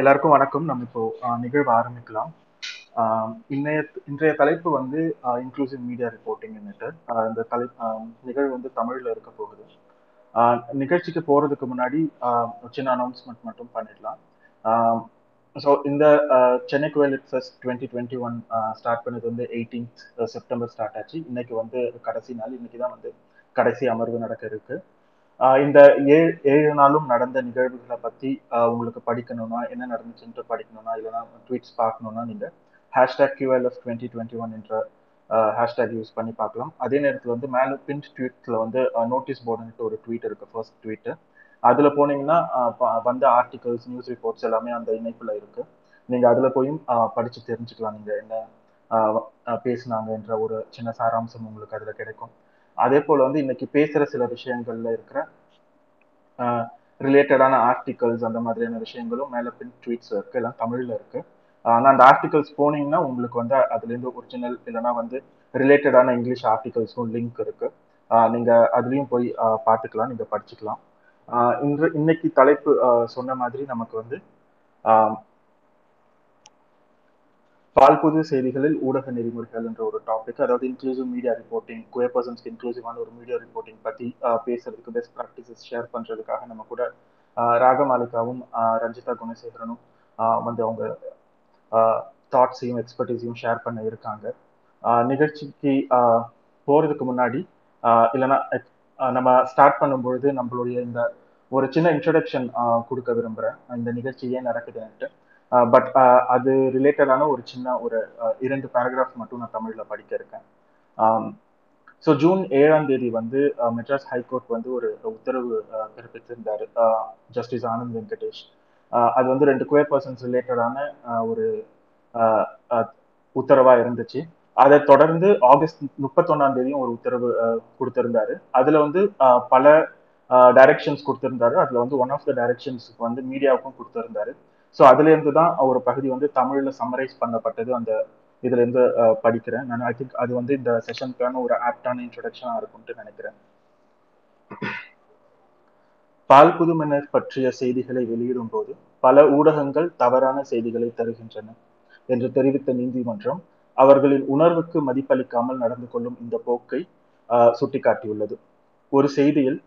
எல்லாருக்கும் வணக்கம். நம்ம இப்போ நிகழ்வு ஆரம்பிக்கலாம். இன்றைய இன்றைய தலைப்பு வந்து இன்க்ளூசிவ் மீடியா ரிப்போர்ட்டிங்னுட்டு இந்த தலை நிகழ்வு வந்து தமிழ்ல இருக்க போகுது. நிகழ்ச்சிக்கு போறதுக்கு முன்னாடி சின்ன அனௌன்ஸ்மெண்ட் மட்டும் பண்ணிடலாம். ஸோ இந்த சென்னை கோயில் fest twenty twenty one start பண்ணது வந்து எயிட்டீன்த் செப்டம்பர் ஸ்டார்ட் ஆச்சு. இன்னைக்கு வந்து கடைசி நாள். இன்னைக்கு தான் வந்து கடைசி அமர்வு நடக்க இருக்கு. இந்த ஏழு ஏழு நாளும் நடந்த நிகழ்வுகளை பத்தி உங்களுக்கு படிக்கணும்னா என்ன நடந்துச்சுன்ட்டு படிக்கணும்னா இல்லைன்னா ட்வீட்ஸ் பார்க்கணும்னா நீங்க hashtag QLF twenty twenty one என்ற ஹேஷ்டாக் யூஸ் பண்ணி பார்க்கலாம். அதே நேரத்தில் வந்து மேலே பின் ட்வீட்ல வந்து நோட்டீஸ் போர்டுன்ட்டு ஒரு ட்வீட் இருக்கு ஃபர்ஸ்ட் ட்வீட்டு அதுல போனீங்கன்னா வந்த ஆர்டிகல்ஸ் நியூஸ் ரிப்போர்ட்ஸ் எல்லாமே அந்த இணைப்புல இருக்கு. நீங்க அதுல போயும் படிச்சு தெரிஞ்சுக்கலாம். நீங்க என்ன பேசினாங்க என்ற ஒரு சின்ன சாராம்சம் உங்களுக்கு அதுல கிடைக்கும். அதே போல வந்து இன்னைக்கு பேசுற சில விஷயங்கள்ல இருக்கிற ரிலேட்டடான ஆர்டிகல்ஸ் அந்த மாதிரியான விஷயங்களும் மேல பின் ட்வீட்ஸ் இருக்கு எல்லாம் தமிழ்ல இருக்கு. ஆனா அந்த ஆர்டிகல்ஸ் போனீங்கன்னா உங்களுக்கு வந்து அதுல இருந்து ஒரிஜினல் இல்லைன்னா வந்து ரிலேட்டடான இங்கிலீஷ் ஆர்டிகல்ஸும் லிங்க் இருக்கு. நீங்க அதுலயும் போய் பார்த்துக்கலாம் நீங்க படிச்சுக்கலாம். இன்று இன்னைக்கு தலைப்பு சொன்ன மாதிரி நமக்கு வந்து பால்புது செய்திகளில் ஊடக நெறிமுறைகள் என்ற ஒரு டாபிக் அதாவது இன்க்ளூசிவ் மீடியா ரிப்போர்ட்டிங் குவே பர்சன்ஸ்க்கு இன்க்ளூசிவான ஒரு மீடியா ரிப்போர்ட்டிங் பத்தி பேசுறதுக்கு பெஸ்ட் ப்ராக்டிசஸ் ஷேர் பண்றதுக்காக நம்ம கூட ராகமாலிகாவும் ரஞ்சிதா குணசேகரனும் வந்து அவங்க தாட்ஸையும் எக்ஸ்பர்டைஸையும் ஷேர் பண்ண இருக்காங்க. நிகழ்ச்சிக்கு போறதுக்கு முன்னாடி இல்லைன்னா நம்ம ஸ்டார்ட் பண்ணும்பொழுது நம்மளுடைய இந்த ஒரு சின்ன இன்ட்ரடக்ஷன் கொடுக்க விரும்புகிறேன் இந்த நிகழ்ச்சி ஏன் நடக்குதுன்ட்டு பட் அது ரிலேட்டடான ஒரு சின்ன ஒரு இரண்டு பேராகிராஃப் மட்டும் நான் தமிழில் படிக்க இருக்கேன். ஸோ ஜூன் ஏழாம் தேதி வந்து மெட்ராஸ் ஹைகோர்ட் வந்து ஒரு உத்தரவு பிறப்பித்திருந்தார். ஜஸ்டிஸ் ஆனந்த் வெங்கடேஷ். அது வந்து ரெண்டு குவே பர்சன்ஸ் ரிலேட்டடான ஒரு உத்தரவாக இருந்துச்சு. அதை தொடர்ந்து ஆகஸ்ட் முப்பத்தொன்னாம் தேதியும் ஒரு உத்தரவு கொடுத்திருந்தாரு. அதுல வந்து பல டைரக்ஷன்ஸ் கொடுத்திருந்தாரு. அதுல வந்து ஒன் ஆஃப் த டைரக்ஷன்ஸுக்கு வந்து மீடியாவுக்கும் கொடுத்திருந்தாரு. ஸோ அதுல இருந்து தான் ஒரு பகுதி வந்து தமிழ்ல சம்மரைஸ் பண்ணப்பட்டது அந்த இதுல இருந்து படிக்கிறேன். நான் ஐ திங்க் அது வந்து இந்த செஷனுக்கான ஒரு ஆப்டான இன்ட்ரடக்ஷனா இருக்கும்ட்டு நினைக்கிறேன். பால் புதுமன்னர் பற்றிய செய்திகளை வெளியிடும் போது பல ஊடகங்கள் தவறான செய்திகளை தருகின்றன என்று தெரிவித்த நீதிமன்றம் அவர்களின் உணர்வுக்கு மதிப்பளிக்காமல் நடந்து கொள்ளும் இந்த போக்கை சுட்டிக்காட்டியுள்ளது. ஒரு செய்தியில்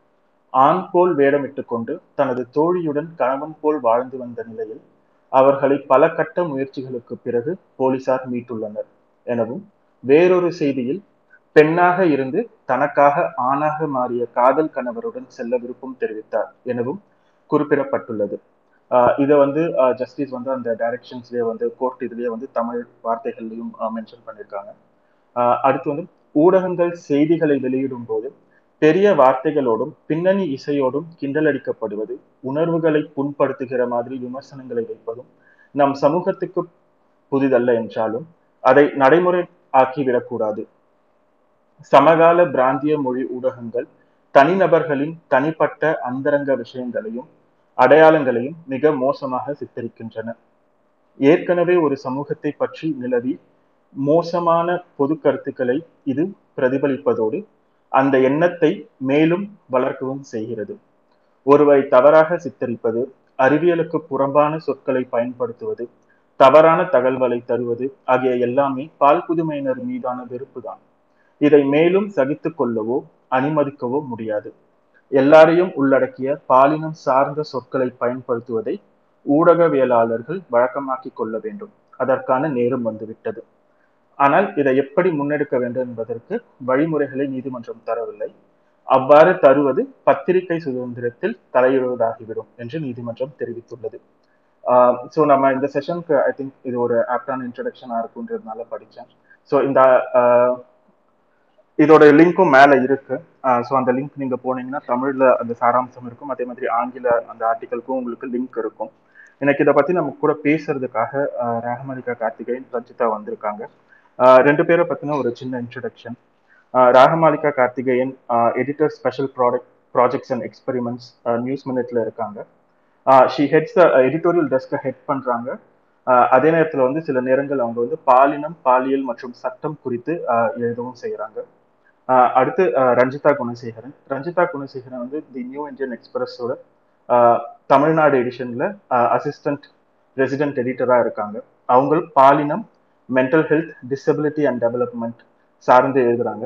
ஆண் போல் வேடமிட்டு கொண்டு தனது தோழியுடன் கணவன் போல் வாழ்ந்து வந்த நிலையில் அவர்களை பல கட்ட முயற்சிகளுக்கு பிறகு போலீசார் மீட்டுள்ளனர். எனவும் வேறொரு செய்தியில் பெண்ணாக இருந்து தனக்காக ஆணாக மாறிய காதல் கணவருடன் செல்ல விருப்பம் தெரிவித்தார் எனவும் குறிப்பிடப்பட்டுள்ளது. இதை வந்து ஜஸ்டிஸ் வந்து அந்த டைரக்ஷன்ஸ்லேயே வந்து கோர்ட் இதுலேயே வந்து தமிழ் வார்த்தைகள்லையும் மென்ஷன் பண்ணியிருக்காங்க அடுத்து வந்து ஊடகங்கள் செய்திகளை வெளியிடும் போது பெரிய வார்த்தைகளோடும் பின்னணி இசையோடும் கிண்டலடிக்கப்படுவது உணர்வுகளை புண்படுத்துகிற மாதிரி விமர்சனங்களை வைப்பதும் நம் சமூகத்துக்கு புதிதல்ல என்றாலும் அதை நடைமுறை ஆக்கிவிடக்கூடாது சமகால பிராந்திய மொழி ஊடகங்கள் தனிநபர்களின் தனிப்பட்ட அந்தரங்க விஷயங்களையும் அடையாளங்களையும் மிக மோசமாக சித்தரிக்கின்றன. ஏற்கனவே ஒரு சமூகத்தை பற்றி நிலவி மோசமான பொது கருத்துக்களை இது பிரதிபலிப்பதோடு அந்த எண்ணத்தை மேலும் வளர்க்கவும் செய்கிறது. ஒருவரை தவறாக சித்தரிப்பது அறிவியலுக்கு புறம்பான சொற்களை பயன்படுத்துவது தவறான தகவல்களை தருவது ஆகிய எல்லாமே பால் புதுமையினர் மீதான வெறுப்புதான். இதை மேலும் சகித்து கொள்ளவோ அனுமதிக்கவோ முடியாது. எல்லாரையும் உள்ளடக்கிய பாலினம் சார்ந்த சொற்களை பயன்படுத்துவதை ஊடகவியலாளர்கள் வழக்கமாக்கி கொள்ள வேண்டும். அதற்கான நேரம் வந்துவிட்டது. ஆனால் இதை எப்படி முன்னெடுக்க வேண்டும் என்பதற்கு வழிமுறைகளை நீதிமன்றம் தரவில்லை. அவ்வாறு தருவது பத்திரிகை சுதந்திரத்தில் தலையிடுவதாகிவிடும் என்று நீதிமன்றம் தெரிவித்துள்ளது. ஸோ நம்ம இந்த செஷனுக்கு ஐ திங்க் இது ஒரு ஆப்டான இன்ட்ரடக்ஷனாக இருக்குன்றதுனால படித்தேன் ஸோ இந்த இதோட லிங்க்கும் மேலே இருக்கு. ஸோ அந்த லிங்க் நீங்க போனீங்கன்னா தமிழில் அந்த சாராம்சம் இருக்கும். அதே மாதிரி ஆங்கில அந்த ஆர்டிக்கலுக்கும் உங்களுக்கு லிங்க் இருக்கும். எனக்கு இதை பற்றி நம்ம கூட பேசுறதுக்காக ராகமலிகா கார்த்திகேயன் ரஞ்சிதா வந்திருக்காங்க. ரெண்டு பேரை பத்தின ஒரு சின்ன introduction Ragamalika Karthikeyan editor special product projects and experiments news மினிட்ல இருக்காங்க. ஷி ஹெட்ஸ் எடிட்டோரியல் டெஸ்க்கை ஹெட் பண்ணுறாங்க அதே நேரத்தில் வந்து சில நேரங்கள் அவங்க வந்து பாலினம் பாலியல் மற்றும் சட்டம் குறித்து எழுதவும் செய்கிறாங்க அடுத்து ரஞ்சிதா குணசேகரன். ரஞ்சிதா குணசேகரன் வந்து தி நியூ இந்தியன் எக்ஸ்பிரஸோட தமிழ்நாடு எடிஷனில் அசிஸ்டன்ட் ரெசிடென்ட் எடிட்டராக இருக்காங்க. அவங்க பாலினம் mental health disability and development சார்ந்து எழுதுறாங்க.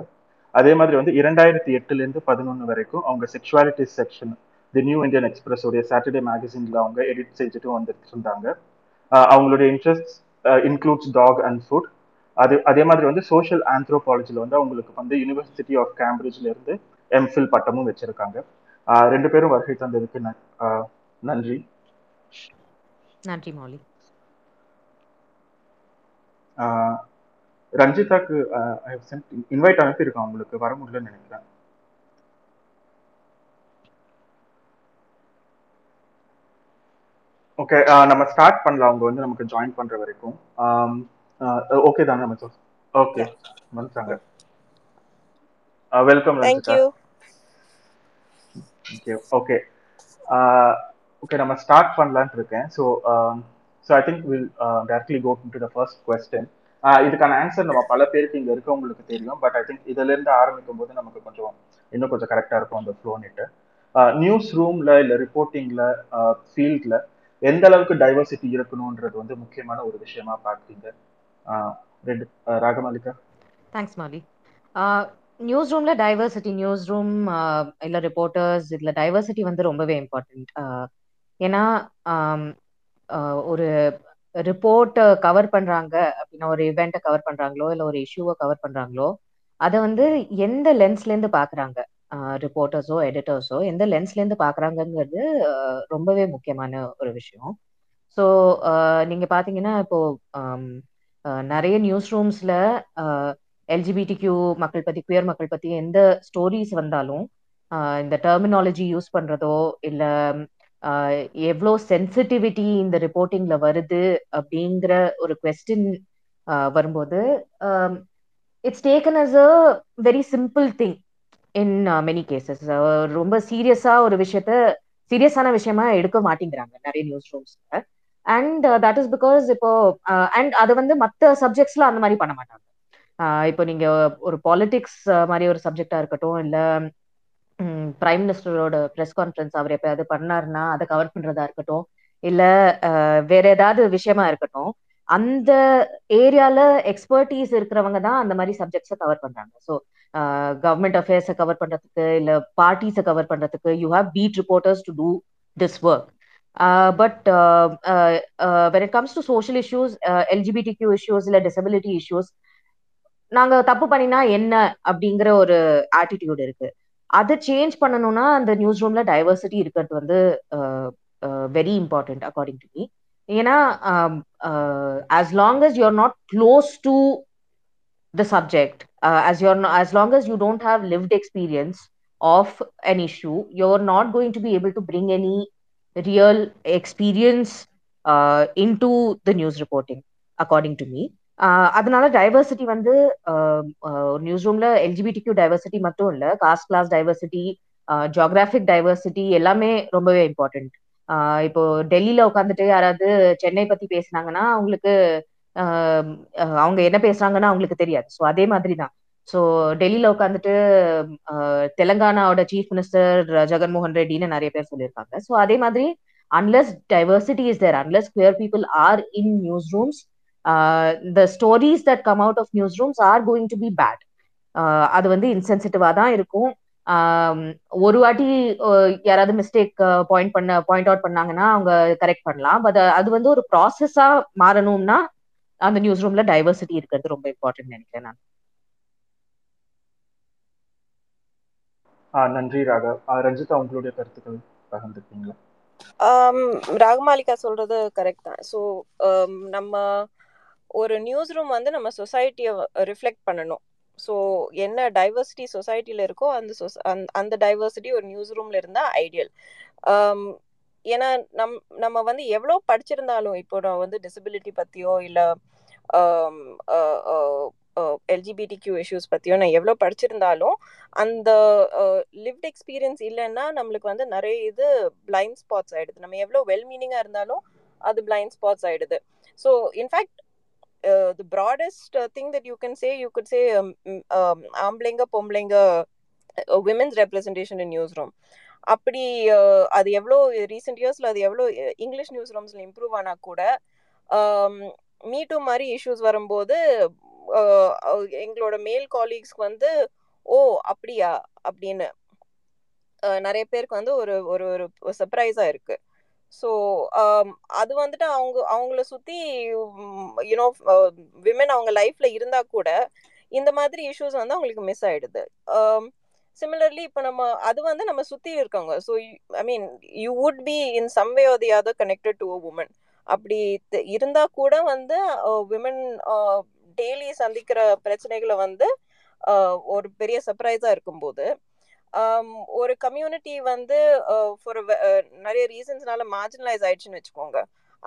அதே மாதிரி வந்து இரண்டாயிரத்தி எட்டுலேருந்து பதினொன்று வரைக்கும் அவங்க sexuality section the new Indian express உடைய சாட்டர்டே மேகசின்ல அவங்க எடிட் செஞ்சுட்டு வந்துட்டு இருந்தாங்க அவங்களுடைய interest includes dog and food அது அதே மாதிரி வந்து சோஷியல் ஆந்த்ரோபாலஜியில் வந்து அவங்களுக்கு வந்து யூனிவர்சிட்டி ஆஃப் கேம்பிரிட்ஜ்ல இருந்து எம்ஃபில் பட்டமும் வச்சிருக்காங்க. ரெண்டு பேரும் வருகை தந்ததுக்கு நன்றி. நன்றி மௌலி. ரஞ்சிதாக்கு இன்வைட் அனுப்பியிருக்கேன் உங்களுக்கு வர முடியலன்னு நினைக்கிறேன். ஓகே நம்ம ஸ்டார்ட் பண்ணலாம். அவங்க வந்து நமக்கு ஜாயின் பண்ற வரைக்கும். ஓகே தானே நம்ம ஓகே வந்துட்டாங்க. வெல்கம் ரஞ்சிதா. ஓகே ஓகே நம்ம ஸ்டார்ட் பண்ணலான்ட்டு இருக்கேன். So so I think will directly go to the first question இதுக்கான ஆன்சர் நம்ம பல பேருக்கு இங்க இருக்கவங்களுக்கு தெரியும் பட் ஐ திங்க் இதுல இருந்து ஆரம்பிக்கும் போது நமக்கு கொஞ்சம் இன்னும் கொஞ்சம் கரெக்டா இருக்கும் அந்த ஃப்ளோனிட்டு நியூஸ் ரூம்ல இல்ல ரிப்போர்ட்டிங்ல ஃபீல்ட்ல uh, எந்த அளவுக்கு டைவர்சிட்டி இருக்கணும்ன்றது வந்து முக்கியமான ஒரு விஷயமா பார்க்குறீங்க uh, ரெண்டு uh, Ragamalika. Thanks Mali news ரூம்ல டைவர்சிட்டி நியூஸ் ரூம் இல்ல ரிப்போர்ட்டர்ஸ் இதுல டைவர்சிட்டி வந்து ரொம்பவே இம்பார்ட்டன்ட் ஏன்னா um, ஒரு ரிப்போர்ட்டை கவர் பண்றாங்க அப்படின்னா ஒரு இவெண்ட்டை கவர் பண்றாங்களோ இல்லை ஒரு இஷ்யூவை கவர் பண்றாங்களோ அதை வந்து எந்த லென்ஸ்ல இருந்து பாக்குறாங்க? ரிப்போர்ட்டர்ஸோ எடிட்டர்ஸோ எந்த லென்ஸ்ல இருந்து பாக்குறாங்கங்கிறது ரொம்பவே முக்கியமான ஒரு விஷயம். ஸோ நீங்க பாத்தீங்கன்னா இப்போ நிறைய நியூஸ் ரூம்ஸ்ல எல்ஜிபிடி கியூ மக்கள் பத்தி குயர் மக்கள் பத்தி எந்த ஸ்டோரிஸ் வந்தாலும் இந்த டெர்மினாலஜி யூஸ் பண்றதோ இல்லை எவ்வளோ சென்சிட்டிவிட்டி இந்த ரிப்போர்ட்டிங்ல வருது அப்படிங்கிற ஒரு கொஸ்டின் வரும்போது it's taken as a very simple thing in many cases ரொம்ப சீரியஸா ஒரு விஷயத்த சீரியஸான விஷயமா எடுக்க மாட்டேங்கிறாங்க நிறைய நியூஸ் ரூம்ஸ்ல அண்ட் தட் இஸ் பிகாஸ் இப்போ அண்ட் அது வந்து மற்ற சப்ஜெக்ட்ஸ்ல அந்த மாதிரி பண்ண மாட்டாங்க. இப்போ நீங்க ஒரு பாலிடிக்ஸ் மாதிரி ஒரு சப்ஜெக்டா இருக்கட்டும் இல்லை பிரைம் மினிஸ்டரோட ப்ரெஸ் கான்ஃபரன்ஸ் அவர் எப்பயாவது பண்ணாருன்னா அதை கவர் பண்றதா இருக்கட்டும் இல்ல வேற ஏதாவது விஷயமா இருக்கட்டும் அந்த ஏரியால எக்ஸ்பர்டீஸ் இருக்கிறவங்க தான் அந்த மாதிரி சப்ஜெக்ட்ஸை கவர் பண்றாங்க. ஸோ கவர்மெண்ட் அஃபேர்ஸை கவர் பண்றதுக்கு இல்ல பார்ட்டிஸை கவர் பண்றதுக்கு you have beat reporters to do this work but when it comes to social issues LGBT Q issues இல்ல டிசபிலிட்டி இஷ்யூஸ் நாங்க தப்பு பண்ணினா என்ன அப்படிங்கிற ஒரு ஆட்டிடியூட் இருக்கு. அதை சேஞ்ச் பண்ணணும்னா அந்த நியூஸ் ரூம்ல டைவர்சிட்டி இருக்கிறது வந்து very important according to me ஏன்னா as long as you're not close to the subject as you're as long as you don't have lived experience of an issue you're not going to be able to bring any real experience into the news reporting according to me அதனால diversity வந்து news ரூம்ல LGBTQ diversity மட்டும் இல்ல caste class diversity geographic diversity எல்லாமே ரொம்பவே important இப்போ டெல்லியில உட்காந்துட்டு யாராவது சென்னை பத்தி பேசினாங்கன்னா அவங்களுக்கு அவங்க என்ன பேசுறாங்கன்னா அவங்களுக்கு தெரியாது. ஸோ அதே மாதிரி தான். ஸோ டெல்லியில உட்காந்துட்டு தெலங்கானாவோட சீஃப் மினிஸ்டர் ஜெகன்மோகன் ரெட்டின்னு நிறைய பேர் சொல்லியிருக்காங்க. ஸோ அதே மாதிரி unless diversity is there unless queer people are in news rooms the stories that come out of news rooms are going to be bad அது வந்து இன்சென்சிட்டிவா தான் இருக்கும். ஒரு வாட்டி யாராவது மிஸ்டேக் பாயிண்ட் பண்ண பாயிண்ட் அவுட் பண்ணாங்கன்னா அவங்க கரெக்ட் பண்ணலாம். பட் அது வந்து ஒரு ப்ராசஸா மாறணும்னா அந்த நியூஸ் ரூம்ல டைவர்சிட்டி இருக்கிறது ரொம்ப இம்பார்ட்டன்ட் நினைக்கிறேன் நான். நன்றி ராகவ். ரஞ்சிதா உங்களுடைய கருத்துக்கள் பகிர்ந்துருக்கீங்களா ராகமாலிகா சொல்றது கரெக்ட் தான். ஸோ நம்ம ஒரு நியூஸ் ரூம் வந்து நம்ம சொசைட்டியை ரிஃப்ளெக்ட் பண்ணணும். ஸோ என்ன டைவர்சிட்டி சொசைட்டியில் இருக்கோ அந்த சொச அந்த டைவர்சிட்டி ஒரு நியூஸ் ரூமில் இருந்தால் ஐடியல். ஏன்னா நம் நம்ம வந்து எவ்வளோ படிச்சிருந்தாலும் இப்போ நான் வந்து டிசபிலிட்டி பற்றியோ இல்லை எல்ஜிபிடி கியூ இஷ்யூஸ் பற்றியோ நான் எவ்வளோ படிச்சிருந்தாலும் அந்த லிவ்ட் எக்ஸ்பீரியன்ஸ் இல்லைன்னா நம்மளுக்கு வந்து நிறைய இது பிளைண்ட் ஸ்பாட்ஸ் ஆகிடுது நம்ம எவ்வளோ வெல் மீனிங்காக இருந்தாலும் அது பிளைண்ட் ஸ்பாட்ஸ் ஆகிடுது so in fact uh, the broadest uh, thing that you can say you could say um, mm, um, ஆம்பளைங்க பொம்பளைங்க women's representation in news room அப்படி uh, அது எவ்வளோ ரீசெண்ட் இயர்ஸில் அது எவ்வளோ இங்கிலீஷ் நியூஸ் ரூம்ஸில் இம்ப்ரூவ் ஆனால் கூட um, மீட்டு மாதிரி இஷ்யூஸ் வரும்போது uh, எங்களோட மேல் காலீக்ஸ்க்கு வந்து ஓ அப்படியா? அப்படின்னு uh, நிறைய பேருக்கு வந்து ஒரு ஒரு ஒரு சர்ப்ரைஸாக இருக்குது ஸோ um, அது வந்துட்டு அவங்க அவங்கள சுற்றி யூனோ விமன் அவங்க லைஃப்பில் இருந்தால் கூட இந்த மாதிரி இஷ்யூஸ் வந்து அவங்களுக்கு மிஸ் ஆகிடுது சிமிலர்லி இப்போ நம்ம அது வந்து நம்ம சுற்றி இருக்காங்க so I mean you would be in some way or the other connected to a woman அப்படி இருந்தால் கூட வந்து விமன் டெய்லி சந்திக்கிற பிரச்சனைகளை வந்து ஒரு பெரிய சர்ப்ரைஸாக இருக்கும்போது ஒரு கம்யூனிட்டி வந்து ஃபார் நிறைய ரீசன்ஸ்னால மார்ஜினலைஸ் ஆயிடுச்சுன்னு வச்சுக்கோங்க.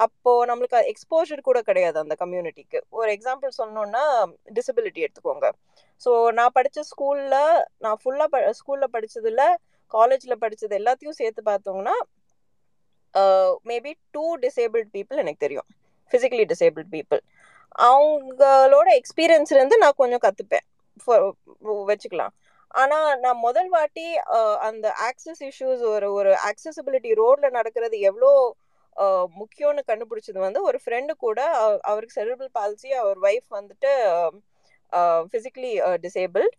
அப்போ நம்மளுக்கு எக்ஸ்போஷர் கூட கிடையாது அந்த கம்யூனிட்டிக்கு ஒரு எக்ஸாம்பிள் சொன்னோம்னா டிசபிலிட்டி எடுத்துக்கோங்க. ஸோ நான் படித்த ஸ்கூலில் நான் ஃபுல்லாக ப ஸ்கூலில் படித்ததில் காலேஜில் படித்தது எல்லாத்தையும் சேர்த்து பார்த்தோம்னா மேபி டூ டிசேபிள்ட் பீப்புள் எனக்கு தெரியும். ஃபிசிக்கலி டிசேபிள்ட் பீப்புள் அவங்களோட எக்ஸ்பீரியன்ஸ்லேருந்து நான் கொஞ்சம் கற்றுப்பேன் வச்சுக்கலாம். ஆனா நான் முதல் வாட்டி அந்த ஆக்சஸ் இஷ்யூஸ் ஒரு ஒரு ஆக்சசிபிலிட்டி ரோட்ல நடக்கிறது எவ்வளோ முக்கியம்னு கண்டுபிடிச்சது வந்து ஒரு ஃப்ரெண்டு கூட அவருக்கு செரிபிள் பால்சி அவர் ஒய்ஃப் வந்துட்டு ஃபிசிக்கலி டிசேபிள்ட்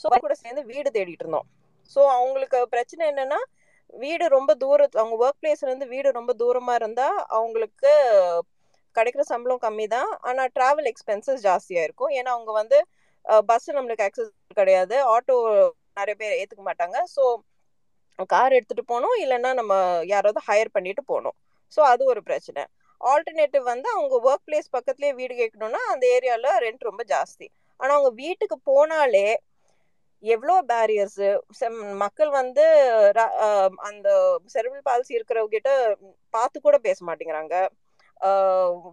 ஸோ கூட சேர்ந்து வீடு தேடிட்டு இருந்தோம். ஸோ அவங்களுக்கு பிரச்சனை என்னன்னா வீடு ரொம்ப தூரம் அவங்க ஒர்க் பிளேஸ்லேருந்து வீடு ரொம்ப தூரமாக இருந்தால் அவங்களுக்கு கிடைக்கிற சம்பளம் கம்மி தான் ஆனால் ட்ராவல் எக்ஸ்பென்சஸ் ஜாஸ்தியாக இருக்கும். ஏன்னா அவங்க வந்து பஸ் நம்மளுக்கு ஆக்சஸ் கிடையாது. ஆட்டோ நிறைய பேர் ஏற்றுக்க மாட்டாங்க. ஸோ கார் எடுத்துகிட்டு போகணும் இல்லைன்னா நம்ம யாராவது ஹையர் பண்ணிட்டு போகணும் ஸோ அது ஒரு பிரச்சனை. ஆல்டர்னேட்டிவ் வந்து அவங்க ஒர்க் பிளேஸ் பக்கத்துலேயே வீடு கேட்கணும்னா அந்த ஏரியாவில் ரெண்ட் ரொம்ப ஜாஸ்தி. ஆனால் அவங்க வீட்டுக்கு போனாலே எவ்வளோ பேரியர்ஸு மக்கள் வந்து அந்த செர்வல் பாலிசி இருக்கிறவங்கிட்ட பார்த்து கூட பேச மாட்டேங்கிறாங்க.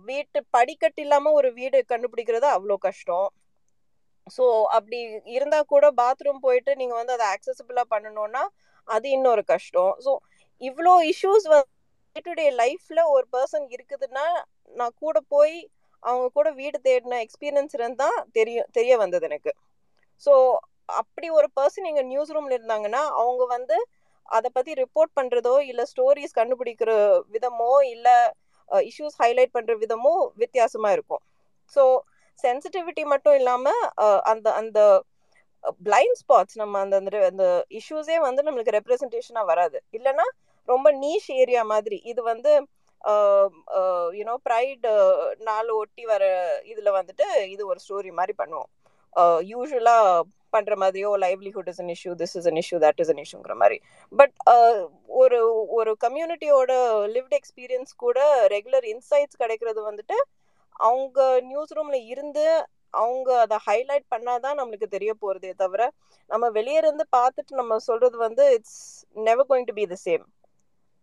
வீட்டு படிக்கட்டு இல்லாமல் ஒரு வீடு கண்டுபிடிக்கிறது அவ்வளோ கஷ்டம். ஸோ அப்படி இருந்தால் கூட பாத்ரூம் போயிட்டு நீங்கள் வந்து அதை ஆக்சசபிளாக பண்ணணும்னா அது இன்னொரு கஷ்டம். ஸோ இவ்வளோ இஷ்யூஸ் டே டு டே லைஃப்பில் ஒரு பர்சன் இருக்குதுன்னா நான் கூட போய் அவங்க கூட வீடு தேடின எக்ஸ்பீரியன்ஸ் இருந்தால் தெரிய தெரிய வந்தது எனக்கு. ஸோ அப்படி ஒரு பர்சன் எங்கள் நியூஸ் ரூமில் இருந்தாங்கன்னா அவங்க வந்து அதை பற்றி ரிப்போர்ட் பண்ணுறதோ இல்லை ஸ்டோரிஸ் கண்டுபிடிக்கிற விதமோ இல்லை இஷ்யூஸ் ஹைலைட் பண்ணுற விதமோ வித்தியாசமாக இருக்கும். ஸோ சென்சிட்டிவிட்டி மட்டும் இல்லாம அந்த அந்த பிளைண்ட் ஸ்பாட்ஸ் நம்ம அந்த அந்த இஷ்யூஸே வந்து நம்மளுக்கு ரெப்ரஸன்டேஷனா வராது. இல்லைன்னா ரொம்ப நீஷ் ஏரியா மாதிரி. இது வந்து யூனோ ப்ரைடு நாள் ஒட்டி வர இதுல வந்துட்டு இது ஒரு ஸ்டோரி மாதிரி பண்ணுவோம். யூஸ்வலா பண்ற மாதிரியோ livelihood is an issue this is an issue that is an இஷ்யூங்கிற மாதிரி. பட் ஒரு ஒரு கம்யூனிட்டியோட லிவ்ட் எக்ஸ்பீரியன்ஸ் கூட ரெகுலர் இன்சைட்ஸ் கிடைக்கிறது வந்துட்டு அவங்க நியூஸ் ரூம்ல இருந்து அவங்க அதை ஹைலைட் பண்ணாதான் நம்மளுக்கு தெரிய போறதே தவிர நம்ம வெளியே இருந்து பார்த்துட்டு நம்ம சொல்றது வந்து it's never going to be the same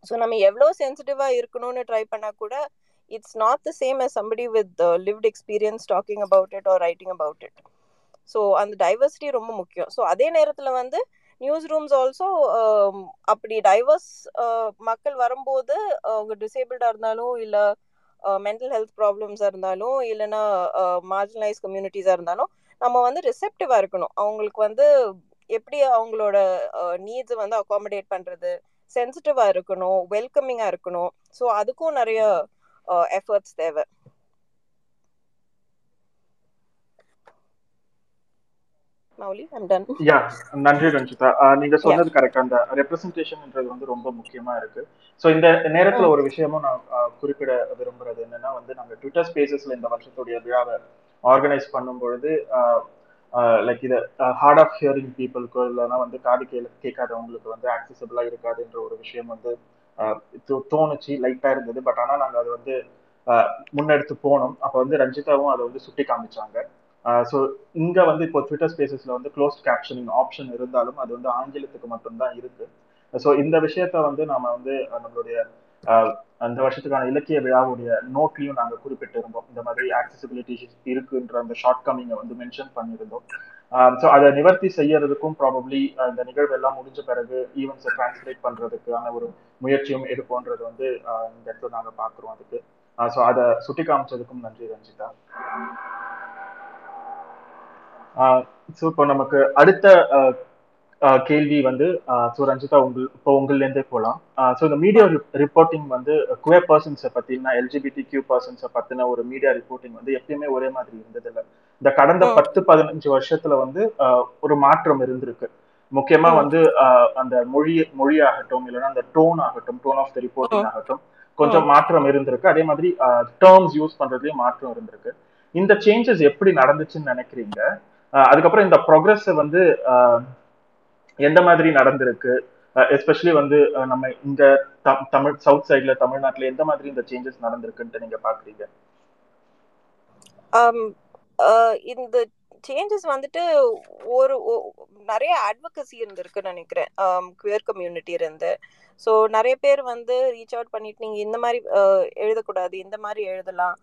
so நம்ம எவ்வளோ சென்சிட்டிவா இருக்கணும்னு ட்ரை பண்ணா கூட it's not the same as somebody with lived experience talking about it or writing about it so அந்த டைவர்சிட்டி ரொம்ப முக்கியம். ஸோ அதே நேரத்தில் வந்து நியூஸ் ரூம்ஸ் ஆல்சோ அப்படி டைவர்ஸ் uh, மக்கள் வரும்போது அவங்க டிசேபிள்டாக இருந்தாலும் இல்லை மென்டல் ஹெல்த் ப்ராப்ளம்ஸாக இருந்தாலும் இல்லைன்னா மார்ஜினலைஸ் கம்யூனிட்டிஸாக இருந்தாலும் நம்ம வந்து ரிசெப்டிவாக இருக்கணும். அவங்களுக்கு வந்து எப்படி அவங்களோட நீட்ஸை வந்து அகாமடேட் பண்ணுறது சென்சிட்டிவாக இருக்கணும் வெல்கமிங்காக இருக்கணும். ஸோ அதுக்கும் நிறைய எஃபர்ட்ஸ் தேவை. யா நன்றி ரஞ்சிதா. நீங்க சொன்னது கரெக்ட் அந்த ரெப்ரசன்டேஷன்ன்றது வந்து ரொம்ப முக்கியமா இருக்கு. ஸோ இந்த நேரத்துல ஒரு விஷயமும் நான் குறிப்பிட விரும்புறது என்னன்னா வந்து நாங்க ட்விட்டர் ஸ்பேசஸ்ல இந்த வருஷத்துடைய விழாவை ஆர்கனைஸ் பண்ணும் பொழுது லைக் இது ஹார்ட் ஆஃப் ஹியரிங் பீப்புளுக்கு இல்லைன்னா வந்து காது கே கேட்காதவங்களுக்கு வந்து ஆக்சசபிளா இருக்காதுன்ற ஒரு விஷயம் வந்து தோணுச்சு லைட்டா இருந்தது. பட் ஆனா நாங்க அதை வந்து முன்னெடுத்து போனோம். அப்ப வந்து ரஞ்சிதாவும் அதை வந்து சுட்டி காமிச்சாங்க. ஸோ இங்க வந்து இப்போ ட்விட்டர் ஸ்பேசஸ்ல வந்து க்ளோஸ் கேப்ஷனிங் ஆப்ஷன் இருந்தாலும் அது வந்து ஆங்கிலத்துக்கு மட்டும்தான் இருக்கு. ஸோ இந்த விஷயத்த வந்து நாம வந்து நம்மளுடைய அந்த வருஷத்துக்கான இலக்கிய விழாவுடைய நோட்லையும் நாங்க குறிப்பிட்டிருந்தோம். இந்த மாதிரி ஆக்சசிபிலிட்டி இருக்குன்ற அந்த ஷார்ட் கம்மிங்கை வந்து மென்ஷன் பண்ணியிருந்தோம். ஸோ அதை நிவர்த்தி செய்யறதுக்கும் ப்ராபப்ளி இந்த நிகழ்வு எல்லாம் முடிஞ்ச பிறகு ஈவெண்ட்ஸை டிரான்ஸ்லேட் பண்றதுக்கான ஒரு முயற்சியும் எடுப்போன்றது வந்து இந்த இடத்துல நாங்க பாக்குறோம் அதுக்கு. ஸோ அதை சுட்டி காமிச்சதுக்கும் நன்றி ரஞ்சிதா. ஸோ இப்போ நமக்கு அடுத்த கேள்வி வந்து ஸோ ரஞ்சிதா உங்கள் இப்போ உங்கள்லேருந்தே போகலாம் ஸோ இந்த மீடியா ரிப்போர்ட்டிங் வந்து குவே பர்சன்ஸை பற்றினா எல்ஜிபிடி கியூ பர்சன்ஸை பற்றின ஒரு மீடியா ரிப்போர்ட்டிங் வந்து எப்பயுமே ஒரே மாதிரி இருந்ததில்லை. இந்த கடந்த பத்து பதினஞ்சு வருஷத்துல வந்து ஒரு மாற்றம் இருந்திருக்கு. முக்கியமா வந்து அந்த மொழி மொழி ஆகட்டும் இல்லைன்னா அந்த டோன் ஆகட்டும் டோன் ஆஃப் த ரிப்போர்ட்டிங் ஆகட்டும் கொஞ்சம் மாற்றம் இருந்திருக்கு. அதே மாதிரி டேர்ம்ஸ் யூஸ் பண்றதுலயும் மாற்றம் இருந்திருக்கு. இந்த சேஞ்சஸ் எப்படி நடந்துச்சுன்னு நினைக்கிறீங்க? அதுக்கப்புறம் இந்த ப்ரோக்ரஸ் வந்து ஆஹ் எந்த மாதிரி நடந்திருக்கு? எஸ்பெஷலி வந்து நம்ம இங்க த- தமிழ் சவுத் சைட்ல தமிழ்நாட்டுல எந்த மாதிரி இந்த சேஞ்சஸ் நடந்திருக்குன்ட்டு நீங்க பாக்குறீங்க? இந்த சேஞ்சஸ் வந்துட்டு ஒரு ஒ- நிறைய அட்வொகசி இருந்திருக்குன்னு நினைக்கிறேன். குயர் கம்யூனிட்டி இருந்து. ஸோ நிறைய பேர் வந்து ரீச் அவுட் பண்ணிட்டு நீங்கள் இந்த மாதிரி எழுதக்கூடாது இந்த மாதிரி எழுதலாம்.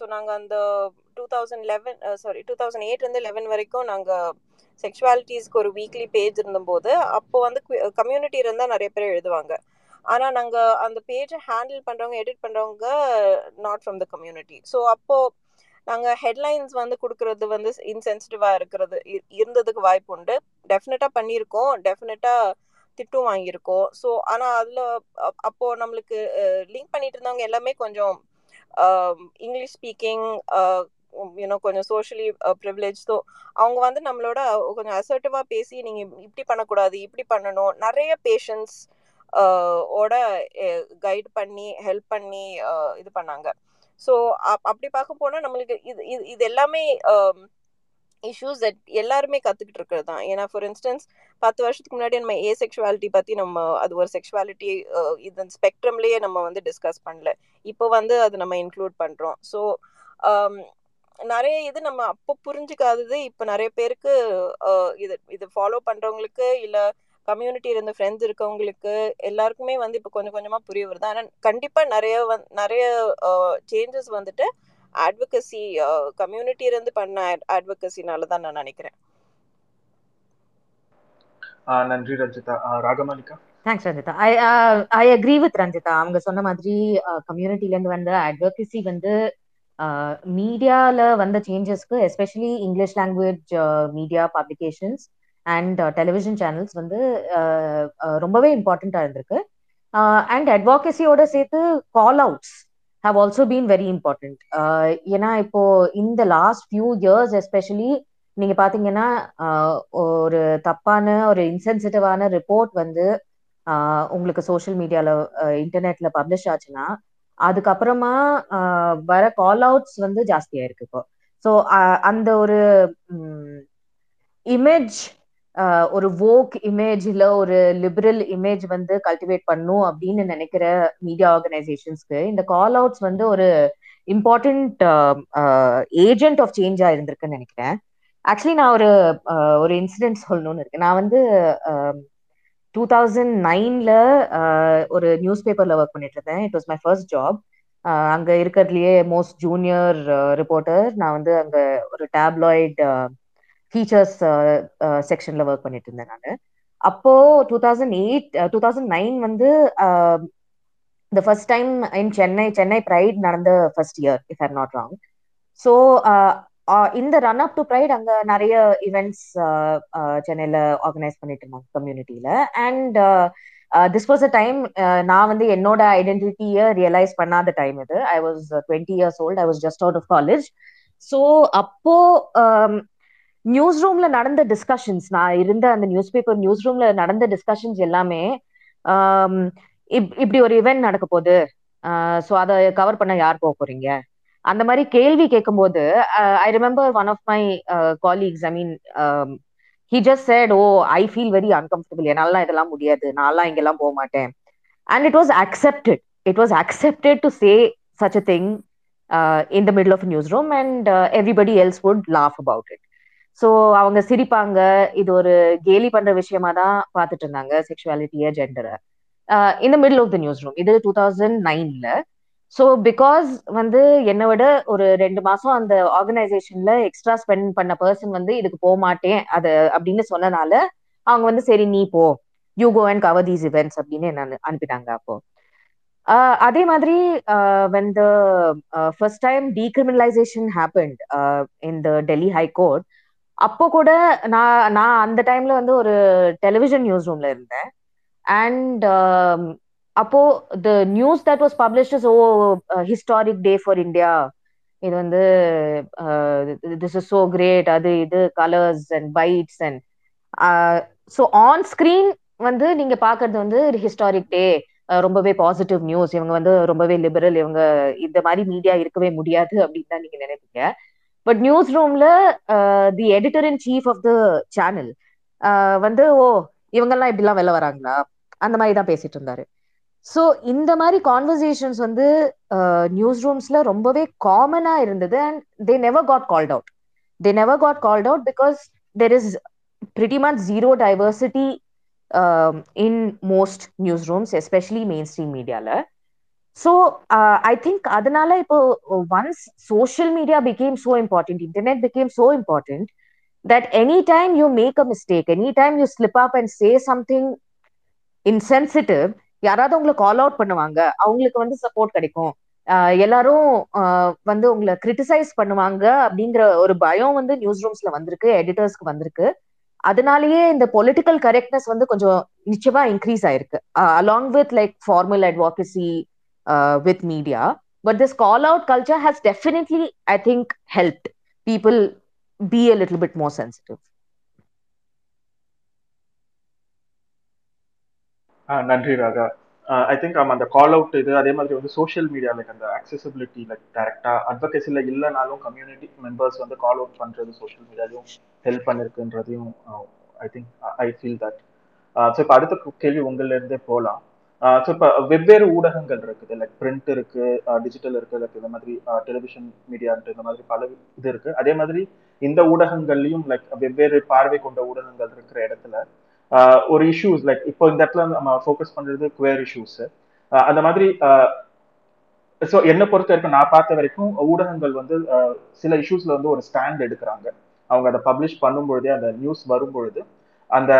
ஸோ நாங்கள் அந்த two thousand eleven sorry two thousand எயிட்லேருந்து eleven வரைக்கும் நாங்கள் செக்ஷுவாலிட்டிஸ்க்கு ஒரு வீக்லி பேஜ் இருந்தபோது அப்போ வந்து கம்யூனிட்டி இருந்தால் நிறைய பேர் எழுதுவாங்க. ஆனால் நாங்கள் அந்த பேஜை ஹேண்டில் பண்ணுறவங்க எடிட் பண்ணுறவங்க not from the community so அப்போது நாங்கள் ஹெட்லைன்ஸ் வந்து கொடுக்கறது வந்து இன்சென்சிட்டிவாக இருக்கிறது இ- இருந்ததுக்கு வாய்ப்பு உண்டு. டெஃபினட்டாக பண்ணியிருக்கோம் டெஃபினட்டாக திட்டும் வாங்கியிருக்கோம். ஸோ ஆனால் அதில் அப்போது நம்மளுக்கு லிங்க் பண்ணிட்டு இருந்தவங்க எல்லாமே கொஞ்சம் இங்கிலீஷ் ஸ்பீக்கிங் யூனோ கொஞ்சம் சோஷியலி ப்ரிவிலேஜ் ஸோ அவங்க வந்து நம்மளோட கொஞ்சம் அசர்ட்டிவாக பேசி நீங்கள் இப்படி பண்ணக்கூடாது இப்படி பண்ணணும். நிறைய பேஷன்ஸ் ஓட கைட் பண்ணி ஹெல்ப் பண்ணி இது பண்ணாங்க. ஸோ அப்படி பார்க்க போனால் நம்மளுக்கு இது இது இது எல்லாமே இஷ்யூஸ் தட் எல்லாருமே கற்றுக்கிட்டு இருக்கிறது தான். ஏன்னா ஃபார் இன்ஸ்டன்ஸ் பத்து வருஷத்துக்கு முன்னாடி நம்ம ஏ செக்ஷுவாலிட்டி பற்றி நம்ம அது ஒரு செக்ஷுவாலிட்டி இது ஸ்பெக்ட்ரம்லேயே நம்ம வந்து டிஸ்கஸ் பண்ணல. இப்போ வந்து அது நம்ம இன்க்ளூட் பண்ணுறோம் ஸோ நிறைய இது நம்ம அப்போ புரிஞ்சுக்காதது இப்போ நிறைய பேருக்கு இது இது ஃபாலோ பண்ணுறவங்களுக்கு இல்லை கம்யூனிட்டி இருந்த ஃப்ரெண்ட்ஸ் இருக்கவங்களுக்கு எல்லாருக்குமே வந்து இப்போ கொஞ்சம் கொஞ்சமாக புரிய வருது. ஆனால் கண்டிப்பாக நிறைய வந் நிறைய சேஞ்சஸ் வந்துட்டு அட்வொகசி கம்யூனிட்டி இருந்து பண்ண அட்வொகசினால தான் நான் நினைக்கிறேன். நன்றி Ranjitha. Ragamalika thanks Ranjitha. I I agree with Ranjitha. அவங்க சொன்ன மாதிரி கம்யூனிட்டில இருந்து வந்த அட்வொகசி வந்து மீடியால வந்த சேஞ்சஸ்க்கு especially English language media publications and television channels வந்து ரொம்பவே இம்பார்ட்டண்ட்டாக இருந்திருக்கு. அண்ட் அட்வாகசியோட சேர்த்து call outs have also been very important ஏன்னா இப்போ இந்த லாஸ்ட் ஃபியூ இயர்ஸ் எஸ்பெஷலி நீங்க பாத்தீங்கன்னா ஒரு தப்பான ஒரு இன்சென்சிட்டிவான ரிப்போர்ட் வந்து உங்களுக்கு சோஷியல் மீடியால இன்டர்நெட்ல பப்ளிஷ் ஆச்சுன்னா அதுக்கப்புறமா வர கால் அவுட்ஸ் வந்து ஜாஸ்தியா இருக்கு இப்போ. ஸோ அந்த ஒரு இமேஜ் ஒரு வோக் இமேஜ் இல்ல ஒரு லிபரல் இமேஜ் வந்து கல்டிவேட் பண்ணும் அப்படின்னு நினைக்கிற மீடியா ஆர்கனைசேஷன்ஸ்க்கு இந்த கால் அவுட்ஸ் வந்து ஒரு இம்பார்ட்டன்ட் ஏஜென்ட் ஆஃப் சேஞ்சா இருந்திருக்குன்னு நினைக்கிறேன். ஆக்சுவலி நான் ஒரு ஒரு இன்சிடென்ட் சொல்லணும்னு இருக்கேன். நான் வந்து டூ தௌசண்ட் நைன்ல ஒரு நியூஸ் பேப்பர்ல ஒர்க் பண்ணிட்டு இருந்தேன். It was my first job அங்க இருக்கிறதுலயே மோஸ்ட் ஜூனியர் ரிப்போர்ட்டர் நான் வந்து அங்க ஒரு டேப்லாய்ட் ஃபீச்சர்ஸ் செக்ஷன்ல ஒர்க் பண்ணிட்டு இருந்தேன் நான். அப்போ two thousand eight two thousand nine வந்து the first time in Chennai Chennai pride நடந்த first year if or not wrong so இந்த ரன் அப் டு ப்ரைட் அங்க நிறைய ஈவெண்ட்ஸ் சென்னையில ஆர்கனைஸ் பண்ணிட்டு இருந்தாங்க கம்யூனிட்டியில and this was a time நான் வந்து என்னோட ஐடென்டிட்டியை ரியலைஸ் பண்ணாத டைம் இது. I was twenty years old I was just out of college so அப்போ நியூஸ் ரூம்ல நடந்த டிஸ்கஷன்ஸ் நான் இருந்த அந்த நியூஸ் பேப்பர் நியூஸ் ரூம்ல நடந்த டிஸ்கஷன்ஸ் எல்லாமே இப்படி ஒரு இவெண்ட் நடக்க போகுது. ஸோ அதை கவர் பண்ண யார் போக போறீங்க? அந்த மாதிரி கேள்வி கேட்கும்போது I remember one of my colleagues I mean he just said oh I feel very uncomfortable என்னாலாம் இதெல்லாம் முடியாது. நான்லாம் இங்கெல்லாம் போக மாட்டேன். And it was accepted it was accepted to say such a thing in the middle of news room and everybody else would laugh about it so அவங்க சிரிப்பாங்க. இது ஒரு கேலி பண்ற விஷயமா தான் பார்த்துட்டு இருந்தாங்க செக்ஷுவாலிட்டிய ஜெண்டரை இந்த middle of the news room இது டூ தௌசண்ட் நைன்ல ஸோ பிகாஸ் வந்து என்னை விட ஒரு ரெண்டு மாசம் அந்த ஆர்கனைசேஷன்ல எக்ஸ்ட்ரா ஸ்பெண்ட் பண்ண பர்சன் வந்து இதுக்கு போக மாட்டேன். அது அப்படின்னு சொன்னனால அவங்க வந்து சரி நீ போ. You go and cover these events அப்படின்னு என்ன அனுப்பிட்டாங்க அப்போ. அதே மாதிரி when the first time decriminalisation happened in the Delhi high court அப்போ கூட நான் நான் அந்த டைம்ல வந்து ஒரு டெலிவிஷன் நியூஸ் ரூம்ல இருந்தேன். அண்ட் அப்போ the news that was published is oh historic day for India இது வந்து திஸ் இஸ் சோ கிரேட் அது இது colours and bytes and so on screen வந்து நீங்க பாக்குறது வந்து ஹிஸ்டாரிக் டே uh, ரொம்பவே பாசிட்டிவ் நியூஸ் இவங்க வந்து ரொம்பவே லிபரல் இவங்க இந்த மாதிரி மீடியா இருக்கவே முடியாது அப்படின்னு தான் நீங்க நினைப்பீங்க. பட் நியூஸ் ரூம்ல the editor in chief of the channel வந்து ஓ இவங்கெல்லாம் இப்படிலாம் வெளில வராங்களா? அந்த மாதிரி தான் பேசிட்டு இருந்தாரு. ஸோ இந்த மாதிரி கான்வர்சேஷன்ஸ் வந்து நியூஸ் ரூம்ஸ்ல ரொம்பவே காமனா இருந்தது and they never got called out they never got called out because there is pretty much zero diversity um, in most newsrooms, especially mainstream media. La. So uh, I think adanala ipo once social media became so important, internet became so important that anytime you make a mistake, anytime you slip up and say something insensitive, யாராவது உங்களை call out பண்ணுவாங்க அவங்களுக்கு வந்து support கிடைக்கும். எல்லாரும் வந்து உங்களை criticise பண்ணுவாங்க அப்படிங்கிற ஒரு பயம் வந்து நியூஸ் ரூம்ஸ்ல வந்திருக்கு எடிட்டர்ஸ்க்கு வந்திருக்கு. அதனாலயே இந்த பொலிட்டிக்கல் கரெக்ட்னஸ் வந்து கொஞ்சம் நிச்சயமா இன்க்ரீஸ் ஆயிருக்கு. Along with like formal advocacy with media but this call out culture has definitely I think help people be a little bit more sensitive நன்றி ராகா. ஐ திங்க் ஆமா அந்த கால் அவுட் இது அதே மாதிரி வந்து சோஷியல் மீடியா லைக் அந்த accessibility like டேரக்டா அட்வொகேசில இல்லைனாலும் கம்யூனிட்டி மெம்பர்ஸ் வந்து கால் அவுட் பண்றது சோஷியல் மீடியாலையும் help பண்ணிருக்குன்றதையும் I think I feel that so இப்போ அடுத்த கேள்வி உங்கள்ல இருந்தே போகலாம் ஸோ இப்போ வெவ்வேறு ஊடகங்கள் இருக்குது லைக் பிரிண்ட் இருக்கு டிஜிட்டல் இருக்கு லைக் இந்த மாதிரி டெலிவிஷன் மீடியான்ட்டு இந்த மாதிரி பல இது இருக்கு. அதே மாதிரி இந்த ஊடகங்கள்லையும் லைக் வெவ்வேறு பார்வை கொண்ட ஊடகங்கள் இருக்கிற இடத்துல ஒரு இஷ்யூஸ் லைக் இப்போ இந்த இடத்துல நம்ம ஃபோக்கஸ் பண்றது குவேர் இஷ்யூஸ் அந்த மாதிரி ஸோ என்னை பொறுத்த வரைக்கும் நான் பார்த்த வரைக்கும் ஊடகங்கள் வந்து சில இஷ்யூஸ்ல வந்து ஒரு ஸ்டாண்ட் எடுக்கிறாங்க. அவங்க அதை பப்ளிஷ் பண்ணும்பொழுதே அந்த நியூஸ் வரும்பொழுது அந்த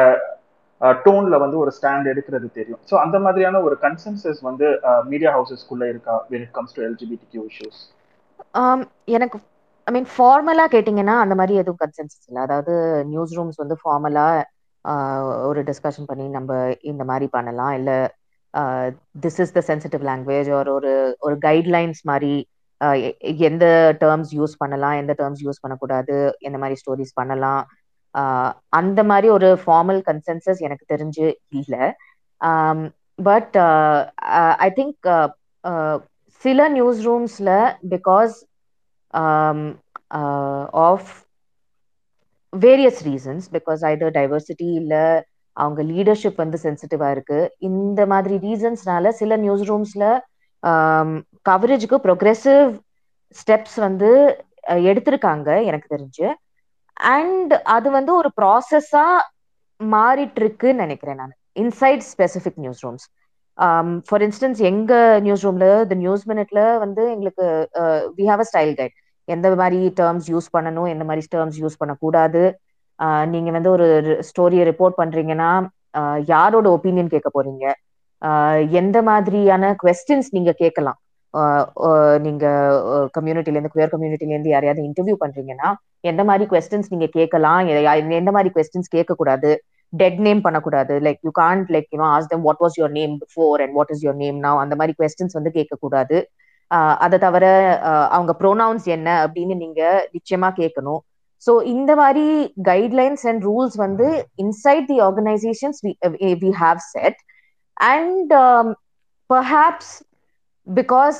டோன்ல வந்து ஒரு ஸ்டாண்ட் எடுக்கிறது தெரியும். ஸோ அந்த மாதிரியான ஒரு கன்சென்சஸ் வந்து மீடியா ஹவுசஸ்க்குள்ள இருக்கா when it comes to LGBT Q issues எனக்கு ஐ மீன் ஃபார்மலா கேட்டிங்கன்னா அந்த மாதிரி எதுவும் கன்சென்சஸ் இல்லை. அதாவது நியூஸ் ரூம்ஸ் வந்து ஃபார்மலா ஒரு டிஸ்கஷன் பண்ணி நம்ம இந்த மாதிரி பண்ணலாம். இல்லை this is the sensitive language ஒரு ஒரு ஒரு கைட்லைன்ஸ் மாதிரி எந்த டேர்ம்ஸ் யூஸ் பண்ணலாம் எந்த டேர்ம்ஸ் யூஸ் பண்ணக்கூடாது எந்த மாதிரி ஸ்டோரிஸ் பண்ணலாம். அந்த மாதிரி ஒரு ஃபார்மல் கன்சென்சஸ் எனக்கு தெரிஞ்சு இல்லை. பட் ஐ திங்க் சில news ரூம்ஸ்ல because of various reasons because either diversity இல்லை அவங்க லீடர்ஷிப் வந்து சென்சிட்டிவா இருக்கு. இந்த மாதிரி ரீசன்ஸ்னால சில நியூஸ் ரூம்ஸ்ல கவரேஜுக்கு ப்ரொக்ரெசிவ் ஸ்டெப்ஸ் வந்து எடுத்திருக்காங்க எனக்கு தெரிஞ்சு. அண்ட் அது வந்து ஒரு ப்ராசஸா மாறிட்டு இருக்குன்னு நினைக்கிறேன் நான். Inside specific news rooms for instance எங்க நியூஸ் ரூம்ல த நியூஸ் மினிட்ல வந்து எங்களுக்கு we have a style guide எந்த மாதிரி டேர்ம்ஸ் யூஸ் பண்ணணும் எந்த மாதிரி டேர்ம்ஸ் யூஸ் பண்ணக்கூடாது. நீங்க வந்து ஒரு ஸ்டோரியை ரிப்போர்ட் பண்றீங்கன்னா யாரோட ஒப்பீனியன் கேட்க போறீங்க? எந்த மாதிரியான கொஸ்டின்ஸ் நீங்க கேட்கலாம்? நீங்க கம்யூனிட்டில இருந்து குயர் கம்யூனிட்டில இருந்து யாரையாவது இன்டர்வியூ பண்றீங்கன்னா எந்த மாதிரி கொஸ்டின்ஸ் நீங்க கேட்கலாம்? எந்த மாதிரி கொஸ்டின்ஸ் கேட்கக்கூடாது? டெட் நேம் பண்ணக்கூடாது. Like you can't like you know ask them what was your name before and what is your name நான் அந்த மாதிரி கொஸ்டின்ஸ் வந்து கேட்கக்கூடாது. அதை தவிர அவங்க ப்ரோனவுன்ஸ் என்ன அப்படின்னு நீங்க நிச்சயமா கேட்கணும் ஸோ இந்த மாதிரி கைட்லைன்ஸ் அண்ட் ரூல்ஸ் வந்து inside the organisations we have set and perhaps because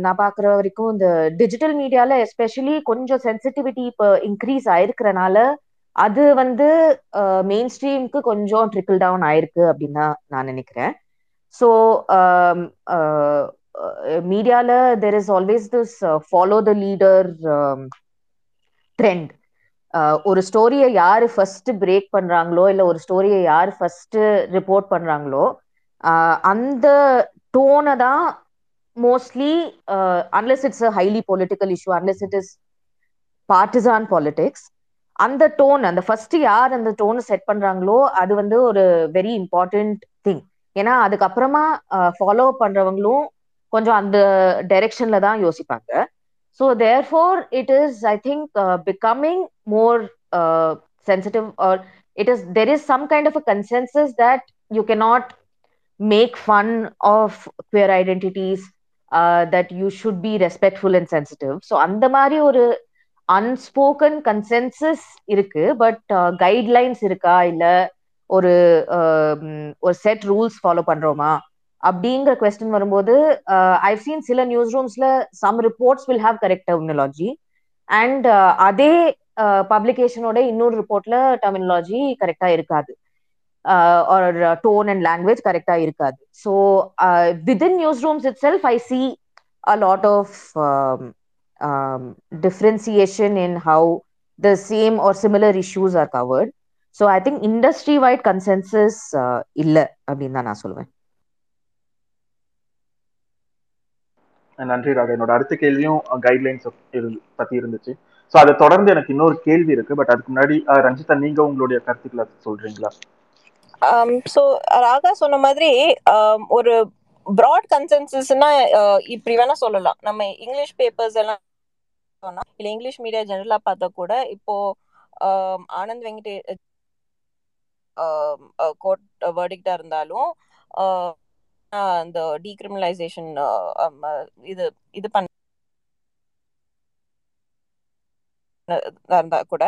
நான் பார்க்குற வரைக்கும் இந்த டிஜிட்டல் மீடியால எஸ்பெஷலி கொஞ்சம் சென்சிட்டிவிட்டி இப்போ இன்க்ரீஸ் ஆயிருக்கிறனால அது வந்து மெயின் ஸ்ட்ரீம்க்கு கொஞ்சம் ட்ரிக்கிள் டவுன் ஆயிருக்கு அப்படின்னு தான் நான் நினைக்கிறேன். ஸோ மீடியால there is always this follow the leader trend ஒரு ஸ்டோரியை யாரு ஃபர்ஸ்ட் பிரேக் பண்றாங்களோ இல்ல ஒரு ஸ்டோரியை யாரு ஃபர்ஸ்ட் ரிப்போர்ட் பண்றாங்களோ uh, அந்த டோனை தான் mostly unless it's a highly political issue unless it is partisan politics அந்த டோன் அந்த ஃபர்ஸ்ட் யார் அந்த டோனை செட் பண்றாங்களோ அது வந்து ஒரு வெரி இம்பார்ட்டன்ட் திங் ஏன்னா அதுக்கப்புறமா uh, ஃபாலோ பண்றவங்களும் கொஞ்சம் அந்த டைரக்ஷன்ல தான் யோசிப்பாங்க so therefore it is I think becoming more sensitive or it is there is some kind of a consensus that you K make fun of queer identities that you should be respectful and sensitive so அந்த மாதிரி ஒரு unspoken consensus இருக்கு but guidelines இருக்கா இல்லை ஒரு ஒரு set rules follow பண்றோமா அப்படிங்கிற கொஸ்டின் வரும்போது ஐவ் சீன் சில news ரூம்ஸ்ல some reports will have correct terminology and அதே பப்ளிகேஷனோட இன்னொரு ரிப்போர்ட்ல டெர்மினாலஜி கரெக்டா இருக்காது. ஆர் டோன் அண்ட் லாங்குவேஜ் கரெக்டா இருக்காது. So within news rooms itself I see a lot of differentiation in how the same or similar issues are covered so I think industry wide consensus இல்லை இல்ல அப்படின்னு தான் நான் சொல்லுவேன். நன்றி ராகா என்னோட அடுத்த கேள்வியும் கைட்லைன்ஸ் பத்தி இருந்துச்சு. ஸோ அதை தொடர்ந்து எனக்கு இன்னொரு கேள்வி இருக்கு. பட் அதுக்கு முன்னாடி ரஞ்சிதா நீங்க உங்களுடைய கருத்துக்களை சொல்றீங்களா? Um, ஸோ ராகா சொன்ன மாதிரி um, ஒரு ப்ராட் கன்சென்சஸ்னா இப்படி வேணா சொல்லலாம். நம்ம இங்கிலீஷ் பேப்பர்ஸ் எல்லாம் இல்லை இங்கிலீஷ் மீடியா ஜெனரலாக பார்த்தா கூட இப்போ um, ஆனந்த் வெங்கடே கோர்ட் வேர்டிக்டா இருந்தாலும் அந்த டீக்ரிமினலைசேஷன் இது இது பண்ண கூட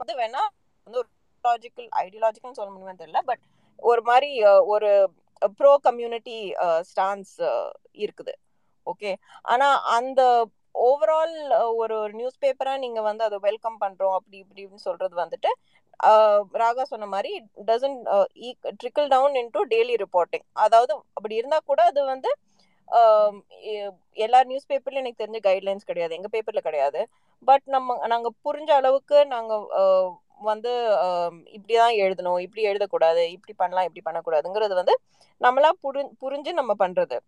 அது வேணா வந்து ஒரு லாஜிக்கல் ஐடியாலஜிக்கல் சொல்ல முடியுமே தெரியல பட் ஒரு மாதிரி ஒரு ப்ரோ கம்யூனிட்டி ஸ்டான்ஸ் இருக்குது. ஓகே ஆனா அந்த ஓவரால் ஒரு ஒரு நியூஸ் பேப்பரா நீங்க வந்து அதை வெல்கம் பண்றோம் அப்படி இப்படின்னு சொல்றது வந்துட்டு ராகா சொன்ன மாதிரி doesn't trickle down into daily reporting அதாவது அப்படி இருந்தால் கூட அது வந்து எல்லா நியூஸ் பேப்பர்லையும் எனக்கு தெரிஞ்ச கைட்லைன்ஸ் கிடையாது. எங்கள் பேப்பரில் கிடையாது. பட் நம்ம நாங்கள் புரிஞ்ச அளவுக்கு நாங்கள் வந்து இப்படி தான் எழுதணும் இப்படி எழுதக்கூடாது இப்படி பண்ணலாம் இப்படி பண்ணக்கூடாதுங்கிறது வந்து நம்மளா புரி புரிஞ்சு நம்ம பண்ணுறது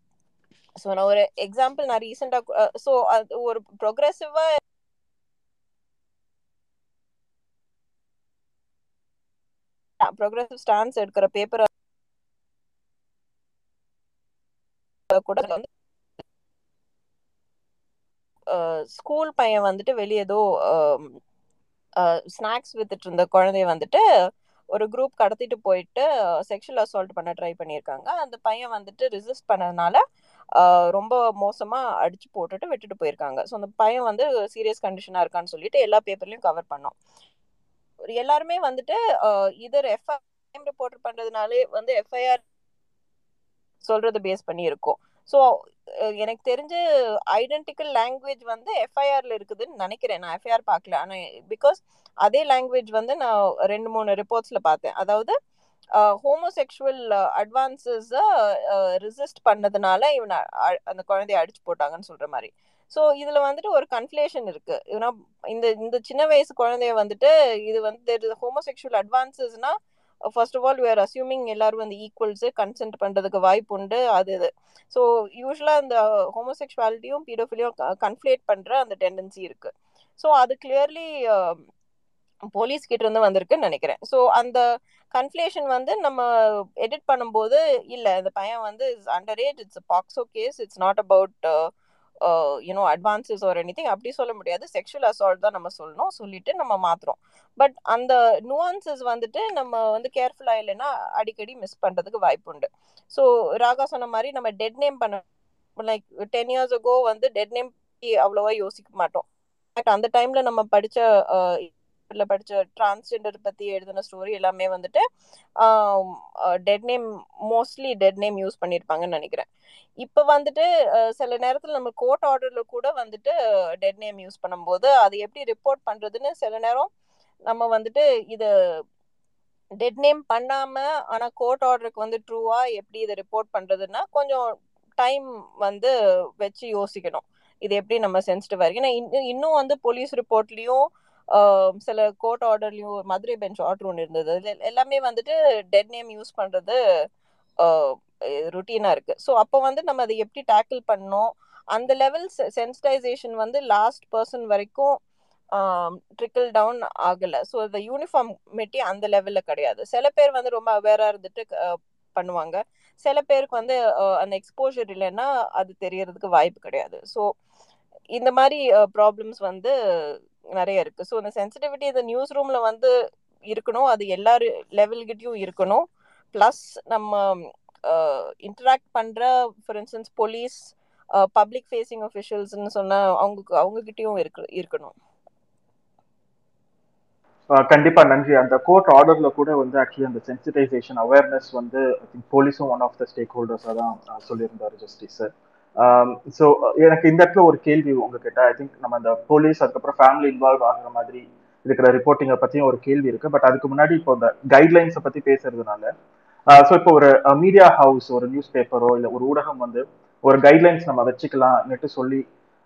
ஸோ நான் ஒரு எக்ஸாம்பிள் நான் ரீசெண்டாக ஸோ அது ஒரு ப்ரொக்ரெசிவா ப்ரொக்ரெசிவ் ஸ்டான்ஸ் எடுக்கிற பேப்பர் கூட வந்து ஸ்கூல் பையன் வந்துட்டு வெளியே ஏதோ ஸ்நாக்ஸ் வித்துட்டு இருந்த குழந்தைய வந்துட்டு ஒரு குரூப் கடத்திட்டு போயிட்டு செக்ஷுவல் அசால்ட் பண்ண ட்ரை பண்ணியிருக்காங்க. அந்த பையன் வந்துட்டு ரிசிஸ்ட் பண்ணதுனால ரொம்ப மோசமா அடிச்சு போட்டுட்டு விட்டுட்டு போயிருக்காங்க. ஸோ அந்த பையன் வந்து சீரியஸ் கண்டிஷனா இருக்கான்னு சொல்லிட்டு எல்லா பேப்பர்லயும் கவர் பண்ணோம். எல்லாருமே வந்துட்டு இதர் எஃப்ஐஆர் ரிப்போர்ட் பண்றதுனாலே வந்து எஃப்ஐஆர் சொல்றது பேஸ் பண்ணி இருக்கும். ஸோ எனக்கு தெரிஞ்சு ஐடென்டிக்கல் லாங்குவேஜ் வந்து எஃப்ஐஆர்ல இருக்குதுன்னு நினைக்கிறேன். நான் எஃப்ஐஆர் பார்க்கல ஆனால் பிகாஸ் அதே லாங்குவேஜ் வந்து நான் ரெண்டு மூணு ரிப்போர்ட்ஸ்ல பார்த்தேன். அதாவது ஹோமோசெக்ஷுவல் அட்வான்ஸஸை ரிசிஸ்ட் பண்ணதுனால இவனை அந்த குழந்தைய அடிச்சு போட்டாங்கன்னு சொல்ற மாதிரி. ஸோ இதுல வந்துட்டு ஒரு கன்ஃபிளேஷன் இருக்கு. ஏன்னா இந்த இந்த சின்ன வயசு குழந்தைய வந்துட்டு இது வந்து homosexual அட்வான்ஸஸ்னால் first of all were assuming எல்லாரும் வந்து ஈக்குவல்ஸு கன்சென்ட் பண்ணுறதுக்கு வாய்ப்பு உண்டு. அது இது. ஸோ யூஸ்வலாக அந்த ஹோமோசெக்ஷுவாலிட்டியும் பீடோஃபிலியும் கன்ஃபிளேட் பண்ணுற அந்த டெண்டன்சி இருக்குது ஸோ அது கிளியர்லி போலீஸ் um, கிட்ட இருந்து வந்திருக்குன்னு நினைக்கிறேன். ஸோ அந்த கன்ஃபிளேஷன் வந்து நம்ம எடிட் பண்ணும்போது இல்லை இந்த பையன் வந்து under age it's POCSO case it's not about you know advances ஒரு எனி திங் அப்படி சொல்ல முடியாது. செக்ஷுவல் அசால்ட் தான் நம்ம சொல்லணும் சொல்லிட்டு நம்ம மாத்துறோம். பட் அந்த நுவான்சஸ் வந்துட்டு நம்ம வந்து கேர்ஃபுல்லா இல்லைன்னா அடிக்கடி மிஸ் பண்றதுக்கு வாய்ப்பு உண்டு. ஸோ ராகா சொன்ன மாதிரி நம்ம டெட் நேம் பண்ண லைக் டென் இயர்ஸ் அகோ வந்து டெட் நேம் அவ்வளோவா யோசிக்க மாட்டோம். அந்த டைம்ல நம்ம பேப்பர்ல படிச்ச டிரான்ஸ்ஜெண்டர் பத்தி எழுதின ஸ்டோரி எல்லாமே வந்துட்டு dead name mostly dead name use பண்ணிருப்பாங்கன்னு நினைக்கிறேன். இப்ப வந்துட்டு சில நேரத்துல நம்ம கோர்ட் ஆர்டர்ல கூட வந்துட்டு டெட் நேம் யூஸ் பண்ணும்போது அது எப்படி ரிப்போர்ட் பண்றதுன்னு சில நேரம் நம்ம வந்துட்டு இது டெட் நேம் பண்ணாம ஆனா கோர்ட் ஆர்டருக்கு வந்து ட்ரூவா எப்படி இதை ரிப்போர்ட் பண்றதுன்னா கொஞ்சம் டைம் வந்து வச்சு யோசிக்கணும். இது எப்படி நம்ம சென்சிட்டிவா இருக்கு. ஏன்னா இன்னும் வந்து போலீஸ் ரிப்போர்ட்லயும் சில கோர்ட் ஆர்டர்லயும் மதுரை பெஞ்ச் ஆர்டர் ஒன்று இருந்தது. எல்லாமே வந்துட்டு டெட் நேம் யூஸ் பண்றது ருட்டீனா இருக்கு. ஸோ அப்போ வந்து நம்ம அதை எப்படி டேக்கிள் பண்ணோம்? அந்த லெவல் சென்சிடைசேஷன் வந்து லாஸ்ட் பர்சன் வரைக்கும் ட்ரிக்கிள் டவுன் ஆகலை. ஸோ இந்த யூனிஃபார்மிட்டி அந்த லெவலில் கிடையாது. சில பேர் வந்து ரொம்ப அவேராக இருந்துட்டு பண்ணுவாங்க. சில பேருக்கு வந்து அந்த எக்ஸ்போஷர் இல்லைன்னா அது தெரியறதுக்கு வாய்ப்பு கிடையாது. ஸோ இந்த மாதிரி ப்ராப்ளம்ஸ் வந்து நிறைய இருக்கு. ஸோ அந்த சென்சிட்டிவிட்டி இந்த நியூஸ் ரூம்ல வந்து இருக்கணும். அது எல்லா லெவல்கிட்டயும் இருக்கணும். ப்ளஸ் நம்ம இன்டராக்ட் பண்ற for instance police public facing ஒஃபிஷியல்ஸ்னு சொன்ன அவங்க அவங்க கிட்டயும் இருக்கு இருக்கணும். கண்டிப்பா நன்றி. அந்த கோர்ட் ஆர்டர்ல கூட வந்து ஆக்சுவலி அந்த சென்சிடைசேஷன் அவேர்னஸ் வந்து போலீஸும் ஒன் ஆஃப் த ஸ்டேக் ஹோல்டர்ஸாக தான் சொல்லியிருந்தார் சொல்லியிருந்தாரு ஜஸ்டிஸ் Um, ஸோ uh, எனக்கு இந்த இடத்துல ஒரு கேள்வி உங்ககிட்ட. ஐ திங்க் நம்ம அந்த போலீஸ் அதுக்கப்புறம் ஃபேமிலி இன்வால்வ் ஆகுற மாதிரி இருக்கிற ரிப்போர்ட்டிங்கை பற்றியும் ஒரு கேள்வி இருக்கு. பட் அதுக்கு முன்னாடி இப்போ இந்த கைட்லைன்ஸை பற்றி பேசுறதுனால uh, ஸோ இப்போ ஒரு uh, மீடியா ஹவுஸ் ஒரு நியூஸ் பேப்பரோ இல்லை ஒரு ஊடகம் வந்து ஒரு கைட்லைன்ஸ் நம்ம வச்சுக்கலாம்னுட்டு சொல்லி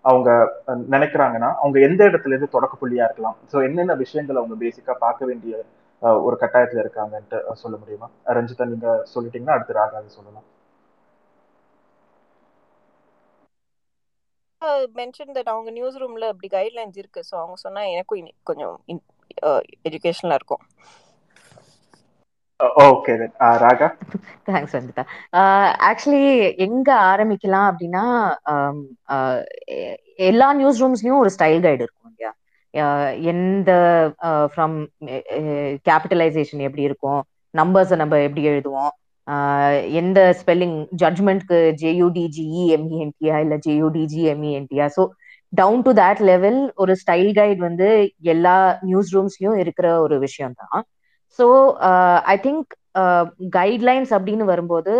அவங்க நினைக்கிறாங்கன்னா அவங்க எந்த இடத்துல இருந்து தொடக்க புள்ளியா இருக்கலாம்? ஸோ என்னென்ன விஷயங்களை அவங்க பேசிக்கா பார்க்க வேண்டிய ஒரு கட்டாயத்துல இருக்காங்கன்ட்டு சொல்ல முடியுமா? ரஞ்சிதா நீங்க சொல்லிட்டீங்கன்னா அடுத்து ராகாது சொல்லலாம். மென்ஷன் தட் அவங்க நியூஸ் ரூம்ல அப்படி கைட்லைன்ஸ் இருக்கு. ஸோ அவங்க சொன்னா எனக்கும் இனி கொஞ்சம் எஜுகேஷனலா இருக்கும். Okay Raga? Thanks Vandita actually எங்க ஆரம்பிக்கலாம் அப்படின்னா எல்லா நியூஸ் ரூம்ஸ்லயும் ஒரு ஸ்டைல் கைடு இருக்கும் இல்லையா? எந்த ஃப்ரம் கேபிட்டலைசேஷன் எப்படி இருக்கும்? நம்பர்ஸை நம்ம எப்படி எழுதுவோம்? எந்த spelling ஜட்ஜ்மெண்ட்க்கு J U D G E இல்ல இல்லை so down to that level ஒரு ஸ்டைல் கைட் வந்து எல்லா நியூஸ் ரூம்ஸ்லயும் இருக்கிற ஒரு விஷயம் தான் ஸோ ஐ திங்க் கைட்லைன்ஸ் அப்படின்னு வரும்போது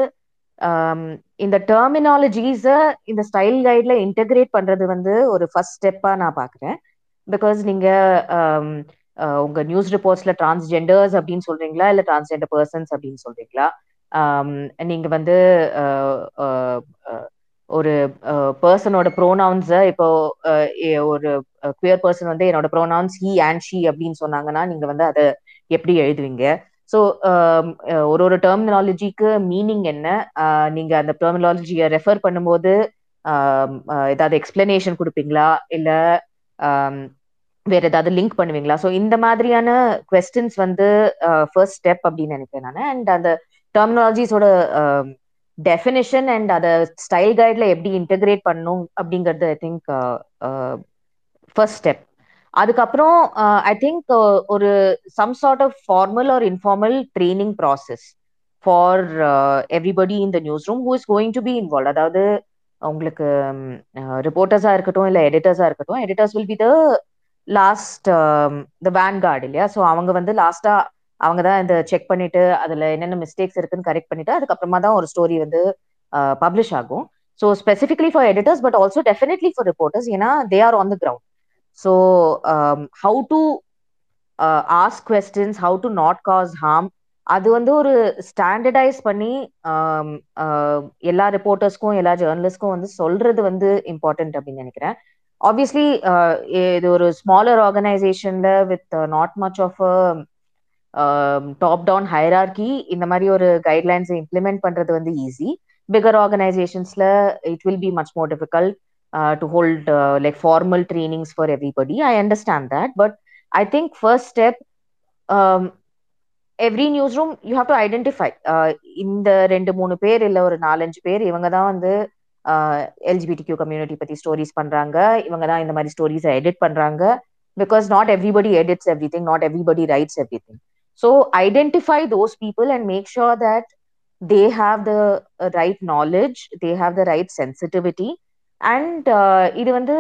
இந்த டெர்மினாலஜிஸை இந்த ஸ்டைல் கைட்ல இன்டெகிரேட் பண்றது வந்து ஒரு ஃபர்ஸ்ட் ஸ்டெப்பா நான் பாக்குறேன். பிகாஸ் நீங்க உங்க நியூஸ் ரிப்போர்ட்ஸ்ல டிரான்ஸ்ஜெண்டர்ஸ் அப்படின்னு சொல்றீங்களா? இல்ல டிரான்ஸ்ஜெண்டர் பர்சன்ஸ் அப்படின்னு சொல்றீங்களா? நீங்க வந்து ஒரு பர்சனோட ப்ரோனவுன்ஸை இப்போ ஒரு குயர் பர்சன் வந்து என்னோட ப்ரோனவுன்ஸ் ஹி அண்ட் ஷி அப்படின்னு சொன்னாங்கன்னா நீங்க வந்து அதை எப்படி எழுதுவீங்க? ஸோ ஒரு ஒரு டெர்மினாலஜிக்கு மீனிங் என்ன? நீங்க அந்த டெர்மினாலஜியை ரெஃபர் பண்ணும்போது ஏதாவது எக்ஸ்பிளனேஷன் கொடுப்பீங்களா? இல்லை வேற ஏதாவது லிங்க் பண்ணுவீங்களா? ஸோ இந்த மாதிரியான கொஸ்டின்ஸ் வந்து ஃபர்ஸ்ட் ஸ்டெப் அப்படின்னு நினைக்கிறேன் நான். அண்ட் அந்த டெர்மினாலஜிஸோட டெஃபினிஷன் அண்ட் அதை ஸ்டைல் கைட்ல எப்படி இன்டெகிரேட் பண்ணணும் அப்படிங்கிறது ஐ திங்க் ஃபர்ஸ்ட் ஸ்டெப் அதுக்கப்புறம் ஐ திங்க் ஒரு some sort of formal or informal training process for everybody in the news room who is going to be involve அதாவது உங்களுக்கு ரிப்போர்ட்டர்ஸாக இருக்கட்டும் இல்லை எடிட்டர்ஸாக இருக்கட்டும் editors will be the last the vanguard இல்லையா? ஸோ அவங்க வந்து லாஸ்டாக அவங்க தான் இந்த செக் பண்ணிட்டு அதுல என்னென்ன மிஸ்டேக்ஸ் இருக்குன்னு கரெக்ட் பண்ணிட்டு அதுக்கப்புறமா தான் ஒரு ஸ்டோரி வந்து பப்ளிஷ் ஆகும். So specifically for editors but also definitely for reporters ஏன்னா they are on the ground so how to ask questions how to not cause harm அது வந்து ஒரு ஸ்டாண்டர்டைஸ் பண்ணி எல்லா ரிப்போர்ட்டர்ஸ்க்கும் எல்லா ஜேர்னலிஸ்ட்க்கும் வந்து சொல்றது வந்து இம்பார்ட்டன்ட் அப்படின்னு நினைக்கிறேன். ஆப்வியஸ்லி இது ஒரு smaller ஆர்கனைசேஷன்ல with not much of top down hierarchy இந்த மாதிரி ஒரு கைட்லைன்ஸை இம்ப்ளிமெண்ட் பண்றது வந்து easy bigger ஆர்கனைசேஷன்ஸ்ல it will be much more difficult to hold like formal trainings for everybody I understand that but I think first step every news room you have to identify இந்த ரெண்டு மூணு பேர் இல்லை ஒரு நாலஞ்சு பேர் இவங்க தான் வந்து எல்ஜிபிடி கியூ கம்யூனிட்டி பத்தி ஸ்டோரிஸ் பண்றாங்க. இவங்க தான் இந்த மாதிரி ஸ்டோரிஸை எடிட் பண்றாங்க. Because not everybody edits everything not everybody writes everything So identify those people and make sure that they have the right knowledge they have the right sensitivity and இது வந்து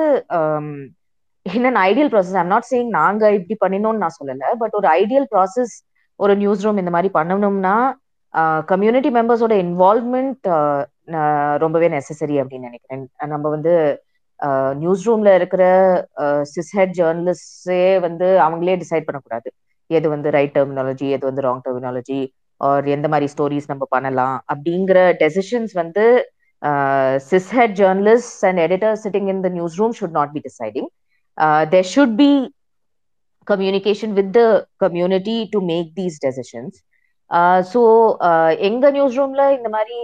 in ideal process I'm not saying நாங்க இப்படி பண்ணினோம்னு நான் சொல்லலை but ஒரு ideal process ஒரு news room இந்த மாதிரி பண்ணணும்னா கம்யூனிட்டி மெம்பர்ஸோட இன்வால்வ்மெண்ட் ரொம்பவே நெசசரி அப்படின்னு நினைக்கிறேன். நம்ம வந்து uh, நியூஸ் ரூம்ல இருக்கிற uh, சிஸ்ஹெட் ஜேர்னலிஸ்டே வந்து அவங்களே டிசைட் பண்ணக்கூடாது. எது வந்து ரைட் டெர்மினாலஜி எது வந்து ராங் டெர்மினாலஜி ஆர் எந்த மாதிரி ஸ்டோரிஸ் நம்ம பண்ணலாம் அப்படிங்கிற டெசிஷன்ஸ் வந்து cishet journalist and editor sitting in the newsroom should not be deciding there should be communication with the community to make these decisions so எங்க news ரூம்ல இந்த மாதிரி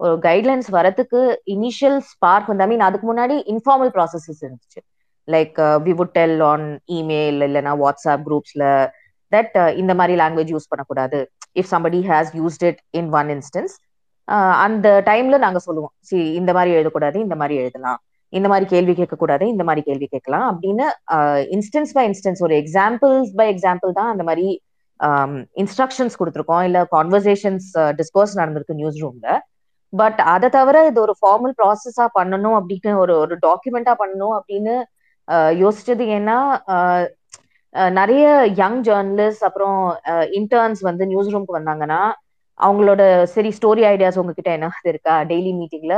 ஒரு கைட்லைன்ஸ் வரத்துக்கு இனிஷியல் ஸ்பார்க் வந்து ஐ மீன் அதுக்கு முன்னாடி இன்ஃபார்மல் ப்ராசஸஸ் இருந்துச்சு. Like we would tell on email இல்லைன்னா வாட்ஸ்அப் குரூப்ஸ்ல தட் இந்த மாதிரி லாங்குவேஜ் யூஸ் பண்ணக்கூடாது. If somebody has used it in one instance அந்த டைம்ல நாங்க சொல்லுவோம். சி இந்த மாதிரி எழுதக்கூடாது இந்த மாதிரி எழுதலாம். இந்த மாதிரி கேள்வி கேட்கக்கூடாது இந்த மாதிரி கேள்வி கேட்கலாம் அப்படின்னு இன்ஸ்டன்ஸ் பை இன்ஸ்டன்ஸ் ஒரு எக்ஸாம்பிள்ஸ் பை எக்ஸாம்பிள் தான் அந்த மாதிரி um, இன்ஸ்ட்ரக்ஷன்ஸ் கொடுத்துருக்கோம். இல்ல கான்வர்சேஷன்ஸ் டிஸ்கோர்ஸ் uh, நடந்திருக்கு நியூஸ் ரூம்ல பட் அதை தவிர இது ஒரு ஃபார்மல் ப்ராசஸா பண்ணணும் அப்படின்னு ஒரு ஒரு டாக்குமெண்டா பண்ணணும் அப்படின்னு யோசிச்சது ஏன்னா நிறைய யங் ஜேர்னலிஸ்ட் அப்புறம் இன்டர்ன்ஸ் வந்து நியூஸ் ரூம்க்கு வந்தாங்கன்னா அவங்களோட சரி ஸ்டோரி ஐடியாஸ் உங்ககிட்ட என்ன இருக்கா? டெய்லி மீட்டிங்ல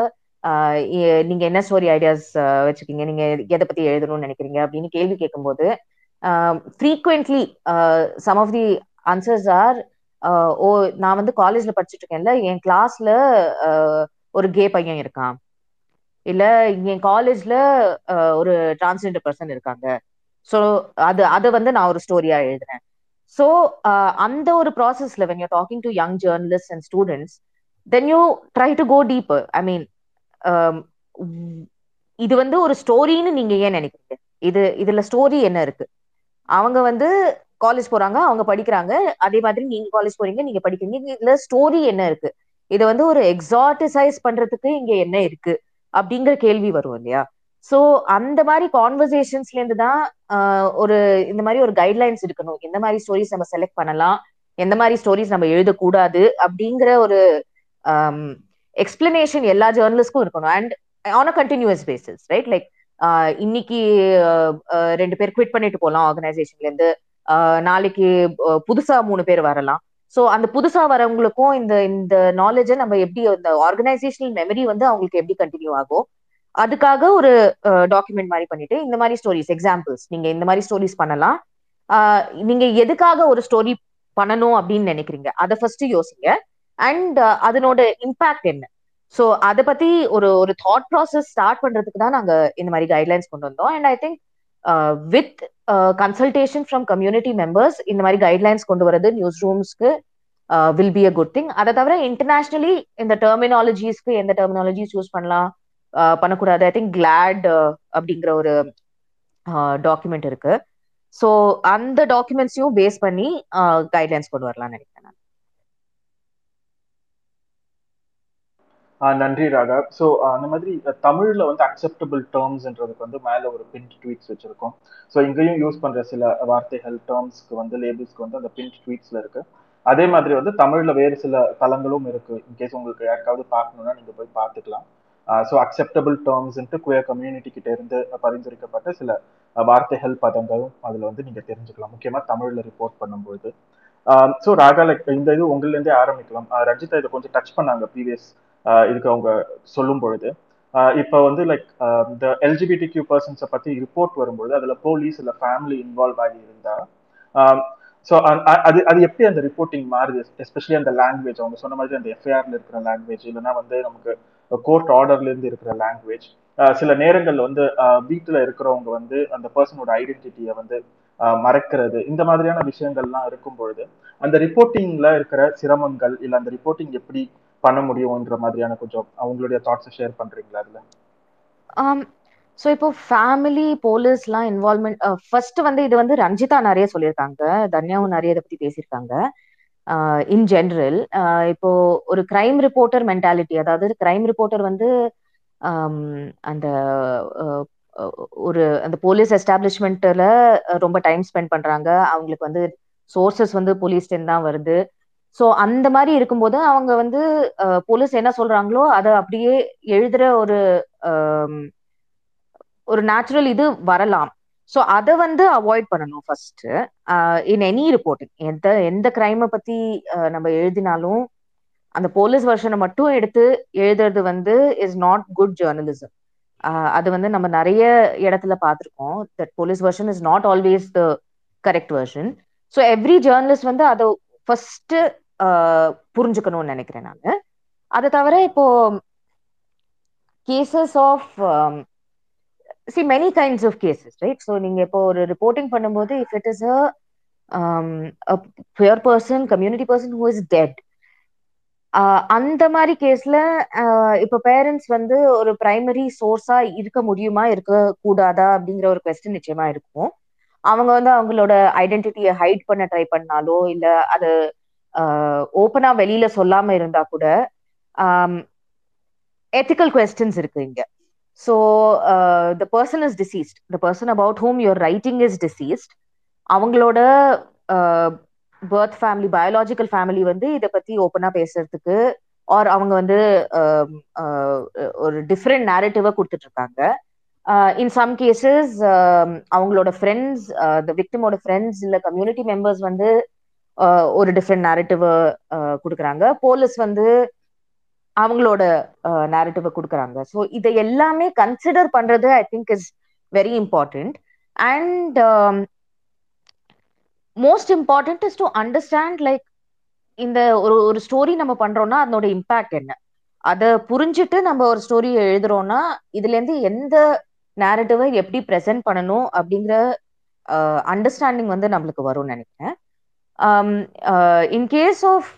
நீங்க என்ன ஸ்டோரி ஐடியாஸ் வச்சுக்கீங்க நீங்க எதை பத்தி எழுதணும்னு நினைக்கிறீங்க? அப்படின்னு கேள்வி கேட்கும்போது frequently some of the answers are ஓ நான் வந்து காலேஜ்ல படிச்சுட்டு இருக்கேன்ல என் கிளாஸ்ல ஒரு கே பையன் இருக்கான். இல்ல என் காலேஜ்ல ஒரு டிரான்ஸ்ஜெண்டர் பர்சன் இருக்காங்க. ஸோ அது அதை வந்து நான் ஒரு ஸ்டோரியா எழுதுறேன். ஸோ அந்த ஒரு ப்ராசஸ்ல when you talking to young journalist and students then you try to go deeper I mean இது வந்து ஒரு ஸ்டோரின்னு நீங்க ஏன் நினைக்கிறீங்க? இது இதுல ஸ்டோரி என்ன இருக்கு? அவங்க வந்து காலேஜ் போறாங்க அவங்க படிக்கிறாங்க. அதே மாதிரி நீங்க காலேஜ் போறீங்க நீங்க படிக்கிறீங்க. இதுல ஸ்டோரி என்ன இருக்கு? இதை வந்து ஒரு எக்ஸாட்டிசைஸ் பண்றதுக்கு இங்க என்ன இருக்கு? அப்படிங்கிற கேள்வி வரும் இல்லையா? சோ அந்த மாதிரி கான்வர்சேஷன்ஸ்ல இருந்து தான் ஒரு இந்த மாதிரி ஒரு கைட்லைன்ஸ் இருக்கணும். எந்த மாதிரி ஸ்டோரிஸ் நம்ம செலக்ட் பண்ணலாம். எந்த மாதிரி ஸ்டோரிஸ் நம்ம எழுதக்கூடாது அப்படிங்கிற ஒரு எக்ஸ்பிளனேஷன் எல்லா ஜேர்னலிஸ்ட்க்கும் இருக்கணும். And on a continuous basis right like இன்னைக்கு ரெண்டு பேர் குவிட் பண்ணிட்டு போகலாம் ஆர்கனைசேஷன்ல இருந்து. நாளைக்கு புதுசா மூணு பேர் வரலாம். ஸோ அந்த புதுசா வரவங்களுக்கும் இந்த இந்த நாலேஜை நம்ம எப்படி இந்த ஆர்கனைசேஷனல் மெமரி வந்து அவங்களுக்கு எப்படி கண்டினியூ ஆகும்? அதுக்காக ஒரு டாக்குமெண்ட் மாதிரி பண்ணிட்டு இந்த மாதிரி ஸ்டோரிஸ் எக்ஸாம்பிள்ஸ் நீங்க இந்த மாதிரி ஸ்டோரிஸ் பண்ணலாம். நீங்க எதுக்காக ஒரு ஸ்டோரி பண்ணணும் அப்படின்னு நினைக்கிறீங்க? அதை ஃபர்ஸ்ட் யோசிங்க. அண்ட் அதனோட இம்பாக்ட் என்ன? ஸோ அதை பத்தி ஒரு ஒரு தாட் ப்ராசஸ் ஸ்டார்ட் பண்றதுக்கு தான் நாங்க இந்த மாதிரி கைட்லைன்ஸ் கொண்டு வந்தோம். And I think with consultation from community members இந்த மாதிரி கைட்லைன்ஸ் கொண்டு வரது news ரூம்ஸ்க்கு will be a good thing அதை தவிர இன்டர்நேஷ்னலி இந்த டெர்மினாலஜிஸ்க்கு எந்த டெர்மினாலஜிஸ் யூஸ் பண்ணலாம் uh, பண்ணக்கூடாது. ஐ திங்க் கிளாட் அப்படிங்கிற ஒரு uh, டாக்குமெண்ட் இருக்கு. ஸோ அந்த டாக்குமெண்ட்ஸையும் பேஸ் பண்ணி uh, கைட்லைன்ஸ் கொண்டு வரலாம்னு நினைக்கிறேன் நான் நன்றி ராகா ஸோ அந்த மாதிரி தமிழ்ல வந்து அக்செப்டபிள் டேர்ம்ஸ்ன்றதுக்கு வந்து மேல ஒரு பின் ட்வீட்ஸ் வச்சிருக்கோம். ஸோ இங்கேயும் யூஸ் பண்ற சில வார்த்தைகள் டேர்ம்ஸ்க்கு வந்து லேபிள்ஸ்க்கு வந்து அந்த பின் ட்வீட்ஸ்ல இருக்கு. அதே மாதிரி வந்து தமிழ்ல வேறு சில தளங்களும் இருக்கு. இன்கேஸ் உங்களுக்கு யாருக்காவது பார்க்கணும்னா நீங்க போய் பார்த்துக்கலாம். ஸோ அக்செப்டபிள் டேர்ம்ஸ்ன்ட்டு குயர் கம்யூனிட்டி கிட்ட இருந்து பரிந்துரைக்கப்பட்ட சில வார்த்தைகள் பதங்களும் அதுல வந்து நீங்க தெரிஞ்சுக்கலாம். முக்கியமா தமிழ்ல ரிப்போர்ட் பண்ணும்பொழுது. ஸோ ராகா லைக் இந்த இது உங்கள்லேருந்தே ஆரம்பிக்கலாம். ரஞ்சிதா இதை கொஞ்சம் டச் பண்ணாங்க ப்ரீவியஸ் இதுக்கு அவங்க சொல்லும் பொழுது. இப்போ வந்து லைக் இந்த எல்ஜிபிடி கியூ பர்சன்ஸை பற்றி ரிப்போர்ட் வரும்பொழுது அதில் போலீஸ் இல்லை ஃபேமிலி இன்வால்வ் ஆகி இருந்தா ஸோ அது அது எப்படி அந்த ரிப்போர்ட்டிங் மாறுது? எஸ்பெஷலி அந்த லாங்குவேஜ் அவங்க சொன்ன மாதிரி அந்த எஃப்ஐஆர்ல இருக்கிற லாங்குவேஜ் இல்லைன்னா வந்து நமக்கு கோர்ட் ஆர்டர்ல இருந்து இருக்கிற லாங்குவேஜ் சில நேரங்கள்ல வந்து வீட்டில் இருக்கிறவங்க வந்து அந்த பர்சனோட ஐடென்டிட்டியை வந்து மறக்கிறது இந்த மாதிரியான விஷயங்கள்லாம் இருக்கும் பொழுது அந்த ரிப்போர்ட்டிங்ல இருக்கிற சிரமங்கள் இல்லை அந்த ரிப்போர்ட்டிங் எப்படி பண்ண முடியும்ன்ற மாதிரியான கொஞ்சம் அவங்களுடைய தாட்ஸை ஷேர் பண்றீங்களா அதுல? ஸோ இப்போ ஃபேமிலி போலீஸ்லாம் இன்வால்மெண்ட் ஃபர்ஸ்ட் வந்து இது வந்து ரஞ்சிதா நிறைய சொல்லியிருக்காங்க. தன்யாவும் நிறைய இதை பத்தி பேசியிருக்காங்க. இன் ஜென்ரல் இப்போ ஒரு கிரைம் ரிப்போர்ட்டர் மென்டாலிட்டி அதாவது கிரைம் ரிப்போர்ட்டர் வந்து அந்த ஒரு அந்த போலீஸ் எஸ்டாப்ளிஷ்மெண்ட்ல ரொம்ப டைம் ஸ்பெண்ட் பண்றாங்க. அவங்களுக்கு வந்து சோர்சஸ் வந்து போலீஸ்லேருந்து தான் வருது. ஸோ அந்த மாதிரி இருக்கும்போது அவங்க வந்து போலீஸ் என்ன சொல்றாங்களோ அதை அப்படியே எழுதுற ஒரு ஒரு நேச்சுரல் இது வரலாம். ஸோ அதை வந்து அவாய்ட் பண்ணணும் ஃபர்ஸ்ட் இன் எனி ரிப்போர்ட்டிங் எந்த எந்த கிரைமை பத்தி நம்ம எழுதினாலும் அந்த போலீஸ் வெர்ஷனை மட்டும் எடுத்து எழுதுறது வந்து இஸ் நாட் குட் ஜேர்னலிசம் அது வந்து நம்ம நிறைய இடத்துல பார்த்துருக்கோம். That police version is not always the correct version so every journalist வந்து அதை ஃபர்ஸ்ட் uh, புரிஞ்சுக்கணும்னு நினைக்கிறேன் நான். அதை தவிர இப்போ cases of see many kinds of cases right so நீங்க இப்போ ஒரு ரிப்போர்ட்டிங் பண்ணும்போது if it is a person community person who is dead அந்த மாதிரி கேஸ்ல இப்போ பேரண்ட்ஸ் வந்து ஒரு பிரைமரி சோர்ஸா இருக்க முடியுமா இருக்க கூடாதா அப்படிங்கிற ஒரு கொஸ்டின் நிச்சயமா இருக்கும். அவங்க வந்து அவங்களோட ஐடென்டிட்டியை ஹைட் பண்ண ட்ரை பண்ணாலோ இல்ல அது ஓப்பனா வெளியில சொல்லாம இருந்தா கூட எத்திக்கல் கொஸ்டின்ஸ் இருக்கு இங்க. So the person is deceased the person about whom your writing is deceased அவங்களோட பர்த் ஃபேமிலி பயாலாஜிக்கல் ஃபேமிலி வந்து இதை பத்தி ஓப்பனா பேசுறதுக்கு ஆர் அவங்க வந்து ஒரு டிஃப்ரெண்ட் நேரட்டிவா கொடுத்துட்டு இருக்காங்க. இன் சம் கேசஸ் அவங்களோட ஃப்ரெண்ட்ஸ் த விக்டிமோட ஃப்ரெண்ட்ஸ் இல்லை கம்யூனிட்டி மெம்பர்ஸ் வந்து uh, ஒரு டிஃப்ரெண்ட் நேரட்டிவ் கொடுக்குறாங்க. போலீஸ் வந்து அவங்களோட uh, நேரட்டிவை கொடுக்குறாங்க. ஸோ இதை எல்லாமே கன்சிடர் பண்றது I think is very important and most important is to understand like இந்த ஒரு ஒரு ஸ்டோரி நம்ம பண்றோம்னா அதனோட இம்பாக்ட் என்ன? அதை புரிஞ்சுட்டு நம்ம ஒரு ஸ்டோரி எழுதுறோம்னா இதுல இருந்து எந்த நேரட்டிவை எப்படி ப்ரெசென்ட் பண்ணணும் அப்படிங்கிற அண்டர்ஸ்டாண்டிங் வந்து நம்மளுக்கு வரும்னு நினைக்கிறேன். In case of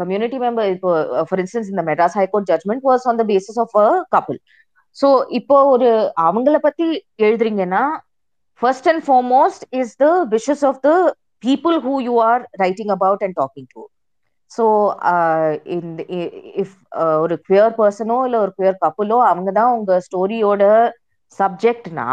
community member இப்போ ஃபார் இன்ஸ்டன்ஸ் இந்த Madras high court judgment was on the basis of a couple so இப்போ ஒரு அவங்கள பத்தி எழுதுறீங்கன்னா first and foremost is the wishes of the people who you are writing about and talking to. So இந்த if ஒரு queer பர்சனோ இல்லை ஒரு queer கப்புலோ அவங்க தான் உங்க ஸ்டோரியோட சப்ஜெக்ட்னா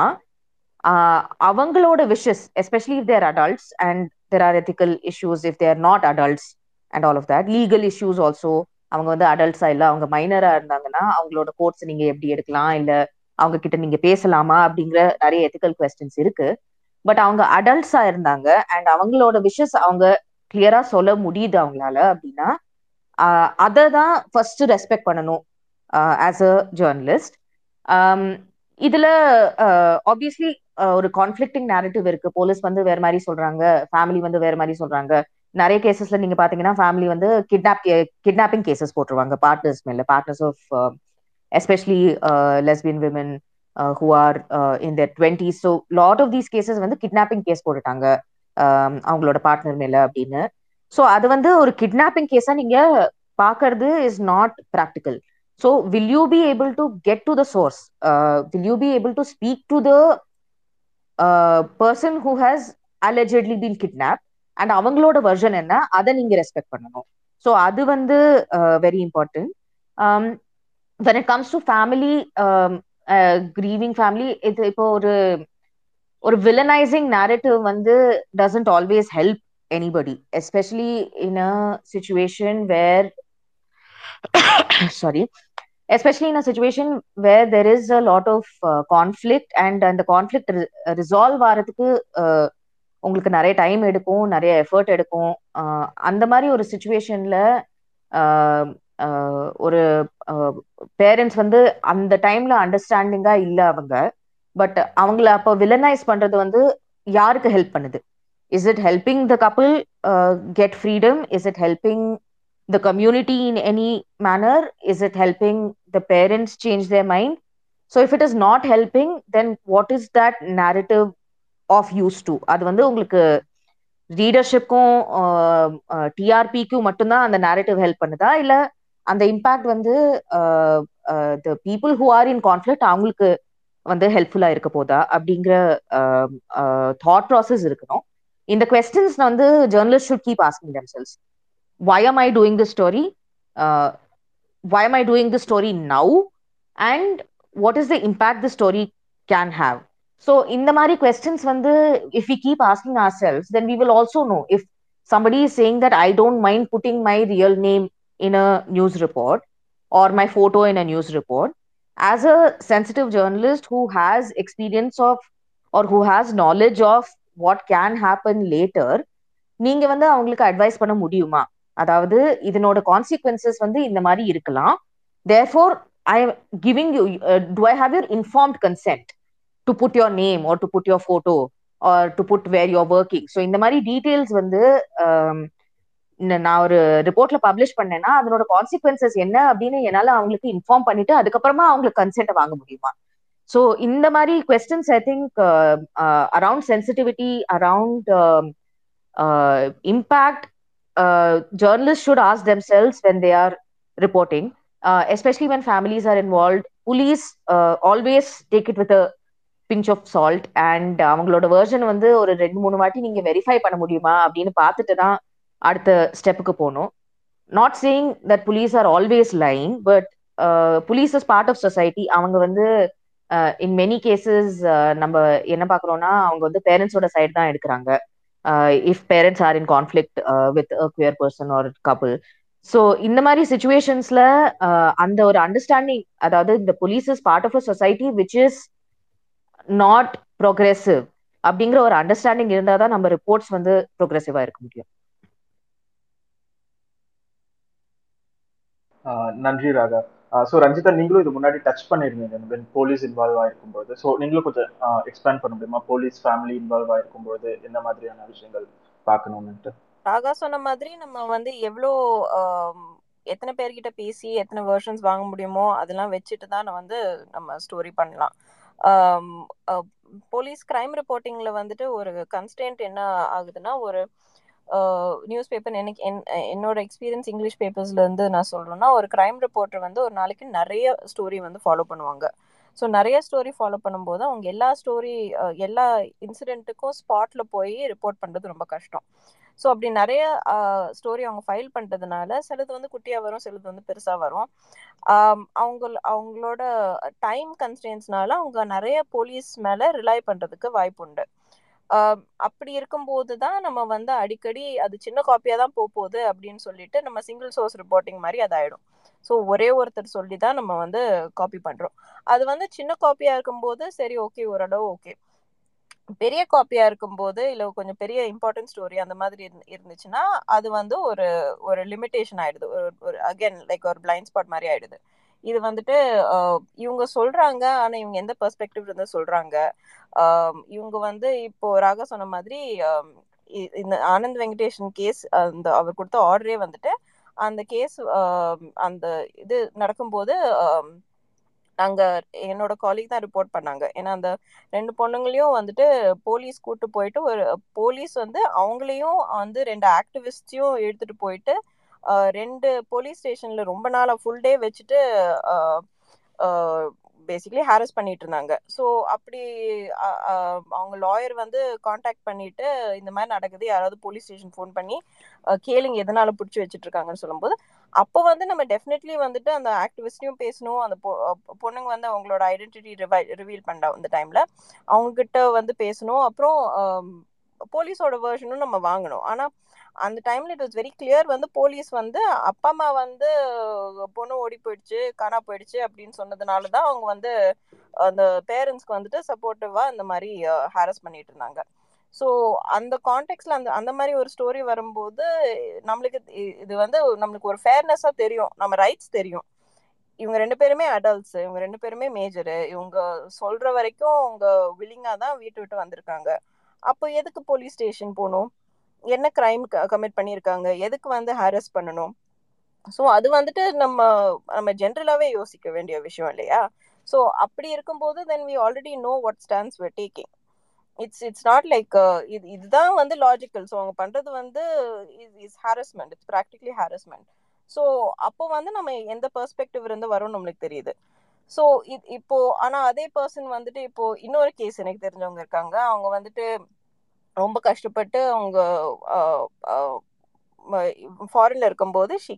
அவங்களோட wishes especially if they're adults and there are ethical issues if they're not adults and all of that legal issues also அவங்க வந்து அடல்ட்ஸா இல்லை அவங்க மைனரா இருந்தாங்கன்னா அவங்களோட கோர்ட்ஸ் நீங்க எப்படி எடுக்கலாம்? இல்லை அவங்க கிட்ட நீங்க பேசலாமா? அப்படிங்கிற நிறைய எத்திக்கல் கொஸ்டின்ஸ் இருக்கு. பட் அவங்க அடல்ட்ஸா இருந்தாங்க அண்ட் அவங்களோட விஷஸ் அவங்க கிளியரா சொல்ல முடியுது அவங்களால அப்படின்னா அதை தான் ஃபர்ஸ்ட் ரெஸ்பெக்ட் பண்ணணும் ஆஸ் அ ஜேர்னலிஸ்ட் இதுல ஆப்வியஸ்லி ஒரு கான்ஃபிளிக்டிங் நேரட்டிவ் இருக்கு. போலீஸ் வந்து வேற மாதிரி சொல்றாங்க ஃபேமிலி வந்து வேற மாதிரி சொல்றாங்க. நிறைய கேசஸ்ல நீங்க பாத்தீங்கன்னா ஃபேமிலி வந்து கிட்னாப் கிட்னாப்பிங் கேசஸ் போட்டுருவாங்க. பார்ட்னர்ஸ் மேல partners of especially lesbian women who are in the twenty so lot of these cases வந்து கிட்னாப்பிங் கேஸ் போட்டுட்டாங்க. அவங்களோட பார்ட்னர் மேல அப்படின்னு. ஸோ அது வந்து ஒரு கிட்னாப்பிங் கேஸா நீங்க பாக்குறது is not practical so will you be able to get to the source will you be able to speak to the person who has allegedly been kidnap and அவங்களோட version என்ன? அதை நீங்க ரெஸ்பெக்ட் பண்ணணும். So அது வந்து very important when it comes to family grieving family இது இப்போ ஒரு ஒரு வில்லனைசிங் நேரட்டிவ் வந்து doesn't always help anybody especially in a situation where sorry especially in a situation where there is a lot of conflict and அந்த conflict resolve ஆகிறதுக்கு உங்களுக்கு நிறைய time எடுக்கும் நிறைய எஃபர்ட் எடுக்கும். அந்த மாதிரி ஒரு சுச்சுவேஷன்ல ஒரு பேரண்ட்ஸ் வந்து அந்த டைம்ல அண்டர்ஸ்டாண்டிங்கா இல்லை அவங்க. பட் அவங்கள அப்போ வில்லனைஸ் பண்றது வந்து யாருக்கு ஹெல்ப் பண்ணுது? Is it helping the couple get freedom is it helping the community in any manner is it helping the parents change their mind so if it is not helping then what is that narrative of use to அது வந்து உங்களுக்கு ரீடர்ஷிப்க்கும் டிஆர்பிக்கும் மட்டும்தான் அந்த narrative help பண்ணுதா? இல்ல அந்த impact வந்து the people who are in conflict அவங்களுக்கு வந்து ஹெல்ப்ஃபுல்லா இருக்க போதா அப்படிங்கிற தாட் ப்ராசஸ் இருக்கணும் இந்த கொஸ்டின்ஸ் வந்து journalist should keep asking themselves why am i doing this story uh, why am i doing this story now and what is the impact the story can have so இந்த மாதிரி questions வந்து if we keep asking ourselves then we will also know if somebody is saying that i don't mind putting my real name in a news report or my photo in a news report as a sensitive journalist who has experience of or who has knowledge of what can happen later நீங்க வந்து அவங்களுக்கு advice பண்ண முடியுமா? அதாவது இதனோட consequences வந்து இந்த மாதிரி இருக்கலாம். Therefore I giving you do I have your informed consent to put your name or to put your photo or to put where you're working so இந்த மாதிரி டீட்டெயில்ஸ் வந்து um, நான் ஒரு ரிப்போர்ட்ல பப்ளிஷ் பண்ணேன்னா அதனோட கான்சிக்வன்சஸ் என்ன அப்படின்னு என்னால அவங்களுக்கு இன்ஃபார்ம் பண்ணிட்டு அதுக்கப்புறமா அவங்களுக்கு கன்சென்ட்டை வாங்க முடியுமா? ஸோ இந்த மாதிரி questions I think around sensitivity around impact journalist should ask themselves when they are reporting especially when families are involve police always take it with pinch of salt and அவங்களோட version வந்து ஒரு ரெண்டு மூணு வாட்டி நீங்க verify பண்ண முடியுமா அப்படின்னு பார்த்துட்டு தான் அடுத்த ஸ்டெப்புக்கு போகணும். Not saying that police are always lying but police is part of society அவங்க வந்து இன் மெனி கேசஸ் நம்ம என்ன பார்க்குறோம்னா அவங்க வந்து பேரண்ட்ஸோட சைடு தான் எடுக்கிறாங்க. If parents are in conflict with a queer person or couple so இந்த மாதிரி சுச்சுவேஷன்ஸ்ல uh, அந்த ஒரு அண்டர்ஸ்டாண்டிங் அதாவது இந்த police is part of a society which is not progressive அப்படிங்கிற ஒரு அண்டர்ஸ்டாண்டிங் இருந்தால் தான் நம்ம ரிப்போர்ட்ஸ் வந்து ப்ரோக்ரெசிவாக இருக்க முடியும். நன்றி ராகா. ஸோ ரஞ்சிதா நீங்களும் இது முன்னாடி டச் பண்ணியிருந்தீங்க போலீஸ் இன்வால்வ் ஆயிருக்கும் போது ஸோ நீங்களும் கொஞ்சம் எக்ஸ்பேண்ட் பண்ண முடியுமா? போலீஸ் ஃபேமிலி இன்வால்வ் ஆயிருக்கும் போது என்ன மாதிரியான விஷயங்கள் பார்க்கணும்னுட்டு? ராகா சொன்ன மாதிரி நம்ம வந்து எவ்வளோ எத்தனை பேர்கிட்ட பேசி எத்தனை வெர்ஷன்ஸ் வாங்க முடியுமோ அதெல்லாம் வச்சுட்டு தான் வந்து நம்ம ஸ்டோரி பண்ணலாம். போலீஸ் கிரைம் ரிப்போர்ட்டிங்கில் வந்துட்டு ஒரு கன்ஸ்டன்ட் என்ன ஆகுதுன்னா ஒரு நியூஸ் பேப்பர் எனக்கு என் என்னோட எக்ஸ்பீரியன்ஸ் இங்கிலீஷ் பேப்பர்ஸ்லேருந்து நான் சொல்கிறேன்னா ஒரு க்ரைம் ரிப்போர்ட்டர் வந்து ஒரு நாளைக்கு நிறைய ஸ்டோரி வந்து ஃபாலோ பண்ணுவாங்க. ஸோ நிறைய ஸ்டோரி ஃபாலோ பண்ணும்போது அவங்க எல்லா ஸ்டோரி எல்லா இன்சிடெண்ட்டுக்கும் ஸ்பாட்டில் போய் ரிப்போர்ட் பண்ணுறது ரொம்ப கஷ்டம். ஸோ அப்படி நிறைய ஸ்டோரி அவங்க ஃபைல் பண்ணுறதுனால சிலது வந்து குட்டியாக வரும் சிலது வந்து பெருசாக வரும். அவங்க அவங்களோட டைம் கன்ஸ்டன்ஸ்னால அவங்க நிறைய போலீஸ் மேலே ரிலை பண்ணுறதுக்கு வாய்ப்பு உண்டு அப்படி இருக்கும்போது தான் நம்ம வந்து அடிக்கடி அது சின்ன காப்பியாக தான் போகுது அப்படின்னு சொல்லிட்டு நம்ம சிங்கிள் சோர்ஸ் ரிப்போர்ட்டிங் மாதிரி அதாயிடும் ஸோ ஒரே ஒருத்தர் சொல்லி தான் நம்ம வந்து காப்பி பண்ணுறோம் அது வந்து சின்ன காப்பியாக இருக்கும்போது சரி ஓகே ஓரளவு ஓகே பெரிய காப்பியா இருக்கும்போது இல்லை கொஞ்சம் பெரிய இம்பார்ட்டன்ட் ஸ்டோரி அந்த மாதிரி இருந்துச்சுன்னா அது வந்து ஒரு ஒரு லிமிட்டேஷன் ஆயிடுது. ஒரு அகெயின் லைக் ஒரு பிளைண்ட் ஸ்பாட் மாதிரி ஆயிடுது. இது வந்துட்டு இவங்க சொல்றாங்க ஆனா இவங்க எந்த பெர்ஸ்பெக்டிவ் இருந்து சொல்றாங்க? இவங்க வந்து இப்போ ராக சொன்ன மாதிரி இந்த ஆனந்த் வெங்கடேஷன் கேஸ் அந்த அவர் கொடுத்த ஆர்டரே வந்துட்டு அந்த கேஸ் அந்த இது நடக்கும்போது அங்க என்னோட காலேஜ் தான் ரிப்போர்ட் பண்ணாங்க. ஏன்னா அந்த ரெண்டு பொண்ணுங்களையும் வந்துட்டு போலீஸ் கூட்டு போயிட்டு ஒரு போலீஸ் வந்து அவங்களையும் வந்து ரெண்டு ஆக்டிவிஸ்டையும் எடுத்துட்டு போயிட்டு ரெண்டு போலீஸ் ஸ்டேஷன்ல ரொம்ப நாளா ஃபுல் டே வச்சுட்டு பேசிக்லி ஹாரஸ் பண்ணிட்டு இருந்தாங்க. ஸோ அப்படி அவங்க லாயர் வந்து காண்டாக்ட் பண்ணிட்டு இந்த மாதிரி நடக்குது யாராவது போலீஸ் ஸ்டேஷன் ஃபோன் பண்ணி கேளுங்க எதனால பிடிச்சி வச்சுட்டு இருக்காங்கன்னு சொல்லும்போது அப்போ வந்து நம்ம டெஃபினெட்லி வந்துட்டு அந்த ஆக்டிவிஸ்டையும் பேசணும். அந்த பொண்ணுங்க வந்து அவங்களோட ஐடென்டிட்டி ரிவீல் பண்ணா அந்த டைம்ல அவங்க கிட்ட வந்து பேசணும். அப்புறம் போலீஸோட வேர்ஷனும் நம்ம வாங்கணும். ஆனா அந்த டைம்ல இட் வாஸ் வெரி கிளியர் வந்து போலீஸ் வந்து அப்பா அம்மா வந்து பொண்ணு ஓடி போயிடுச்சு காணா போயிடுச்சு அப்படின்னு சொன்னதுனால தான் அவங்க வந்து அந்த பேரண்ட்ஸ்க்கு வந்துட்டு சப்போர்ட்டிவா இந்த மாதிரி ஹாரஸ் பண்ணிட்டு இருந்தாங்க. ஸோ அந்த கான்டெக்ட்ல அந்த அந்த மாதிரி ஒரு ஸ்டோரி வரும்போது நம்மளுக்கு இது வந்து நம்மளுக்கு ஒரு ஃபேர்னஸா தெரியும். நம்ம ரைட்ஸ் தெரியும். இவங்க ரெண்டு பேருமே அடல்ட்ஸ் இவங்க ரெண்டு பேருமே மேஜரு இவங்க சொல்ற வரைக்கும் அவங்க வில்லிங்கா தான் வீட்டு விட்டு வந்திருக்காங்க. அப்போ எதுக்கு போலீஸ் ஸ்டேஷன் போகணும்? என்ன கிரைம் கமிட் பண்ணியிருக்காங்க? எதுக்கு வந்து ஹாரஸ் பண்ணணும்? ஸோ அது வந்துட்டு நம்ம நம்ம ஜென்ரலாகவே யோசிக்க வேண்டிய விஷயம் இல்லையா? ஸோ அப்படி இருக்கும்போது then we already know what stands we're taking it's it's not like இது இதுதான் வந்து லாஜிக்கல் ஸோ அவங்க பண்ணுறது வந்து is harassment it's practically harassment so அப்போ வந்து நம்ம எந்த பெர்ஸ்பெக்டிவ் இருந்து வரும் நம்மளுக்கு தெரியுது. ஸோ இது இப்போ ஆனால் அதே பர்சன் வந்துட்டு இப்போ இன்னொரு கேஸ் எனக்கு தெரிஞ்சவங்க இருக்காங்க. அவங்க வந்துட்டு ரொம்ப கஷ்டப்பட்டு அவங்க ஃபாரின்ல இருக்கும்போது she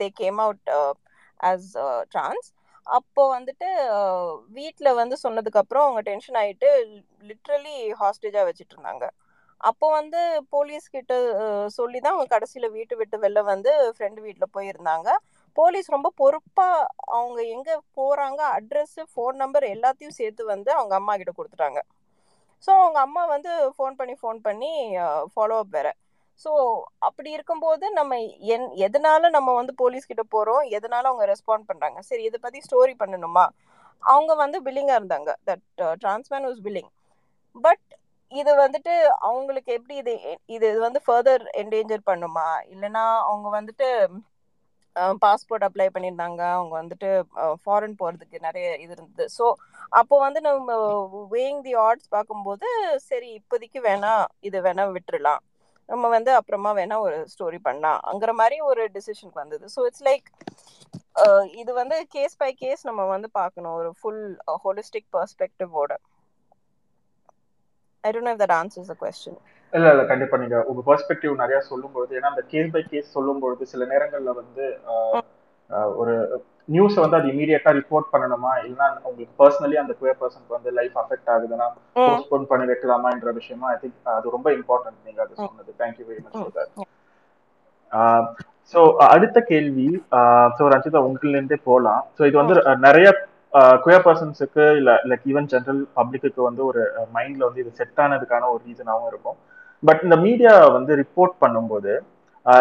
they came out as trans அப்போ வந்துட்டு வீட்டில் வந்து சொன்னதுக்கப்புறம் அவங்க டென்ஷன் ஆகிட்டு லிட்ரலி ஹாஸ்டேஜாக வச்சுட்டு இருந்தாங்க. அப்போ வந்து போலீஸ் கிட்ட சொல்லி தான் அவங்க கடைசியில் வீட்டு விட்டு வெளில வந்து ஃப்ரெண்டு வீட்டில் போயிருந்தாங்க. போலீஸ் ரொம்ப பொறுப்பா அவங்க எங்க போறாங்க அட்ரஸ் ஃபோன் நம்பர் எல்லாத்தையும் சேர்த்து வந்து அவங்க அம்மா கிட்ட கொடுத்துட்டாங்க. ஸோ அவங்க அம்மா வந்து ஃபோன் பண்ணி ஃபோன் பண்ணி ஃபாலோ அப் வேற. ஸோ அப்படி இருக்கும்போது நம்ம என் எதனால நம்ம வந்து போலீஸ் கிட்ட போறோம் எதனால அவங்க ரெஸ்பாண்ட் பண்றாங்க? சரி இதை பத்தி ஸ்டோரி பண்ணணுமா? அவங்க வந்து பில்லிங்கா இருந்தாங்க. That trans man was billing but இது வந்துட்டு அவங்களுக்கு எப்படி இது இது வந்து ஃபர்தர் என்டேஞ்சர் பண்ணுமா? இல்லைன்னா அவங்க வந்துட்டு பாஸ்போர்ட் அப்ளை பண்ணியிருந்தாங்க. அவங்க வந்துட்டு ஃபாரின் போகிறதுக்கு நிறைய இது இருந்தது. ஸோ அப்போ வந்து நம்ம வேயிங் தி ஆர்ட்ஸ் பார்க்கும்போது சரி இப்போதைக்கு வேணா இது வேணா விட்டுடலாம் நம்ம வந்து அப்புறமா வேணா ஒரு ஸ்டோரி பண்ணலாம். அங்குற மாதிரி ஒரு டிசிஷனுக்கு வந்தது. ஸோ இட்ஸ் லைக் இது வந்து கேஸ் பை கேஸ் நம்ம வந்து பார்க்கணும். ஒரு full holistic பர்ஸ்பெக்டிவோட I don't know that answers a question இல்ல இல்ல கண்டிப்பா நீங்க உங்க பெர்ஸ்பெக்டிவ் நிறைய சொல்லும்போது ஏன்னா அந்த கேஸ் பை கேஸ் சொல்லும்பொழுது சில நேரங்கள்ல வந்து ஒரு நியூஸ் வந்து அது இமீடியட்டா ரிப்போர்ட் பண்ணணுமா? இல்லைன்னா உங்களுக்கு பர்சனலி அந்த குயர் பர்சனுக்கு வந்து லைஃப் அஃபெக்ட் ஆகுதுன்னா போஸ்ட்போன் பண்ணி வைக்கலாமான்ற விஷயமா ஐ திங்க் அது ரொம்ப இம்பார்ட்டன்ட் நீங்க அது சொன்னது. Thank you very much for that so அடுத்த கேள்வி ஸோ ரஞ்சிதா உங்களிலேருந்தே போகலாம் ஸோ இது வந்து நிறைய குயர் பர்சன்ஸுக்கு இல்லை லைக் ஈவன் ஜென்ரல் பப்ளிக்கு வந்து ஒரு மைண்ட்ல வந்து இது செட் ஆனதுக்கான ஒரு ரீசனாகவும் இருக்கும். பட் இந்த மீடியா வந்து ரிப்போர்ட் பண்ணும்போது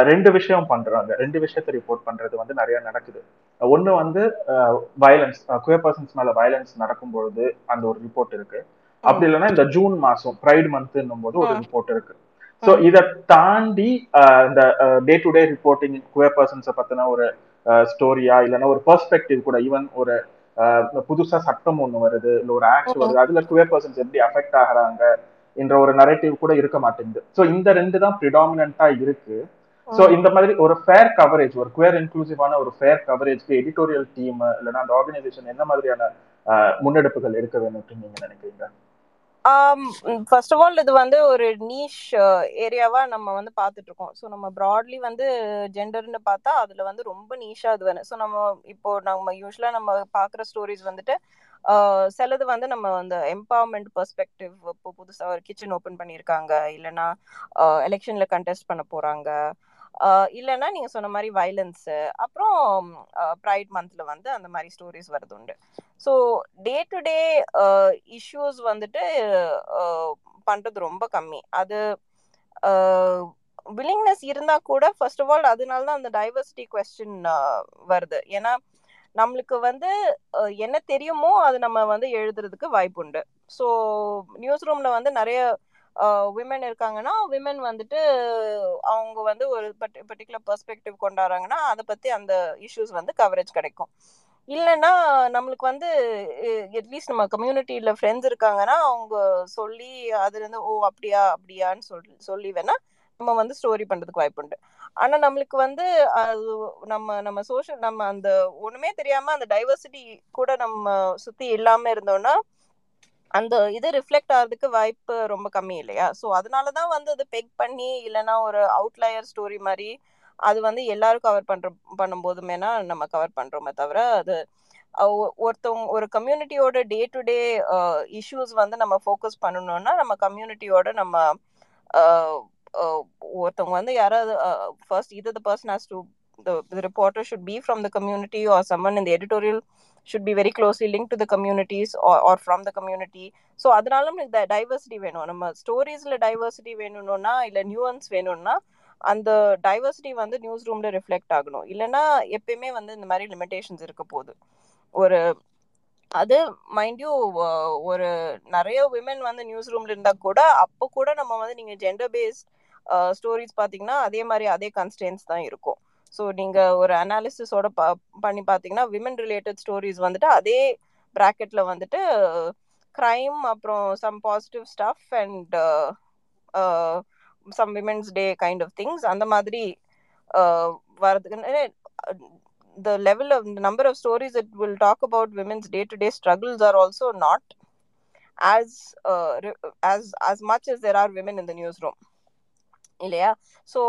ரெண்டு விஷயம் பண்றாங்க ரெண்டு விஷயத்தை ரிப்போர்ட் பண்றது வந்து நிறைய நடக்குது. ஒன்று வந்து வயலன்ஸ் குயர் பர்சன்ஸ் மேல வயலன்ஸ் நடக்கும்பொழுது அந்த ஒரு ரிப்போர்ட் இருக்கு. அப்படி இல்லைன்னா இந்த ஜூன் மாசம் ப்ரைட் மந்த்ன்னும் போது ஒரு ரிப்போர்ட் இருக்கு. ஸோ இதை தாண்டி இந்த day to day reporting queer பர்சன்ஸை பத்தின ஒரு ஸ்டோரியா இல்லைன்னா ஒரு பெர்ஸ்பெக்டிவ் கூட ஈவன் ஒரு புதுசா சட்டம் ஒண்ணு வருது இல்ல ஒரு ஆக்ட் வருது அதுல குயர் பர்சன்ஸ் எப்படி அஃபெக்ட் ஆகுறாங்க என்ற ஒரு நரேட்டிவ் கூட இருக்க மாட்டேங்குது. ஸோ இந்த ரெண்டு தான் ப்ரிடாமினா இருக்கு. ஸோ இந்த மாதிரி ஒரு ஃபேர் கவரேஜ் ஒரு குயர் இன்க்ளூசிவான ஒரு ஃபேர் கவரேஜ்க்கு எடிட்டோரியல் டீம் இல்லைன்னா அந்த ஆர்கனைசேஷன் என்ன மாதிரியான முன்னெடுப்புகள் எடுக்க வேணும் நீங்க நினைக்கிறீங்க? ஃபர்ஸ்ட் ஆஃப் ஆல் இது வந்து ஒரு நீஷ் ஏரியாவா நம்ம வந்து பார்த்துட்டு இருக்கோம் ஸோ நம்ம ப்ராட்லி வந்து ஜெண்டர்னு பார்த்தா அதுல வந்து ரொம்ப நீஷா இது வேணும். ஸோ நம்ம இப்போ நம்ம யூஸ்வலா நம்ம பார்க்குற ஸ்டோரிஸ் வந்துட்டு சிலது வந்து நம்ம அந்த எம்பவர்மெண்ட் பெர்ஸ்பெக்டிவ் இப்போ புதுசாக ஒரு கிச்சன் ஓப்பன் பண்ணியிருக்காங்க இல்லைன்னா எலெக்ஷன்ல கண்டெஸ்ட் பண்ண போறாங்க. இல்லைன்னா நீங்க சொன்ன மாதிரி வயலன்ஸ் அப்புறம் ப்ரைட் மந்த்ல வந்து அந்த மாதிரி ஸ்டோரிஸ் வருது உண்டு. So day to day issues வந்துட்டு பண்ணுறது பண்றது ரொம்ப கம்மி. அது வில்லிங்னஸ் இருந்தா கூட ஃபர்ஸ்ட் ஆஃப் ஆல் அதனால தான் அந்த டைவர்சிட்டி கொஸ்டின் வருது. ஏன்னா நம்மளுக்கு வந்து என்ன தெரியுமோ அது நம்ம வந்து எழுதுறதுக்கு வாய்ப்பு உண்டு ஸோ நியூஸ் ரூம்ல வந்து நிறைய விமன் இருக்காங்கன்னா விமன் வந்துட்டு அவங்க வந்து ஒரு பர்டிகுலர் பெர்ஸ்பெக்டிவ் கொண்டாடுறாங்கன்னா அதை பத்தி அந்த இஷ்யூஸ் வந்து கவரேஜ் கிடைக்கும். இல்லைன்னா நம்மளுக்கு வந்து அட்லீஸ்ட் நம்ம கம்யூனிட்டியில் ஃப்ரெண்ட்ஸ் இருக்காங்கன்னா அவங்க சொல்லி அதுலேருந்து ஓ அப்படியா அப்படியான்னு சொல்லி சொல்லி வேணால் நம்ம வந்து ஸ்டோரி பண்றதுக்கு வாய்ப்பு உண்டு. ஆனா நம்மளுக்கு வந்து அது நம்ம நம்ம சோஷியல் நம்ம அந்த ஒண்ணுமே தெரியாம அந்த டைவர்சிட்டி கூட நம்ம சுத்தி இல்லாம இருந்தோம்னா அந்த இது ரிஃப்ளெக்ட் ஆகிறதுக்கு வாய்ப்பு ரொம்ப கம்மி இல்லையா? ஸோ அதனால தான் வந்து அது பெக் பண்ணி இல்லைன்னா ஒரு அவுட்லயர் ஸ்டோரி மாதிரி அது வந்து எல்லாரும் கவர் பண்ற பண்ணும்போதுமேனா நம்ம கவர் பண்றோமே தவிர அது ஒ- ஒருத்தவங்க ஒரு கம்யூனிட்டியோட டே டு டே இஷ்யூஸ் வந்து நம்ம ஃபோக்கஸ் பண்ணணும்னா நம்ம கம்யூனிட்டியோட நம்ம Uh, ஒருத்தவங்க வந்து யாராவது ஃபர்ஸ்ட் இது the person has to the reporter should be from the community or someone in the editorial should be very closely linked to the communities or, or from the community. So அதனால நமக்கு diversity வேணும். நம்ம ஸ்டோரிஸ்ல diversity வேணும்னா இல்ல நியூவன்ஸ் வேணும்னா அந்த diversity வந்து news ரூம்ல ரிஃப்ளெக்ட் ஆகணும். இல்லைன்னா எப்பயுமே வந்து இந்த மாதிரி லிமிடேஷன்ஸ் இருக்க போகுது. ஒரு அது மைண்ட் யூ ஒரு நிறைய விமன் வந்து நியூஸ் ரூம்ல இருந்தா கூட அப்போ கூட நம்ம வந்து நீங்க ஜெண்டர் பேஸ்ட் ஸ்டோரிஸ் பார்த்தீங்கன்னா அதே மாதிரி அதே கன்ஸ்டன்ஸ் தான் இருக்கும். ஸோ நீங்கள் ஒரு அனாலிசிஸோட ப பண்ணி பார்த்தீங்கன்னா விமன் ரிலேட்டட் ஸ்டோரிஸ் வந்துட்டு அதே ப்ராக்கெட்டில் வந்துட்டு க்ரைம் அப்புறம் some positive stuff and some women's day kind of things அந்த மாதிரி வரதுக்கு the level of number of of it will talk about about day to day struggles are also not as as uh, as as much as there are women in the newsroom. இல்லையா? So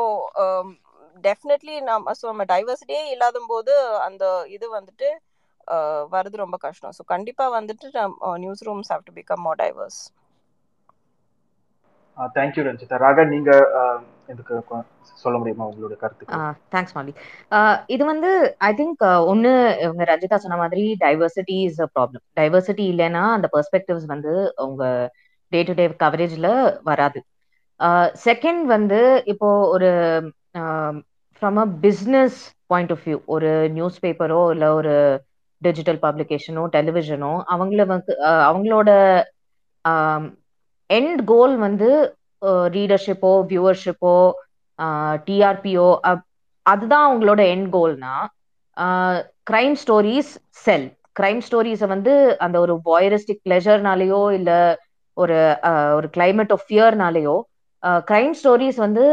definitely நம்ம so நம்ம டைவர்சிட்டியே இல்லாத போது அந்த இது வந்துட்டு வருது ரொம்ப கஷ்டம். ஸோ கண்டிப்பாக வந்துட்டு newsrooms have to become more diverse thank you Ranjitha. Raga நீங்க இதுக்கு சொல்ல முடியுமா உங்களோட கருத்துக்கள்? தேங்க்ஸ் மாலி இது வந்து ஐ திங்க் ஒன்னு இவங்க ரஞ்சிதா சொன்ன மாதிரி diversity is a problem diversity இல்லைன்னா அந்த பெர்ஸ்பெக்டிவ்ஸ் வந்து உங்க டே டு டே கவரேஜ்ல வராது. செகண்ட் வந்து இப்போ ஒரு from a business point of view ஒரு நியூஸ் பேப்பரோ இல்லை ஒரு டிஜிட்டல் பப்ளிகேஷனோ டெலிவிஷனோ அவங்கள வந்து அவங்களோட எண்ட் கோல் வந்து ரீடர்ஷிப்போ வியூவர்ஷிப்போ டிஆர்பிஓ அதுதான் அவங்களோட எண்ட் கோல்னா கிரைம் ஸ்டோரிஸ் செல் கிரைம் ஸ்டோரிஸை வந்து அந்த ஒரு வாயரிஸ்டிக் பிளெஷர்னாலேயோ இல்லை ஒரு ஒரு கிளைமேட் ஆஃப் ஃபியர்னாலேயோ கிரைம் ஸ்டோரிஸ் வந்து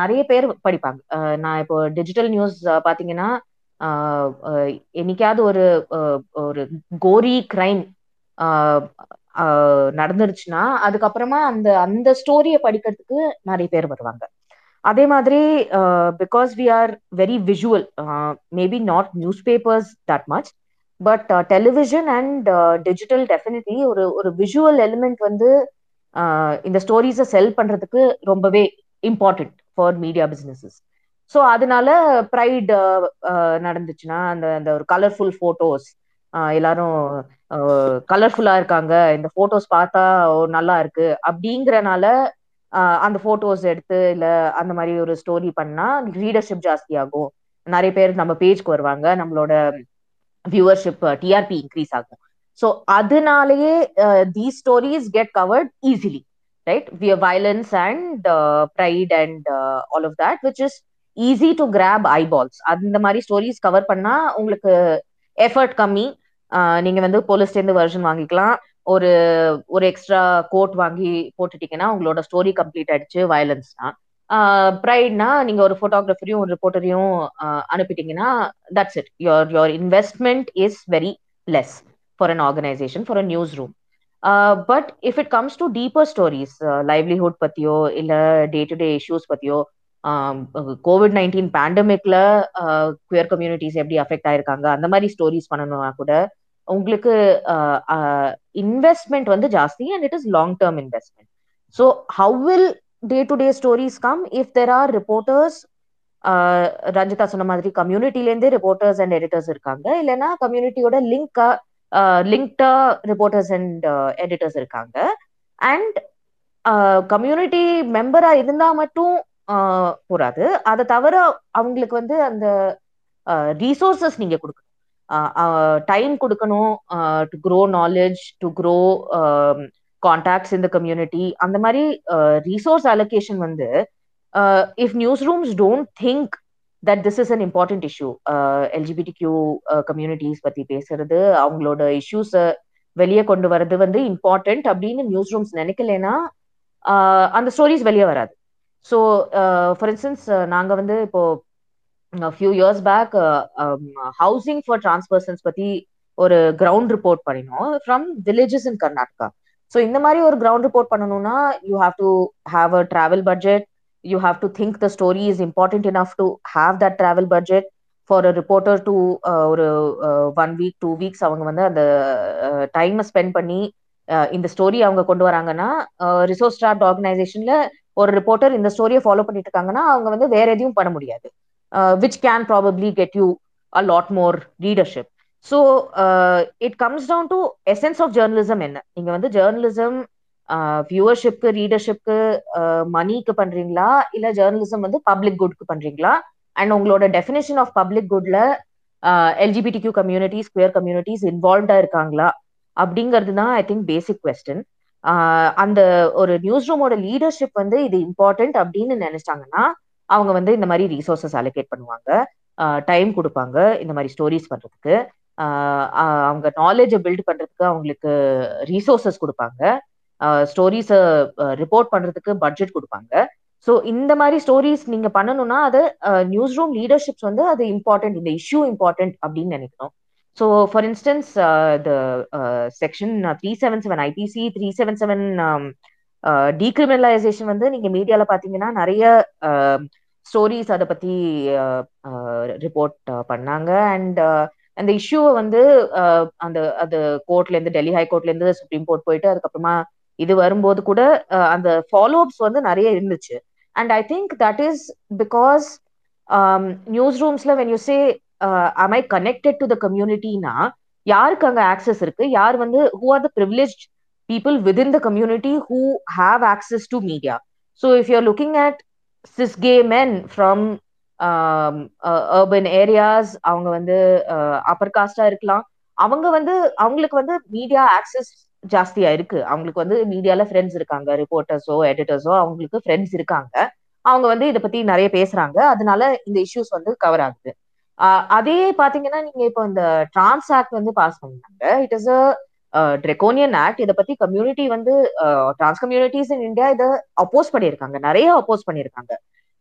நிறைய பேர் படிப்பாங்க. நான் இப்போ டிஜிட்டல் நியூஸ் பாத்தீங்கன்னா என்னைக்காவது ஒரு ஒரு கோரி கிரைம் நடந்துருச்சுன்னா அதுக்கப்புறமா அந்த அந்த ஸ்டோரியை படிக்கிறதுக்கு நிறைய பேர் வருவாங்க. அதே மாதிரி because we are very visual maybe not newspapers that much but television and digital definitely ஒரு ஒரு விஷுவல் எலிமெண்ட் வந்து இந்த ஸ்டோரிஸை செல் பண்றதுக்கு ரொம்பவே important for media businesses so அதனால ப்ரைட் நடந்துச்சுன்னா அந்த அந்த ஒரு கலர்ஃபுல் ஃபோட்டோஸ் எல்லாரும் கலர்ஃபுல்லா இருக்காங்க. இந்த ஃபோட்டோஸ் பார்த்தா நல்லா இருக்கு. அப்படிங்கிறனால அந்த ஃபோட்டோஸ் எடுத்து இல்லை அந்த மாதிரி ஒரு ஸ்டோரி பண்ணா ரீடர்ஷிப் ஜாஸ்தி ஆகும். நிறைய பேர் நம்ம பேஜ்க்கு வருவாங்க. நம்மளோட வியூவர்ஷிப் டிஆர்பி இன்க்ரீஸ் ஆகும். ஸோ அதனாலேயே these stories get covered easily right we violence and pride and all of that which is easy to grab eyeballs அந்த மாதிரி ஸ்டோரிஸ் கவர் பண்ணா உங்களுக்கு எஃபர்ட் கம்மி. Uh, நீங்க வந்து போலீஸ்லேருந்து வெர்ஷன் வாங்கிக்கலாம். ஒரு ஒரு எக்ஸ்ட்ரா கோட் வாங்கி போட்டுட்டீங்கன்னா உங்களோட ஸ்டோரி கம்ப்ளீட் ஆயிடுச்சு வயலன்ஸ் தான் ப்ரைட்னா நீங்க ஒரு போட்டோகிராஃபரையும் ஒரு ரிப்போர்ட்டரையும் uh, அனுப்பிட்டீங்கன்னா that's it your your investment is very less for an organisation for a newsroom but if it comes to deeper stories livelihood பத்தியோ இல்ல டே டு டே இஷ்யூஸ் பத்தியோ கோவிட் நைன்டீன் பேண்டமிக்ல குயர் கம்யூனிட்டிஸ் எப்படி affect ஆயிருக்காங்க அந்த மாதிரி stories பண்ணணும்னா கூட உங்களுக்கு இன்வெஸ்ட்மெண்ட் வந்து ஜாஸ்தி and it is long term investment so how will day to day stories come if there are reporters Ranjitha சொன்ன மாதிரி கம்யூனிட்டிலேருந்தே ரிப்போர்ட்டர்ஸ் அண்ட் எடிட்டர்ஸ் இருக்காங்க இல்லைன்னா கம்யூனிட்டியோட லிங்கா லிங்க்டா ரிப்போர்ட்டர்ஸ் அண்ட் எடிட்டர்ஸ் இருக்காங்க. அண்ட் கம்யூனிட்டி மெம்பரா இருந்தா மட்டும் போறாது. அதை தவிர அவங்களுக்கு வந்து அந்த ரீசோர்சஸ் நீங்க கொடுக்கணும். டைம் கொடுக்கணும். To grow knowledge to grow contacts in the community அந்த மாதிரி ரீசோர்ஸ் அலோகேஷன் வந்து if news rooms don't think that this is an important issue LGBT Q communities பத்தி பேசுறது அவங்களோட இஷ்யூஸை வெளியே கொண்டு வர்றது வந்து இம்பார்ட்டன்ட் அப்படின்னு நியூஸ் ரூம்ஸ் நினைக்கலனா அந்த ஸ்டோரிஸ் வெளியே வராது. ஸோ ஃபார் இன்ஸ்டன்ஸ் நாங்கள் வந்து இப்போ few years back housing for transpersons பத்தி ஒரு கிரவுண்ட் ரிப்போர்ட் பண்ணினோம் from villages in Karnataka so இந்த மாதிரி ஒரு கிரவுண்ட் ரிப்போர்ட் பண்ணணும்னா you have to have a travel budget you have to think த story is important enough to have that travel budget for reporter to ஒரு one week two weeks அவங்க வந்து அந்த uh, டைமை ஸ்பெண்ட் பண்ணி uh, இந்த story அவங்க கொண்டு வராங்கன்னா ரிசோர்ஸ் ஸ்டார்ட் ஆர்கனைசேஷன்ல ஒரு ரிப்போர்ட்டர் இந்த ஸ்டோரியை ஃபாலோ பண்ணிட்டு இருக்காங்கன்னா அவங்க வந்து வேற எதையும் பண்ண முடியாது. Which can probably get you a lot more readership so it comes down to essence of journalism என்ன? நீங்க வந்து ஜேர்னலிசம் வியூவர்ஷிப்க்கு ரீடர்ஷிப்க்கு மணிக்கு பண்றீங்களா? இல்ல ஜேர்னலிசம் வந்து பப்ளிக் குட்க்கு பண்றீங்களா? அண்ட் உங்களோட definition of public குட்ல LGBT Q communities queer communities இன்வால்வ்டா இருக்காங்களா? அப்படிங்கிறது தான் ஐ திங்க் பேசிக் கொஸ்டின் அந்த ஒரு நியூஸ் ரூமோட லீடர்ஷிப் வந்து இது இம்பார்ட்டன்ட் அப்படின்னு நினைச்சாங்கன்னா அவங்க வந்து இந்த மாதிரி ரீசோர்சஸ் அலோகேட் பண்ணுவாங்க. டைம் கொடுப்பாங்க இந்த மாதிரி ஸ்டோரிஸ் பண்றதுக்கு. அவங்க நாலேஜை பில்ட் பண்றதுக்கு அவங்களுக்கு ரிசோர்சஸ் கொடுப்பாங்க. ஸ்டோரிஸை ரிப்போர்ட் பண்றதுக்கு பட்ஜெட் கொடுப்பாங்க. ஸோ இந்த மாதிரி ஸ்டோரிஸ் நீங்க பண்ணணும்னா அது நியூஸ் ரூம் லீடர்ஷிப்ஸ் வந்து அது இம்பார்ட்டன்ட் இந்த இஷ்யூ இம்பார்ட்டன்ட் அப்படின்னு நினைக்கணும். So for instance the section three seven seven IPC three seven seven decriminalisation வந்து நீங்க மீடியால பாத்தீங்கன்னா நிறைய ஸ்டோரிஸ் அதை பத்தி ரிப்போர்ட் பண்ணாங்க. அண்ட் அந்த இஷ்யூவை வந்து அந்த அது கோர்ட்ல இருந்து டெல்லி ஹை கோர்ட்ல இருந்து சுப்ரீம் கோர்ட் போயிட்டு அதுக்கப்புறமா இது வரும்போது கூட அந்த ஃபாலோ அப்ஸ் வந்து நிறைய இருந்துச்சு. And I think that is because news ரூம்ஸ்ல when you say I connected to the கம்யூனிட்டினா யாருக்கு அங்க ஆக்சஸ் இருக்கு? யார் வந்து who are the privilege people within the community who have access to media so if you're looking at cis gay men from urban areas அவங்க வந்து அப்பர் காஸ்டா இருக்கலாம். அவங்க வந்து அவங்களுக்கு வந்து மீடியா ஆக்சஸ் ஜாஸ்தியா இருக்கு. அவங்களுக்கு வந்து மீடியால ஃப்ரெண்ட்ஸ் இருக்காங்க. ரிப்போர்ட்டர்ஸோ எடிட்டர்ஸோ அவங்களுக்கு ஃப்ரெண்ட்ஸ் இருக்காங்க. அவங்க வந்து இதை பத்தி நிறைய பேசுறாங்க. அதனால இந்த இஷ்யூஸ் வந்து கவர் ஆகுது. அதே பாத்தீங்கன்னா நீங்க இப்போ இந்த டிரான்ஸ் ஆக்ட் வந்து பாஸ் பண்ணாங்க. It is a draconian act இதை பத்தி கம்யூனிட்டி வந்து டிரான்ஸ் கம்யூனிட்டிஸ் இன் இந்தியா இதை அப்போஸ் பண்ணியிருக்காங்க. நிறைய அப்போஸ் பண்ணியிருக்காங்க.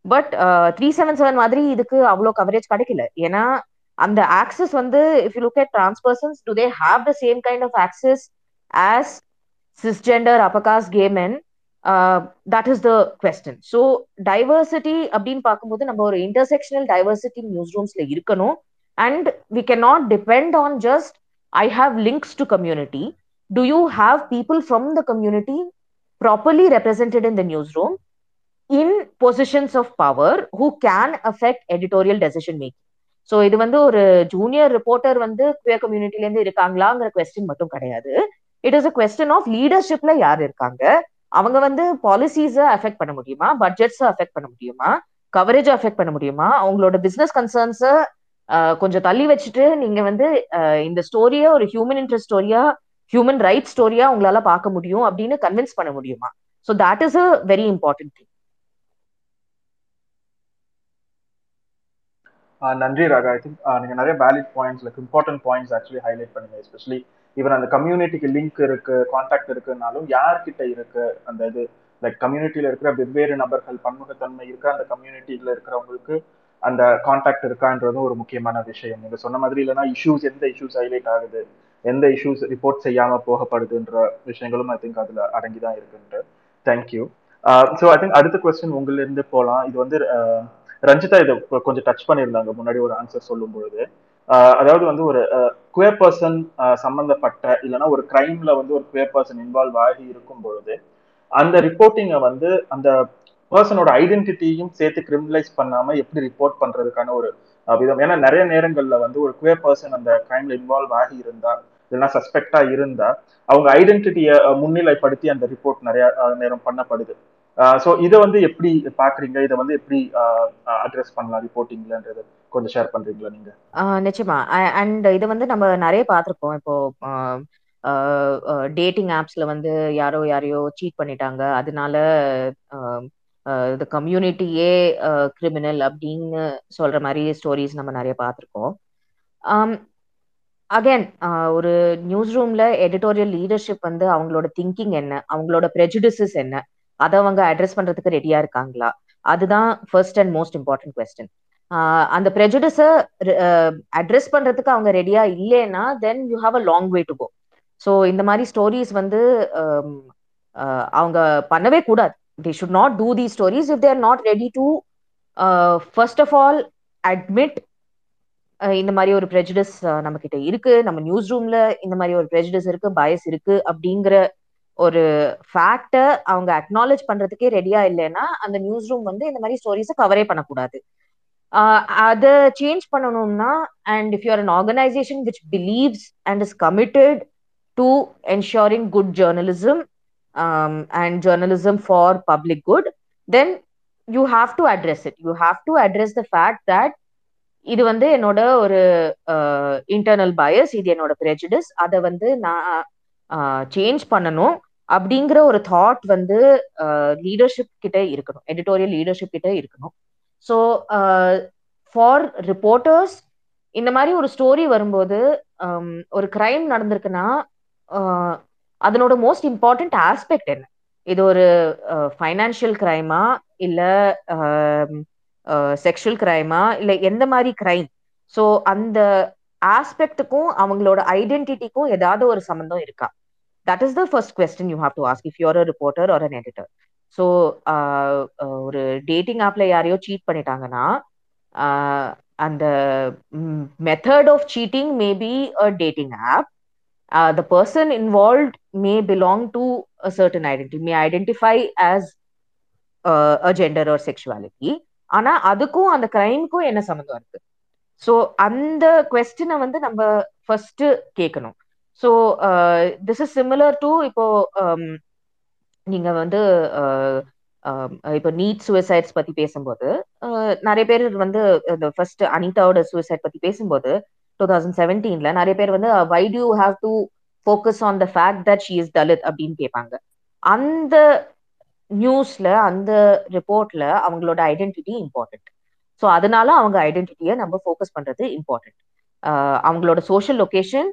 பட் த்ரீ செவன் செவன் மாதிரி இதுக்கு அவ்வளோ கவரேஜ் கிடைக்கல. ஏன்னா அந்த ஆக்சஸ் வந்து if you look at trans persons do they have the same kind of access as cisgender upper caste gay men that is the question so diversity அப்படின்னு பார்க்கும்போது நம்ம ஒரு இன்டர்செக்ஷனல் டைவர்சிட்டி நியூஸ் ரூம்ஸ்ல இருக்கணும் and we can not depend on just I have links to community to you have people from the community properly represented in the news room in positions of power who can affect editorial decision making so இது வந்து ஒரு junior reporter வந்து queer கம்யூனிட்டிலேருந்து இருக்காங்களாங்கிற question மட்டும் கிடையாது. It is a question of லீடர்ஷிப்ல யார் இருக்காங்க? அவங்க வந்து பாலிசிஸை அஃபெக்ட் பண்ண முடியுமா? பட்ஜெட்ஸை அஃபெக்ட் பண்ண முடியுமா? கவரேஜ் அஃபெக்ட் பண்ண முடியுமா? அவங்களோட பிசினஸ் கன்சர்ன்ஸை கொஞ்சம் தள்ளி வச்சுட்டு நீங்க வந்து இந்த ஸ்டோரியை ஒரு ஹியூமன் இன்ட்ரெஸ்ட் ஸ்டோரியா ஹியூமன் ரைட் ஸ்டோரியா உங்களால பார்க்க முடியும் அப்படின்னு கன்வின்ஸ் பண்ண முடியுமா? So that is a very important thing நன்றி ராகா. ஐ திங்க் நீங்க நிறைய valid points like important points actually highlight பண்ணுங்க எஸ்பெஷலி ஈவன் அந்த கம்யூனிட்டிக்கு லிங்க் இருக்கு கான்டாக்ட் இருக்குனாலும் யார்கிட்ட இருக்கு அந்த இது? லைக் கம்யூனிட்டியில இருக்கிற வெவ்வேறு நபர்கள் பன்முகத்தன்மை இருக்க அந்த கம்யூனிட்டியில இருக்கிறவங்களுக்கு அந்த கான்டாக்ட் இருக்கான்றதும் ஒரு முக்கியமான விஷயம். நீங்க சொன்ன மாதிரி இல்லைன்னா இஷ்யூஸ் எந்த இஷ்யூஸ் ஹைலைட் ஆகுது? எந்த இஷ்யூஸ் ரிப்போர்ட் செய்யாம போகப்படுதுன்ற விஷயங்களும் ஐ திங்க் அதுல அடங்கிதான் இருக்குன்ற thank you so I think அடுத்த கொஸ்டின் உங்கள்ல இருந்து போகலாம் இது வந்து uh, ரஞ்சிதா இதை கொஞ்சம் டச் பண்ணியிருந்தாங்க. முன்னாடி ஒரு ஆன்சர் சொல்லும் பொழுது அதாவது வந்து ஒரு குயர் பர்சன் சம்பந்தப்பட்ட இல்லைன்னா ஒரு கிரைம்ல வந்து ஒரு குயர் பர்சன் இன்வால்வ் ஆகி இருக்கும் பொழுது அந்த ரிப்போர்ட்டிங்கை வந்து அந்த பர்சனோட ஐடென்டிட்டியும் சேர்த்து கிரிமினலைஸ் பண்ணாம எப்படி ரிப்போர்ட் பண்றதுக்கான ஒரு விதம். ஏன்னா நிறைய நேரங்கள்ல வந்து ஒரு குயர் பர்சன் அந்த கிரைம்ல இன்வால்வ் ஆகி இருந்தா இல்லைன்னா சஸ்பெக்டா இருந்தா அவங்க ஐடென்டிட்டியை முன்னிலைப்படுத்தி அந்த ரிப்போர்ட் நிறைய நேரம் பண்ணப்படுது. ஸோ இதை வந்து எப்படி பாக்குறீங்க இதை வந்து எப்படி அட்ரஸ் பண்ணலாம்? ரிப்போர்ட்டிங்லன்றது கொஞ்சம் ஷேர் பண்றீங்களா நீங்க? நிச்சயமா. அண்ட் இதை வந்து நம்ம நிறைய பார்த்துருப்போம் இப்போ டேட்டிங் ஆப்ஸ்ல வந்து யாரோ யாரையோ சீட் பண்ணிட்டாங்க. அதனால இந்த கம்யூனிட்டியே கிரிமினல் அப்படின்னு சொல்ற மாதிரி ஸ்டோரிஸ் நம்ம நிறைய பார்த்துருக்கோம். அகைன் ஒரு நியூஸ் ரூம்ல எடிட்டோரியல் லீடர்ஷிப் வந்து அவங்களோட திங்கிங் என்ன? அவங்களோட ப்ரெஜுடிசஸ் என்ன? அதை அவங்க அட்ரஸ் பண்றதுக்கு ரெடியா இருக்காங்களா? அதுதான் first and most important question அந்த ப்ரெஜுடிஸை அட்ரஸ் பண்றதுக்கு அவங்க ரெடியா இல்லைன்னா then you have a long way to go so இந்த மாதிரி ஸ்டோரிஸ் வந்து um, அவங்க பண்ணவே கூடாது. They should not do the stories if they're not ready to first of all admit இந்த மாதிரி ஒரு ப்ரெஜுடிஸ் நம்ம கிட்ட இருக்கு. நம்ம நியூஸ் ரூம்ல இந்த மாதிரி ஒரு ப்ரெஜுடிஸ் இருக்கு பயஸ் இருக்கு அப்படிங்கிற ஒரு ஃபேக்டை அவங்க அக்னாலேஜ் பண்றதுக்கே ரெடியா இல்லைன்னா அந்த நியூஸ் ரூம் வந்து இந்த மாதிரி ஸ்டோரிஸை கவரே பண்ணக்கூடாது. அதை சேஞ்ச் பண்ணணும்னா and if you're an organisation which believes and is committed to ensuring good journalism and journalism for public good then you have to address it you have to address the fact that இது வந்து என்னோட ஒரு internal Paes இது என்னோட ப்ரெஜிடிஸ் அதை வந்து நான் change பண்ணணும். அப்படிங்கிற ஒரு தாட் வந்து லீடர்ஷிப் கிட்ட இருக்கணும். எடிட்டோரியல் லீடர்ஷிப் கிட்ட இருக்கணும். ஸோ ஃபார் ரிப்போர்ட்டர்ஸ் இந்த மாதிரி ஒரு ஸ்டோரி வரும்போது ஒரு கிரைம் நடந்திருக்குன்னா அதனோட மோஸ்ட் இம்பார்ட்டன்ட் ஆஸ்பெக்ட் என்ன? இது ஒரு ஃபைனான்சியல் கிரைமா இல்லை செக்ஷுவல் கிரைமா இல்லை எந்த மாதிரி கிரைம் ஸோ அந்த ஆஸ்பெக்டுக்கும் அவங்களோட ஐடென்டிட்டிக்கும் ஏதாவது ஒரு சம்மந்தம் இருக்கா? That is the first question you have to ask if you're a reporter or an editor so ஒரு டேட்டிங் ஆப்ல யாரையோ சீட் பண்ணிட்டாங்கன்னா அந்த method of cheating may be a dating app the person involved may belong to a certain identity may identify as a gender or sexuality ஆனா அதுக்கும் அந்த கிரைமுக்கும் என்ன சம்மந்தம் இருக்கு? ஸோ அந்த கொஸ்டினை வந்து நம்ம ஃபர்ஸ்ட் கேட்கணும் so this is similar to இப்போ um, நீங்க வந்து uh, um, இப்போ நீட் சூசைட்ஸ் பத்தி பேசும்போது uh, நிறைய பேர் வந்து இந்த ஃபர்ஸ்ட் அனிதாவோட சூசைட் பத்தி பேசும்போது டூ தௌசண்ட் செவன்டீன்ல நிறைய பேர் வந்து why do have to focus on the fact that she is Dalit? அப்படின்னு கேட்பாங்க. அந்த நியூஸ்ல அந்த ரிப்போர்ட்ல அவங்களோட ஐடென்டிட்டி இம்பார்ட்டன்ட் ஸோ அதனால அவங்க ஐடென்டிட்டியை நம்ம ஃபோக்கஸ் பண்றது இம்பார்ட்டன்ட் uh, அவங்களோட சோஷியல் லொக்கேஷன்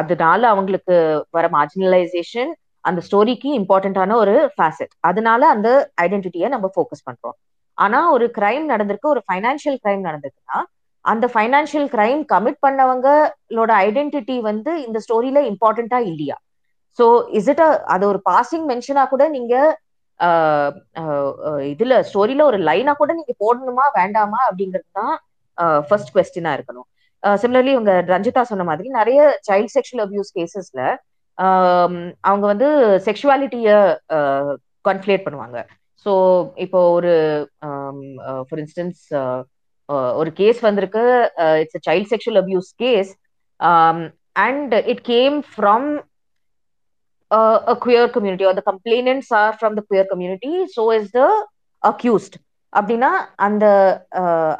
அதனால அவங்களுக்கு வர மார்ஜினலைசேஷன் அந்த ஸ்டோரிக்கு இம்பார்ட்டன்டான ஒரு ஃபேசட் அதனால அந்த ஐடென்டிட்டியை நம்ம ஃபோக்கஸ் பண்றோம். ஆனா ஒரு கிரைம் நடந்திருக்கு ஒரு ஃபைனான்சியல் கிரைம் நடந்திருக்குன்னா அந்த ஃபைனான்சியல் கிரைம் கமிட் பண்ணவங்களோட ஐடென்டிட்டி வந்து இந்த ஸ்டோரியில இம்பார்ட்டண்டா இல்லையா? ஸோ இஸ் இட் அது ஒரு பாசிங் மென்ஷனா கூட நீங்க இதுல ஸ்டோரியில ஒரு லைனா கூட நீங்க போடணுமா வேண்டாமா அப்படிங்கிறது தான் ஃபர்ஸ்ட் கொஸ்டினா இருக்கணும். சிமிலர்லி இவங்க ரஞ்சிதா சொன்ன மாதிரி நிறைய சைல்ட் செக்ஷுவல் அபியூஸ் கேசஸ்ல அவங்க வந்து செக்ஷுவாலிட்டிய கன்ஃபிளேட் பண்ணுவாங்க. ஸோ இப்போ ஒரு ஃபார் இன்ஸ்டன்ஸ் ஒரு கேஸ் வந்திருக்கு. It's child sexual abuse case and it came from queer community or the or or from the queer community so is the accused அப்படின்னா அந்த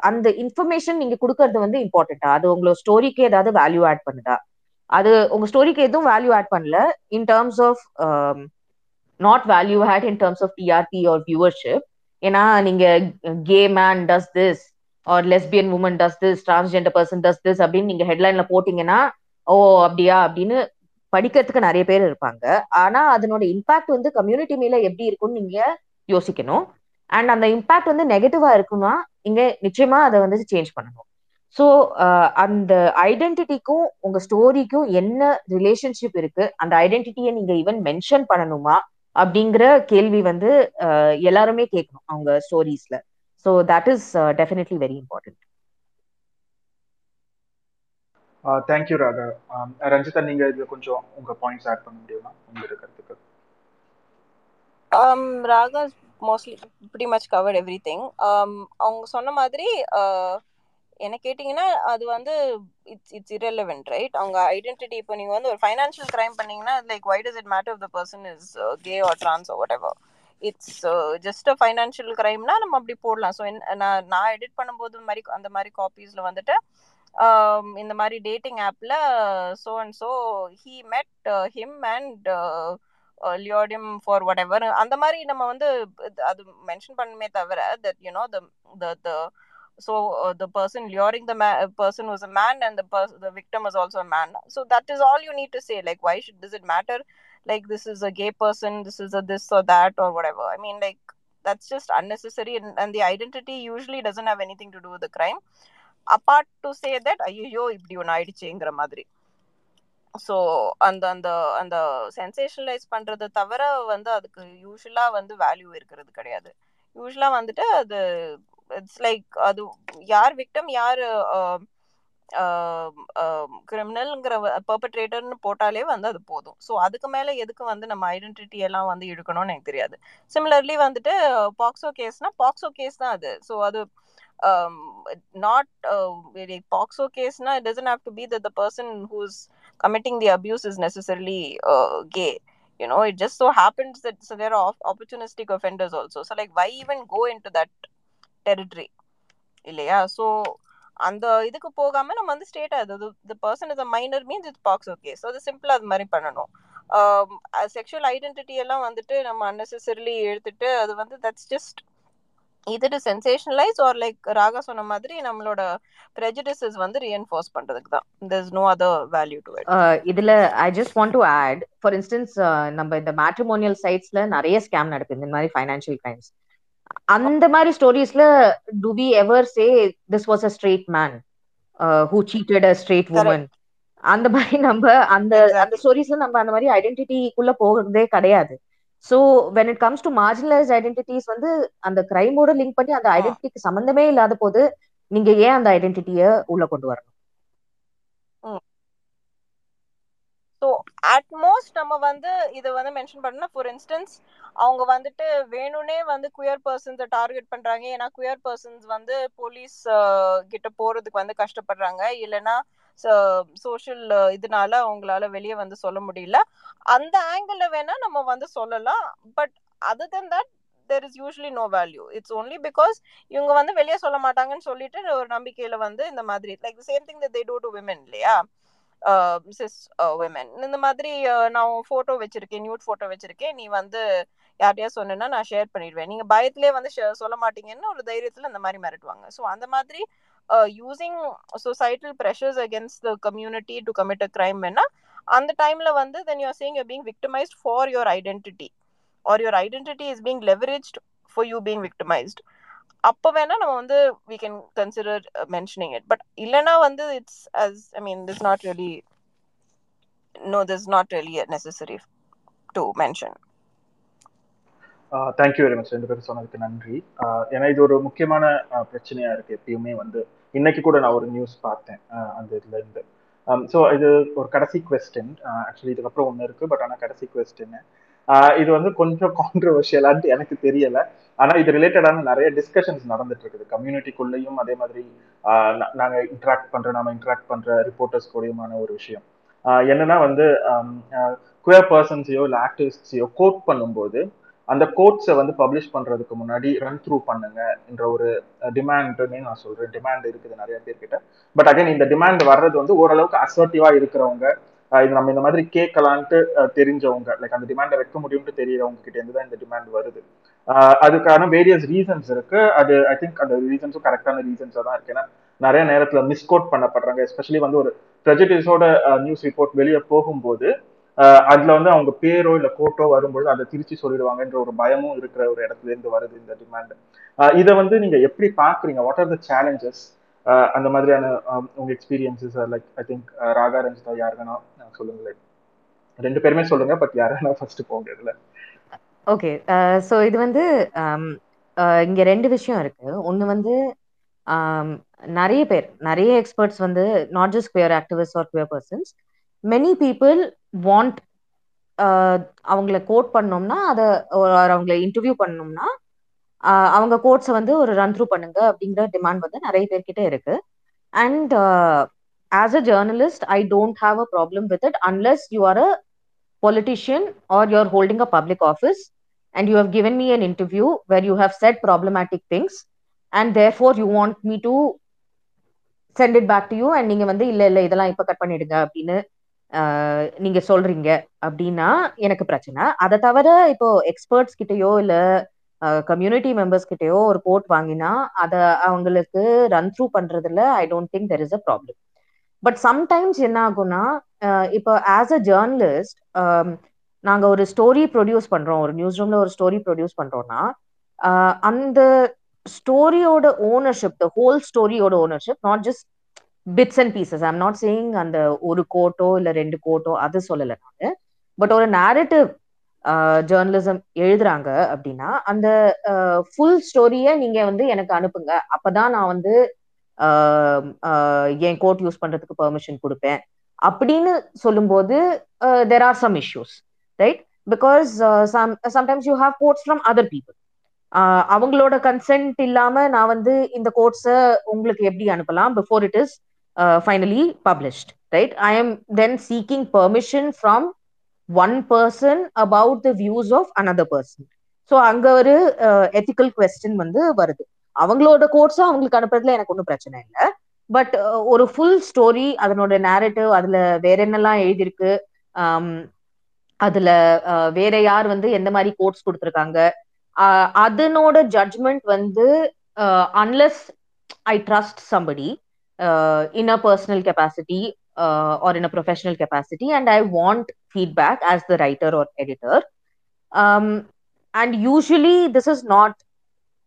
அந்த இன்ஃபர்மேஷன் நீங்க கொடுக்கறது வந்து இம்பார்ட்டண்டா அது உங்களோட ஸ்டோரிக்கு ஏதாவது வேல்யூ ஆட் பண்ணுதா? அது உங்க ஸ்டோரிக்கு எதுவும் வேல்யூ ஆட் பண்ணல. In terms of not value add in terms of TRP or viewership ஏன்னா நீங்க gay man does this or lesbian woman does this transgender person does this அப்படின்னு நீங்க ஹெட்லைன்ல போட்டீங்கன்னா ஓ அப்படியா? அப்படின்னு படிக்கிறதுக்கு நிறைய பேர் இருப்பாங்க. ஆனா அதனோட இம்பாக்ட் வந்து கம்யூனிட்டி மேல எப்படி இருக்கும்னு நீங்க யோசிக்கணும். அண்ட் அந்த இம்பாக்ட் வந்து நெகட்டிவா இருக்குன்னா நீங்க நிச்சயமா அதை வந்து சேஞ்ச் பண்ணணும். ஸோ அந்த ஐடென்டிட்டிக்கும் உங்க ஸ்டோரிக்கும் என்ன ரிலேஷன்ஷிப் இருக்கு அந்த ஐடென்டிட்டியை நீங்க ஈவன் மென்ஷன் பண்ணணுமா அப்படிங்கிற கேள்வி வந்து எல்லாருமே கேட்கணும் அவங்க ஸ்டோரிஸ்ல so that is definitely very important thank you Radha Ranjitha நீங்க இதுல கொஞ்சம் உங்க பாயிண்ட்ஸ் ஆட் பண்ண முடியுமா? உங்களோட கருத்துக்கள் um Raga mostly pretty much covered everything அவங்க சொன்ன மாதிரி uh, என்ன கேட்டிங்கன்னா அது வந்து இட்ஸ் இட்ஸ் இரலவென்ட் ரைட் அவங்க ஐடென்டிட்டி இப்போ நீங்கள் வந்து ஒரு ஃபைனான்ஷியல் க்ரைம் பண்ணீங்கன்னா like why does it matter the person is gay or trans or whatever it's just a financial க்ரைம்னா நம்ம அப்படி போடலாம். ஸோ நான் நான் எடிட் பண்ணும்போது மாதிரி அந்த மாதிரி காப்பீஸில் வந்துட்டு um, இந்த மாதிரி டேட்டிங் ஆப்பில் so and so he met him and lied to him for whatever அந்த மாதிரி நம்ம வந்து அது மென்ஷன் பண்ணுமே தவிர that you know the the so uh, the person luring the ma- person was a man and the pers- the victim was also a man so that is all you need to say like why should does it matter like this is a gay person this is a this or that or whatever i mean like that's just unnecessary and, and the identity usually doesn't have anything to do with the crime apart to say that ஐயோ இப்படி ஒன்று ஆயிடுச்சுங்கிற மாதிரி so அந்த அந்த அந்த sensationalise பண்ணுறதை தவிர வந்து அதுக்கு யூஸ்வலாக வந்து வேல்யூ இருக்கிறது கிடையாது. யூஸ்வலாக வந்துட்டு அது இட்ஸ் லைக் அது யார் விக்டம் யார் கிரிமினல்ங்கிற பர்பட்ரேட்டர்னு போட்டாலே வந்து அது போதும். ஸோ அதுக்கு மேலே எதுக்கு வந்து நம்ம ஐடென்டிட்டி எல்லாம் வந்து இழுக்கணும்னு எனக்கு தெரியாது. சிமிலர்லி வந்துட்டு பாக்ஸோ கேஸ்னா பாக்ஸோ கேஸ் தான் அது. ஸோ அது not POCSO கேஸ்னா it doesn't have to be the person whose committing the abuse is necessarily uh, gay you know it just so happens that so there are opportunistic offenders also so like why even go into that territory இல்லையா so அந்த இதுக்கு போகாம நம்ம வந்து state அது the person is a minor means it's POCSO okay so அது சிம்பிளா அது மாதிரி பண்ணணும் செக்ஷுவல் ஐடென்டிட்டி எல்லாம் வந்துட்டு நம்ம அன்னெசரிலி எடுத்துட்டு அது வந்து தட்ஸ் ஜஸ்ட் இது சென்சேஷனலைஸ் ஆர் லைக் ராகா சொன்ன மாதிரி நம்மளோட ப்ரெஜடிசஸ் வந்து ரீஎன்ஃபோர்ஸ் பண்றதுக்கு தான். There no other value to it இதுல I just want to add for instance நம்ம இந்த மேட்ரிமோனியல் சைட்ஸ்ல நிறைய ஸ்கேம் நடக்குது. இந்த மாதிரி ஃபைனான்சியல் கிரைம்ஸ் அந்த மாதிரி ஸ்டோரிஸ்ல do we ever say this was a straight man who cheated a straight woman அந்த மாதிரி நம்ம அந்த அந்த ஸ்டோரிஸ்ல நம்ம அந்த மாதிரி ஐடென்டிட்டிக்குள்ள போகிறதே கிடையாது. So when it comes to marginalise identities வந்து அந்த கிரைமோட லிங்க் பண்ணி அந்த ஐடென்டிட்டிக்கு சம்மந்தமே இல்லாத போது நீங்க ஏன் அந்த ஐடென்டிட்டிய உள்ள கொண்டு வரணும்? ஸோ அட்மோஸ்ட் நம்ம வந்து இதை வந்து மென்ஷன் பண்ணணும் ஃபார் இன்ஸ்டன்ஸ் அவங்க வந்துட்டு வேணும்னே வந்து குயர் பர்சன்ஸை டார்கெட் பண்றாங்க. ஏன்னா குயர் பர்சன்ஸ் வந்து போலீஸ் கிட்ட போறதுக்கு வந்து கஷ்டப்படுறாங்க. இல்லைன்னா சோஷியல் இதனால அவங்களால வெளியே வந்து சொல்ல முடியல. அந்த ஆங்கிள் வேணா நம்ம வந்து சொல்லலாம். But other then that there is usually no value it's only because இவங்க வந்து வெளியே சொல்ல மாட்டாங்கன்னு சொல்லிட்டு ஒரு நம்பிக்கையில வந்து இந்த மாதிரி like same thing they do to women இல்லையா? சிஸ் விமன் இந்த மாதிரி நான் ஃபோட்டோ வச்சிருக்கேன் நியூட் ஃபோட்டோ வச்சிருக்கேன். நீ வந்து யார்ட்டையா சொன்னா நான் ஷேர் பண்ணிடுவேன். நீங்க பயத்திலே வந்து சொல்ல மாட்டீங்கன்னு ஒரு தைரியத்துல இந்த மாதிரி மிரட்டுவாங்க. ஸோ அந்த மாதிரி using societal pressures against the community to commit a crime வேணா அந்த டைம்ல வந்து then you're saying you being victimised for your identity or your identity is being leveraged for you being victimised அப்போ வேணா நம்ம வந்து we can consider mentioning it but இல்லைனா வந்து it's as I mean this not really no this not really necessary to mention thank you very much ரெண்டு பேரும் சொன்னதுக்கு நன்றி. ஏன்னா இது ஒரு முக்கியமான பிரச்சனையா இருக்கு எப்பயுமே வந்து. இன்னைக்கு கூட நான் ஒரு நியூஸ் பார்த்தேன் அந்த இதுல இருந்து. ஸோ இது ஒரு கடைசி கொஸ்டின் ஆக்சுவலி இதுக்கப்புறம் ஒன்று இருக்கு பட் ஆனால் கடைசி கொஸ்டின் இது வந்து கொஞ்சம் கான்ட்ரவர்ஷியலான்ட்டு எனக்கு தெரியல. ஆனா இது ரிலேட்டடான நிறைய டிஸ்கஷன்ஸ் நடந்துட்டு இருக்குது. கம்யூனிட்டிக்குள்ளேயும் அதே மாதிரி நாங்க இன்ட்ராக்ட் பண்ற நாம இன்ட்ராக்ட் பண்ற ரிப்போர்ட்டர்ஸ் கூடயுமான ஒரு விஷயம். என்னன்னா வந்து குயர் பர்சன்ஸையோ இல்லை ஆக்டிவிஸ்டையோ கோட் பண்ணும்போது அந்த கோட்ஸை வந்து பப்ளிஷ் பண்றதுக்கு முன்னாடி ரன் த்ரூ பண்ணுங்க என்ற ஒரு டிமாண்ட்னே நான் சொல்றேன். டிமாண்ட் இருக்குது நிறைய பேர்கிட்ட. பட் அகைன் இந்த டிமாண்ட் வர்றது வந்து ஓரளவுக்கு அசர்ட்டிவா இருக்கிறவங்க இது நம்ம இந்த மாதிரி கேட்கலான்ட்டு தெரிஞ்சவங்க லைக் அந்த டிமாண்டை வைக்க முடியும்னு தெரியறவங்க கிட்ட இருந்து தான் இந்த டிமாண்ட் வருது. அதுக்கான வேரியஸ் ரீசன்ஸ் இருக்கு. அது ஐ திங்க் அந்த ரீசன்ஸும் கரெக்டான ரீசன்ஸா தான் இருக்கு. ஏன்னா நிறைய நேரத்துல மிஸ்கோட் பண்ணப்படுறாங்க. எஸ்பெஷலி வந்து ஒரு ப்ரெஜடிஸோட நியூஸ் ரிப்போர்ட் வெளியே போகும்போது அதுல வந்து அவங்க பேரோ இல்ல கோட்டோ வரும்பொழுது அதை திருச்சி சொல்லிடுவாங்கன்ற ஒரு பயமும் இருக்கிற ஒரு இடத்துல இருந்து வருது இந்த டிமாண்ட் இதை வந்து நீங்க எப்படி பாக்குறீங்க? வாட் ஆர் த சேலஞ்சஸ் அந்த மாதிரியான உங்க experiences like I think Raga Ranjitha யாரு வேணா சொல்லுங்களேன். ரெண்டு பேருமே சொல்லுங்க பட் யார் வேணா ஃபர்ஸ்ட் போங்க இதுல ஓகே ஸோ இது வந்து இங்க ரெண்டு விஷயம் இருக்கு. ஒன்று வந்து நிறைய பேர் நிறைய எக்ஸ்பர்ட்ஸ் வந்து not just queer activist or queer persons many people want அவங்கள கோட் பண்ணோம்னா அதை அவங்கள இன்டர்வியூ பண்ணோம்னா அவங்க கோட்ஸை வந்து ஒரு ரன் த்ரூ பண்ணுங்க அப்படிங்கிற டிமாண்ட் வந்து நிறைய பேர்கிட்ட இருக்கு. And as a journalist I don't have a problem with it unless you are a politician or you are holding a public office and you have given me an interview where you have said problematic things and therefore you want me to send it back to you and நீங்க வந்து இல்ல இல்ல இதெல்லாம் இப்போ cut பண்ணிடுங்க அப்படின்னு நீங்க சொல்றீங்க அப்படின்னா எனக்கு பிரச்சனை. அதை தவிர இப்போ எக்ஸ்பர்ட்ஸ் கிட்டயோ இல்ல கம்யூனிட்டி மெம்பர்ஸ் கிட்டயோ ஒரு கோட் வாங்கினா அதை அவங்களுக்கு ரன் த்ரூ பண்றதுல I don't think there is a problem but sometimes என்ன ஆகும்னா இப்போ ஆஸ் அ ஜேர்னலிஸ்ட் நாங்க ஒரு ஸ்டோரி ப்ரொடியூஸ் பண்றோம். ஒரு நியூஸ் ரூம்ல ஒரு ஸ்டோரி ப்ரொடியூஸ் பண்றோம்னா அந்த ஸ்டோரியோட ownership the whole ஸ்டோரியோட ownership not just bits and pieces I'm not saying அந்த ஒரு கோட்டோ இல்ல ரெண்டு கோட்டோ அது சொல்லல நான். பட் ஒரு நேரட்டிவ் ஜேர்னலிசம் எழுதுறாங்க அப்படின்னா அந்த ஃபுல் ஸ்டோரியை நீங்க வந்து எனக்கு அனுப்புங்க. அப்பதான் நான் வந்து ஆஹ் ஆஹ் என் கோட் யூஸ் பண்றதுக்கு பெர்மிஷன் கொடுப்பேன். அப்படின்னு சொல்லும்போது there are some issues right because some sometimes you have quotes from other people அவங்களோட கன்சென்ட் இல்லாம நான் வந்து இந்த கோட்ஸை உங்களுக்கு எப்படி அனுப்பலாம்? Before it is finally published right I am then seeking permission from one person about the views of another person so அங்க ஒரு uh, எத்திக்கல் கொஸ்டின் வந்து வருது. அவங்களோட கோட்ஸும் அவங்களுக்கு அனுப்புறதுல எனக்கு ஒன்றும் பிரச்சனை இல்லை. பட் uh, ஒரு ஃபுல் ஸ்டோரி அதனோட நேரட்டிவ் அதுல வேற என்னெல்லாம் எழுதியிருக்கு ஆம், அதுல uh, வேற யார் வந்து எந்த மாதிரி கோட்ஸ் கொடுத்துருக்காங்க அதனோட ஜட்ஜ்மெண்ட் வந்து unless I trust somebody In a personal capacity or in a professional capacity and I want feedback as the writer or editor and usually this is not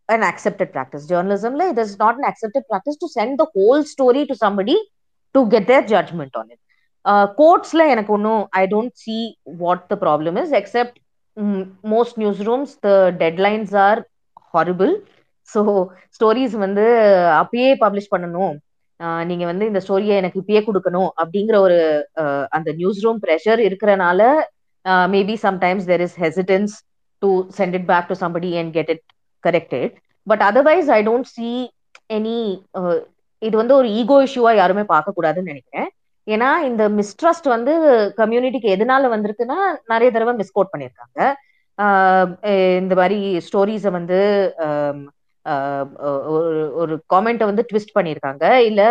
an accepted practice. Journalism, like, it is not an accepted practice to send the whole story to somebody to get their judgment on it. Uh, courtsல எனக்கு ஒன்றும் I don't see what the problem is except most news rooms the deadlines are horrible so stories வந்து அப்பயே publish பண்ணணும் ஆஹ் நீங்க வந்து இந்த ஸ்டோரியை எனக்கு இப்பயே கொடுக்கணும் அப்படிங்கிற ஒரு அந்த நியூஸ் ரூம் ப்ரெஷர் இருக்கிறனால maybe sometimes there is hesitance to send it back to somebody and get it corrected but otherwise I don't see any இது வந்து ஒரு ஈகோ இஷ்யூவா யாருமே பார்க்க கூடாதுன்னு நினைக்கிறேன். ஏன்னா இந்த மிஸ்ட்ரஸ்ட் வந்து கம்யூனிட்டிக்கு எதனால வந்திருக்குன்னா நிறைய தடவை மிஸ்கோட் பண்ணியிருக்காங்க ஆஹ் இந்த மாதிரி ஸ்டோரிஸை வந்து ஆஹ் ஒரு ஒரு காமெண்ட்டை வந்து ட்விஸ்ட் பண்ணியிருக்காங்க இல்ல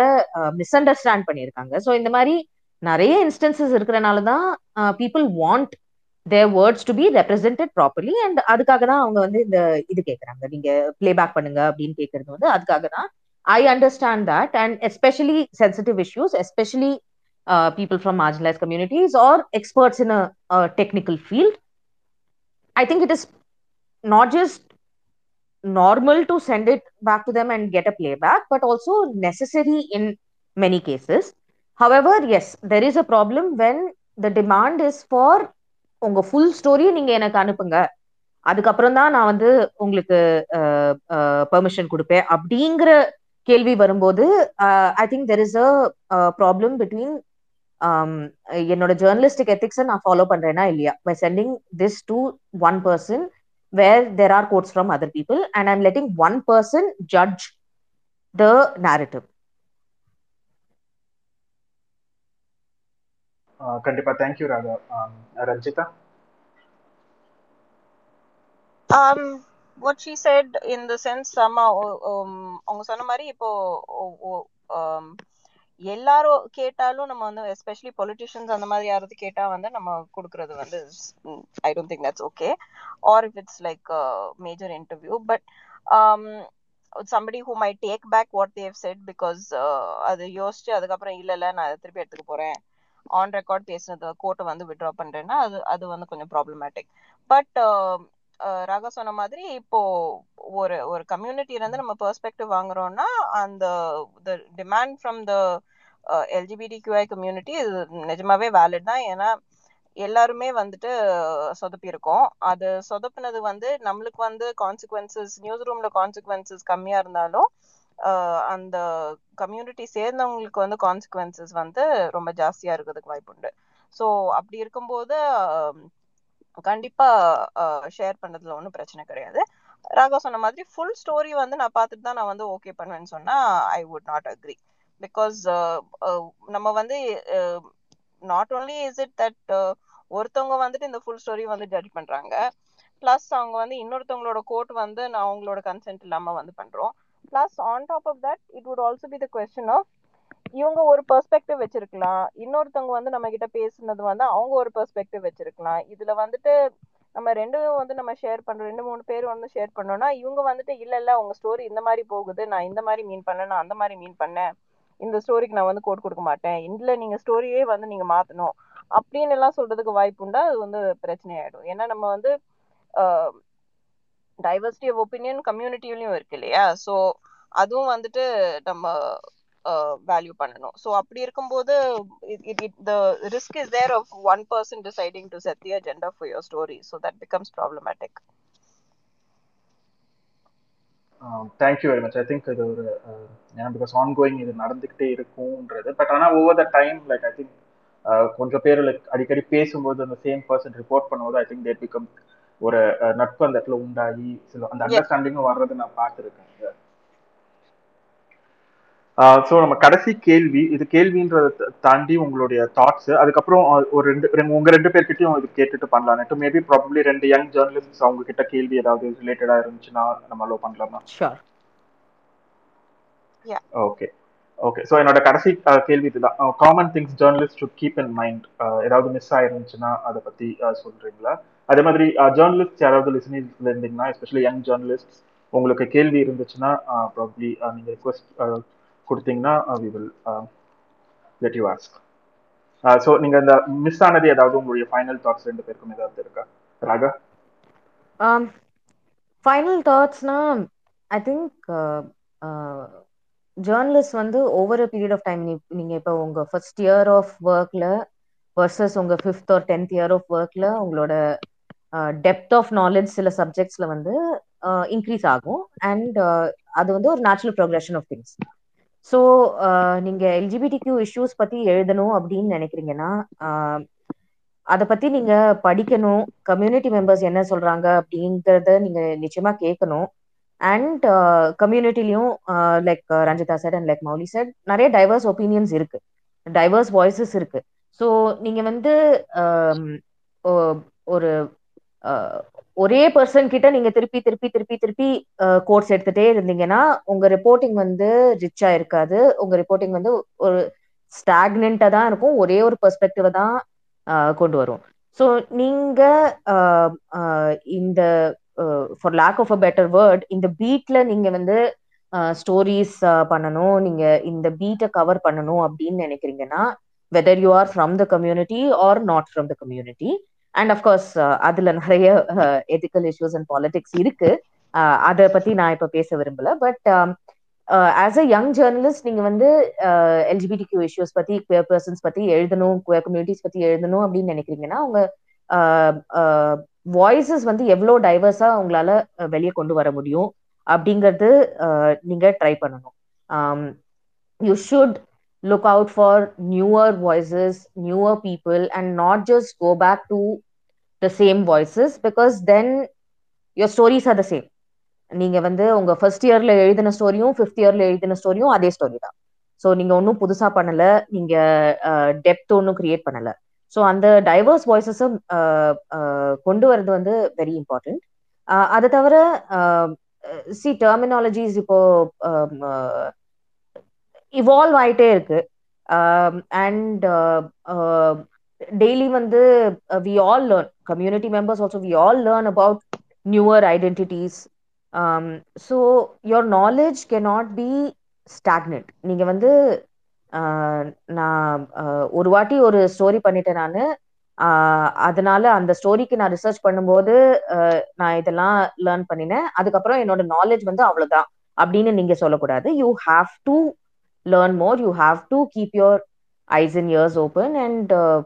மிஸ் அண்டர்ஸ்டாண்ட் பண்ணியிருக்காங்க ஸோ இந்த மாதிரி நிறைய இன்ஸ்டன்சஸ் இருக்கிறனால தான் people want their words to be represented properly and அதுக்காக தான் அவங்க வந்து இந்த இது கேட்குறாங்க நீங்க பிளேபேக் பண்ணுங்க அப்படின்னு கேட்கறது வந்து அதுக்காக தான். I understand that and especially sensitive issues especially people from marginalise communities or experts in a technical field I think it is not just normal to send it back to them and get a playback, but also necessary in many cases. However, yes, there is a problem when the demand is for உங்க full ஸ்டோரியை நீங்க எனக்கு அனுப்புங்க. அதுக்கப்புறம் தான் நான் வந்து உங்களுக்கு பெர்மிஷன் கொடுப்பேன். அப்படிங்கிற கேள்வி வரும்போது I think there is a problem between um, என்னோட ஜேர்னலிஸ்டிக் எத்திக்ஸை நான் ஃபாலோ பண்றேனா இல்லையா? By sending this to one person where there are quotes from other people and I'm letting one person judge the narrative கண்டிப்பா thank you Radha Ranjitha um what she said in the sense sama அவங்க சொன்ன மாதிரி இப்போ um, எல்லாரும் கேட்டாலும் நம்ம வந்து especially politicians அந்த மாதிரி யாராவது கேட்டா வந்து நம்ம கொடுக்கறது வந்து I don't think that's okay or if it's like major interview but somebody who may take back what they said because அது யோசிச்சு அதுக்கப்புறம் இல்லை இல்லை நான் அதை திருப்பி எடுத்துக்க போறேன். ஆன் ரெக்கார்ட் பேசுனது கோர்ட்டை வந்து விட்ரா பண்றேன்னா அது அது வந்து கொஞ்சம் ப்ராப்ளமேட்டிக் பட் ராகா சொன்ன மாதிரி இப்போ ஒரு ஒரு கம்யூனிட்டி இருந்து நம்ம பெர்ஸ்பெக்டிவ் வாங்குறோம்னா அந்த demand from the LGBT QI community இது நிஜமாவே வேலிட் தான். ஏன்னா எல்லாருமே வந்துட்டு சொதப்பியிருக்கோம். அது சொதப்புனது வந்து நம்மளுக்கு வந்து கான்சிக்வன்சஸ் நியூஸ் ரூம்ல கான்சிக்வன்சஸ் கம்மியா இருந்தாலும் அந்த கம்யூனிட்டி சேர்ந்தவங்களுக்கு வந்து கான்சிக்வன்சஸ் வந்து ரொம்ப ஜாஸ்தியா இருக்கிறதுக்கு வாய்ப்புண்டு. ஸோ அப்படி இருக்கும்போது கண்டிப்பா ஷேர் பண்ணதுல ஒன்றும் பிரச்சனை கிடையாது. ராகா சொன்ன மாதிரி ஃபுல் ஸ்டோரி வந்து நான் பார்த்துட்டு தான் நான் வந்து ஓகே பண்ணுவேன்னு சொன்னா I would not agree because நம்ம வந்து not only is it that ஒருத்தவங்க வந்துட்டு இந்த ஃபுல் ஸ்டோரி வந்து ஜட்ஜ் பண்றாங்க. பிளஸ் அவங்க வந்து இன்னொருத்தவங்களோட கோட் வந்து நான் அவங்களோட கன்சென்ட் இல்லாம வந்து பண்றோம். Plus on top of that it would also be the question of இவங்க ஒரு பெர்ஸ்பெக்டிவ் வச்சிருக்கலாம். இன்னொருத்தவங்க வந்து நம்ம கிட்ட பேசுனது வந்து அவங்க ஒரு பெர்ஸ்பெக்டிவ் வச்சிருக்கலாம். இதுல வந்துட்டு நம்ம ரெண்டும் வந்து நம்ம ஷேர் பண்றோம் ரெண்டு மூணு பேர் வந்து ஷேர் பண்ணோம்னா இவங்க வந்துட்டு இல்ல இல்ல உங்க ஸ்டோரி இந்த மாதிரி போகுது. நான் இந்த மாதிரி மீன் பண்ணேன். நான் அந்த மாதிரி மீன் பண்ணேன். இந்த ஸ்டோரிக்கு நான் வந்து கோட் கொடுக்க மாட்டேன். இதுல நீங்க ஸ்டோரியே வந்து நீங்க மாத்தணும். அப்படின்னு எல்லாம் சொல்றதுக்கு வாய்ப்பு உண்டா? அது வந்து பிரச்சனை ஆயிடும் ஏன்னா நம்ம வந்து டைவர்சிட்டி ஆஃப் ஒப்பீனியன் கம்யூனிட்டிலையும் இருக்கு இல்லையா? ஸோ அதுவும் வந்துட்டு நம்ம வேல்யூ பண்ணணும். ஸோ அப்படி இருக்கும்போது the risk is there of one person deciding to set the agenda for your story so that becomes problematic thank you very much I think இது ஒரு ஏன்னா பிகாஸ் ஆன் கோயிங் இது நடந்துக்கிட்டே இருக்கும்ன்றது. பட் ஆனால் over the time like I think கொஞ்சம் பேர் like அடிக்கடி பேசும்போது அந்த சேம் பர்சன் ரிப்போர்ட் பண்ணும்போது ஐ திங்க் தேட் பிகம் ஒரு நட்பு அந்த இடத்துல உண்டாகி சில அந்த அண்டர்ஸ்டாண்டிங்கும் வர்றது நான் பார்த்துருக்கேன். ஸோ நம்ம கடைசி கேள்வி இது கேள்வின்றதை தாண்டி உங்களுடைய தாட்ஸ் அதுக்கப்புறம் ஒரு ரெண்டு உங்க ரெண்டு பேர்கிட்டயும் இது கேட்டுட்டு பண்ணலாம். மேபி ப்ராபப்ளி ரெண்டு யங் ஜேர்னலிஸ்ட் அவங்க கிட்ட கேள்வி ஏதாவது ரிலேட்டடா இருந்துச்சுன்னா நம்ம அலோ பண்ணலாமா? ஓகே ஓகே ஸோ என்னோட கடைசி கேள்வி இதுதான். Common things journalist to keep in mind ஏதாவது மிஸ் ஆயிருந்துச்சுன்னா அதை பத்தி சொல்றீங்களா? அதே மாதிரி ஜேர்னலிஸ்ட் யாராவது லிசனிங்ஸ்ல இருந்தீங்கன்னா எஸ்பெஷலி யங் ஜேர்னலிஸ்ட் உங்களுக்கு கேள்வி இருந்துச்சுன்னா ப்ராப்ளி நீங்க ரிக்வஸ்ட் கொடுத்தீங்கன்னா we will let you ask so நீங்க இந்த மிஸ் ஆனது ஏதாவது உங்களுடைய ஃபைனல் தாட்ஸ் ரெண்டு பேருக்கும் ஏதாவது இருக்கா? ராகா? ஃபைனல் தாட்ஸ்னா ஐ திங்க் ஜேர்னலிஸ்ட் வந்து over a period of time நீங்க இப்போ உங்க ஃபர்ஸ்ட் இயர் ஆஃப் ஒர்க்ல வர்சஸ் உங்க fifth or tenth year of ஒர்க்ல உங்களோட டெப்த் ஆஃப் நாலேஜ் சில சப்ஜெக்ட்ஸ்ல வந்து இன்க்ரீஸ் ஆகும். அண்ட் அது வந்து ஒரு natural progression of things so uh, நீங்க எல்ஜிபிடி கியூ இஷ்யூஸ் பத்தி எழுதணும் அப்படின்னு நினைக்கிறீங்கன்னா அதை பத்தி நீங்க படிக்கணும். கம்யூனிட்டி மெம்பர்ஸ் என்ன சொல்றாங்க அப்படிங்கறத நீங்க நிச்சயமா கேட்கணும். And கம்யூனிட்டிலையும் like Ranjitha sir and like Mouli sir நிறைய டைவர்ஸ் ஒப்பீனியன்ஸ் இருக்கு. டைவர்ஸ் வாய்ஸஸ் இருக்கு. ஸோ நீங்க வந்து ஒரு ஒரே பர்சன் கிட்ட நீங்க திருப்பி திருப்பி திருப்பி திருப்பி கோர்ஸ் எடுத்துட்டே இருந்தீங்கன்னா உங்க ரிப்போர்ட்டிங் வந்து ரிச்சா இருக்காது. உங்க ரிப்போர்ட்டிங் வந்து ஒரு ஸ்டாக்னண்டா தான் இருக்கும். ஒரே ஒரு பெர்ஸ்பெக்டிவ தான் கொண்டு வரும். ஸோ நீங்க இந்த for lack of a better word இந்த பீட்ல நீங்க வந்து ஸ்டோரிஸ் பண்ணணும். நீங்க இந்த பீட்டை கவர் பண்ணணும் அப்படின்னு நினைக்கிறீங்கன்னா whether you are from the community or not from the community and of course uh, அதுல நிறைய எத்திக்கல் இஷ்யூஸ் அண்ட் பாலிடிக்ஸ் இருக்கு. Uh, அதை பத்தி நான் இப்ப பேச விரும்பல. But as a young journalist நீங்க வந்து எல்ஜிபிடி கியூ இஷ்யூஸ் பத்தி குயர் பர்சன்ஸ் பத்தி எழுதணும் குயர் கம்யூனிட்டிஸ் பத்தி எழுதணும் அப்படின்னு நினைக்கிறீங்கன்னா உங்க uh, வாய்ஸஸ் வந்து எவ்வளோ டைவர்ஸா உங்களால வெளியே கொண்டு வர முடியும் அப்படிங்கிறது நீங்க ட்ரை பண்ணணும். Um, you should look out for newer voices, newer people, and not just go back to the same voices because then your stories are the same. நீங்க வந்து உங்க ஃபர்ஸ்ட் இயர்ல எழுதின ஸ்டோரியும் ஃபிஃப்த் இயர்ல எழுதின ஸ்டோரியும் அதே ஸ்டோரி தான். ஸோ நீங்க ஒன்றும் புதுசா பண்ணல நீங்க டெப்த் ஒன்றும் கிரியேட் பண்ணல. ஸோ அந்த டைவர்ஸ் வாய்ஸஸும் கொண்டு வரது வந்து வெரி இம்பார்ட்டன்ட் அதை தவிர சி டெர்மினாலஜிஸ் இப்போ இவால்வ் ஆயிட்டே இருக்கு. Um, and daily uh, uh, வந்து we all learn community members also we all learn about newer identities so your knowledge can not be stagnant நீங்கள் வந்து uh, நான் ஒரு வாட்டி ஒரு ஸ்டோரி பண்ணிட்டேன் நான். அதனால அந்த ஸ்டோரிக்கு நான் ரிசர்ச் பண்ணும்போது நான் இதெல்லாம் லேர்ன் பண்ணினேன். அதுக்கப்புறம் என்னோட நாலேஜ் வந்து அவ்வளோதான் அப்படின்னு நீங்க சொல்லக்கூடாது. You have to learn more you have to keep your eyes and ears open and uh,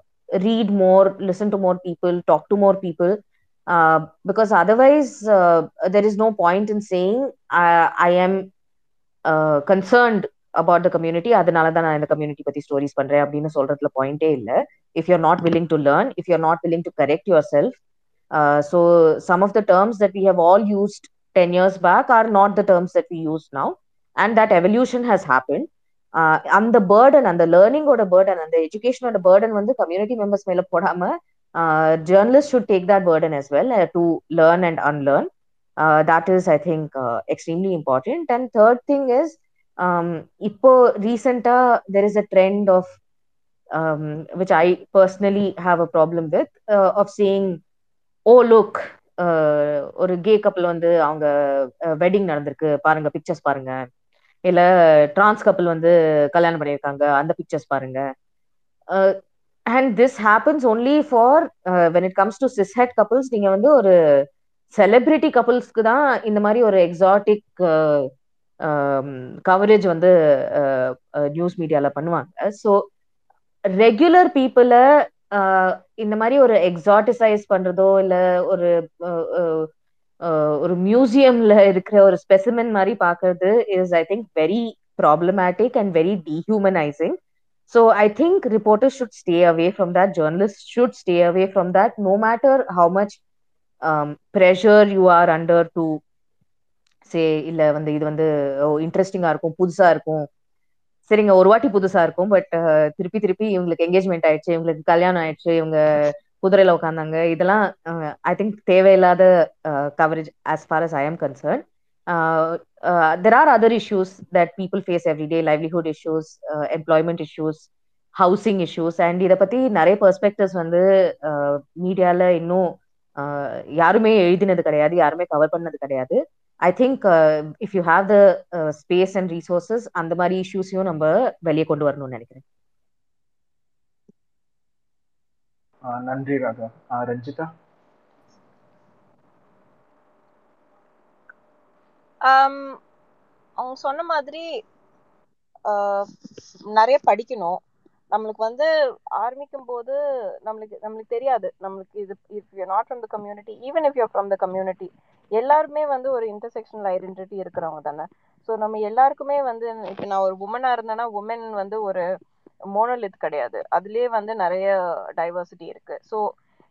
read more listen to more people talk to more people uh, because otherwise uh, there is no point in saying i am concerned about the community அதனால தான் நான் இந்த community பத்தி stories பண்றேன் அப்படின்னு சொல்றதுல பாயிண்டே இல்லை if you're not willing to learn if you're not willing to correct yourself uh, so some of the terms that we have all used 10 years back are not the terms that we use now and that evolution has happened அந்த burden அந்த லேர்னிங்கோட burden அந்த எஜுகேஷனோட burden வந்து community members மேல போடாம journalist should take that burden as well to learn and unlearn that is I think extremely important and third thing is இப்போ ரீசெண்டா there is a trend of which I personally have a problem with of seeing oh look ஒரு gay couple வந்து அவங்க wedding நடந்திருக்கு பாருங்க pictures பாருங்க இல்ல trans couple வந்து கல்யாணம் பண்ணியிருக்காங்க. அந்த பிக்சர்ஸ் பாருங்க. And this happens only for when it comes to cis het நீங்க வந்து ஒரு செலிபிரிட்டி கப்புள்ஸ்க்கு தான் இந்த மாதிரி ஒரு எக்ஸாட்டிக் கவரேஜ் வந்து நியூஸ் மீடியால பண்ணுவாங்க. ஸோ ரெகுலர் பீப்புளை இந்த மாதிரி ஒரு எக்ஸாட்டிசைஸ் பண்றதோ இல்ல ஒரு ஒரு மியூசியம்ல இருக்கிற ஒரு ஸ்பெசிமென் மாதிரி பாக்குறது is I think very problematic and very dehumanising so I think reporters should stay away from that journalist should stay away from that no matter how much pressure you are under to say இல்ல வந்து இது வந்து இன்ட்ரெஸ்டிங்கா இருக்கும் புதுசா இருக்கும். சரிங்க ஒரு வாட்டி புதுசா இருக்கும் பட் திருப்பி திருப்பி இவங்களுக்கு என்கேஜ்மெண்ட் ஆயிடுச்சு இவங்களுக்கு கல்யாணம் ஆயிடுச்சு இவங்க குதிரையில உட்காந்தாங்க. இதெல்லாம் ஐ திங்க் தேவையில்லாத coverage as far as I am concern there are other issues that people face everyday livelihood issues employment issues housing issues and இதை பத்தி நிறைய பெர்ஸ்பெக்டிவ்ஸ் வந்து மீடியால இன்னும் யாருமே எழுதினது கிடையாது யாருமே கவர் பண்ணது கிடையாது. I think if you have the space and resources அந்த மாதிரி இஷ்யூஸையும் நம்ம வெளியே கொண்டு வரணும்னு நினைக்கிறேன். நன்றி ராகா ரஞ்சிதா? அவங்க சொன்ன மாதிரி நிறைய படிக்கணும். நம்மளுக்கு வந்து ஆரம்பிக்கும் போது நம்மளுக்கு நம்மளுக்கு தெரியாது. நம்மளுக்கு இது if you not from the community even if you from the community எல்லாருமே வந்து ஒரு இன்டர்செக்ஷனல் ஐடென்டிட்டி இருக்கிறவங்க தானே. ஸோ நம்ம எல்லாருக்குமே வந்து இப்போ நான் ஒரு உமனா இருந்தேன்னா உமன் வந்து ஒரு மோனலித் கிடையாது. அதுலயே வந்து நிறைய டைவர்சிட்டி இருக்கு. ஸோ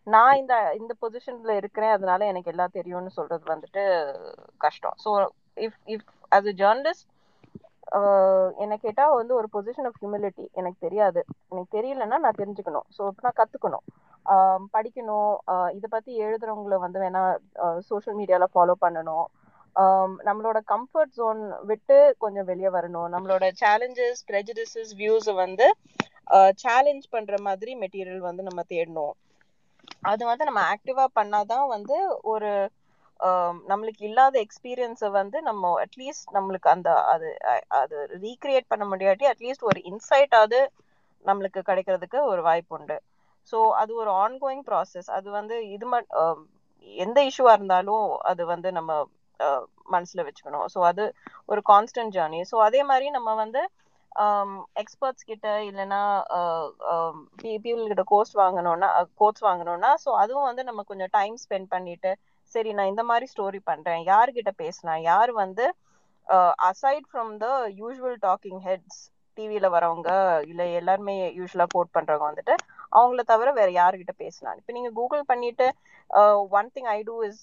நான் இந்த இந்த பொசிஷன்ல இருக்கிறேன். அதனால எனக்கு எல்லாம் தெரியும்னு சொல்றது வந்துட்டு கஷ்டம். So if if as a journalist என்னை கேட்டால் வந்து ஒரு பொசிஷன் ஆஃப் ஹியூமிலிட்டி எனக்கு தெரியாது. எனக்கு தெரியலன்னா நான் தெரிஞ்சுக்கணும். ஸோ நான் கத்துக்கணும். படிக்கணும். இதை பத்தி எழுதுறவங்கள வந்து வேணா சோஷியல் மீடியால ஃபாலோ பண்ணணும். Um, நம்மளோட கம்ஃபர்ட் ஜோன் விட்டு கொஞ்சம் வெளியே வரணும். நம்மளோட சேலஞ்சஸ் ப்ரெஜடிசஸ் வியூஸை வந்து சேலஞ்ச் பண்ற மாதிரி மெட்டீரியல் வந்து நம்ம தேடணும். அது வந்து நம்ம ஆக்டிவா பண்ணாதான் வந்து ஒரு um, நம்மளுக்கு இல்லாத எக்ஸ்பீரியன்ஸை வந்து நம்ம அட்லீஸ்ட் நம்மளுக்கு அந்த அது அது ரீக்ரியேட் பண்ண முடியாட்டி அட்லீஸ்ட் ஒரு இன்சைட்டாவது நம்மளுக்கு கிடைக்கிறதுக்கு ஒரு வாய்ப்பு உண்டு. ஸோ அது ஒரு ஆன்கோயிங் ப்ராசஸ் அது வந்து இது மட் um, எந்த இஷ்யூவாக இருந்தாலும் அது வந்து நம்ம மனசுல வச்சுக்கணும். ஸோ அது ஒரு கான்ஸ்டன்ட் ஜேர்னி ஸோ அதே மாதிரி நம்ம வந்து um, எக்ஸ்பர்ட்ஸ் கிட்ட இல்லைன்னா பீப்புள் கிட்ட கோர்ஸ் வாங்கணும்னா கோர்ஸ் வாங்கணும்னா ஸோ அதுவும் வந்து நம்ம கொஞ்சம் டைம் ஸ்பெண்ட் பண்ணிட்டு சரி நான் இந்த மாதிரி ஸ்டோரி பண்றேன். யார்கிட்ட பேசலாம்? யார் வந்து aside from the usual talking heads டிவியில வரவங்க இல்லை எல்லாருமே யூஸ்வலா கோட் பண்றவங்க வந்துட்டு அவங்கள தவிர வேற யார்கிட்ட பேசலாம்? இப்போ நீங்க கூகுள் பண்ணிட்டு one thing I do is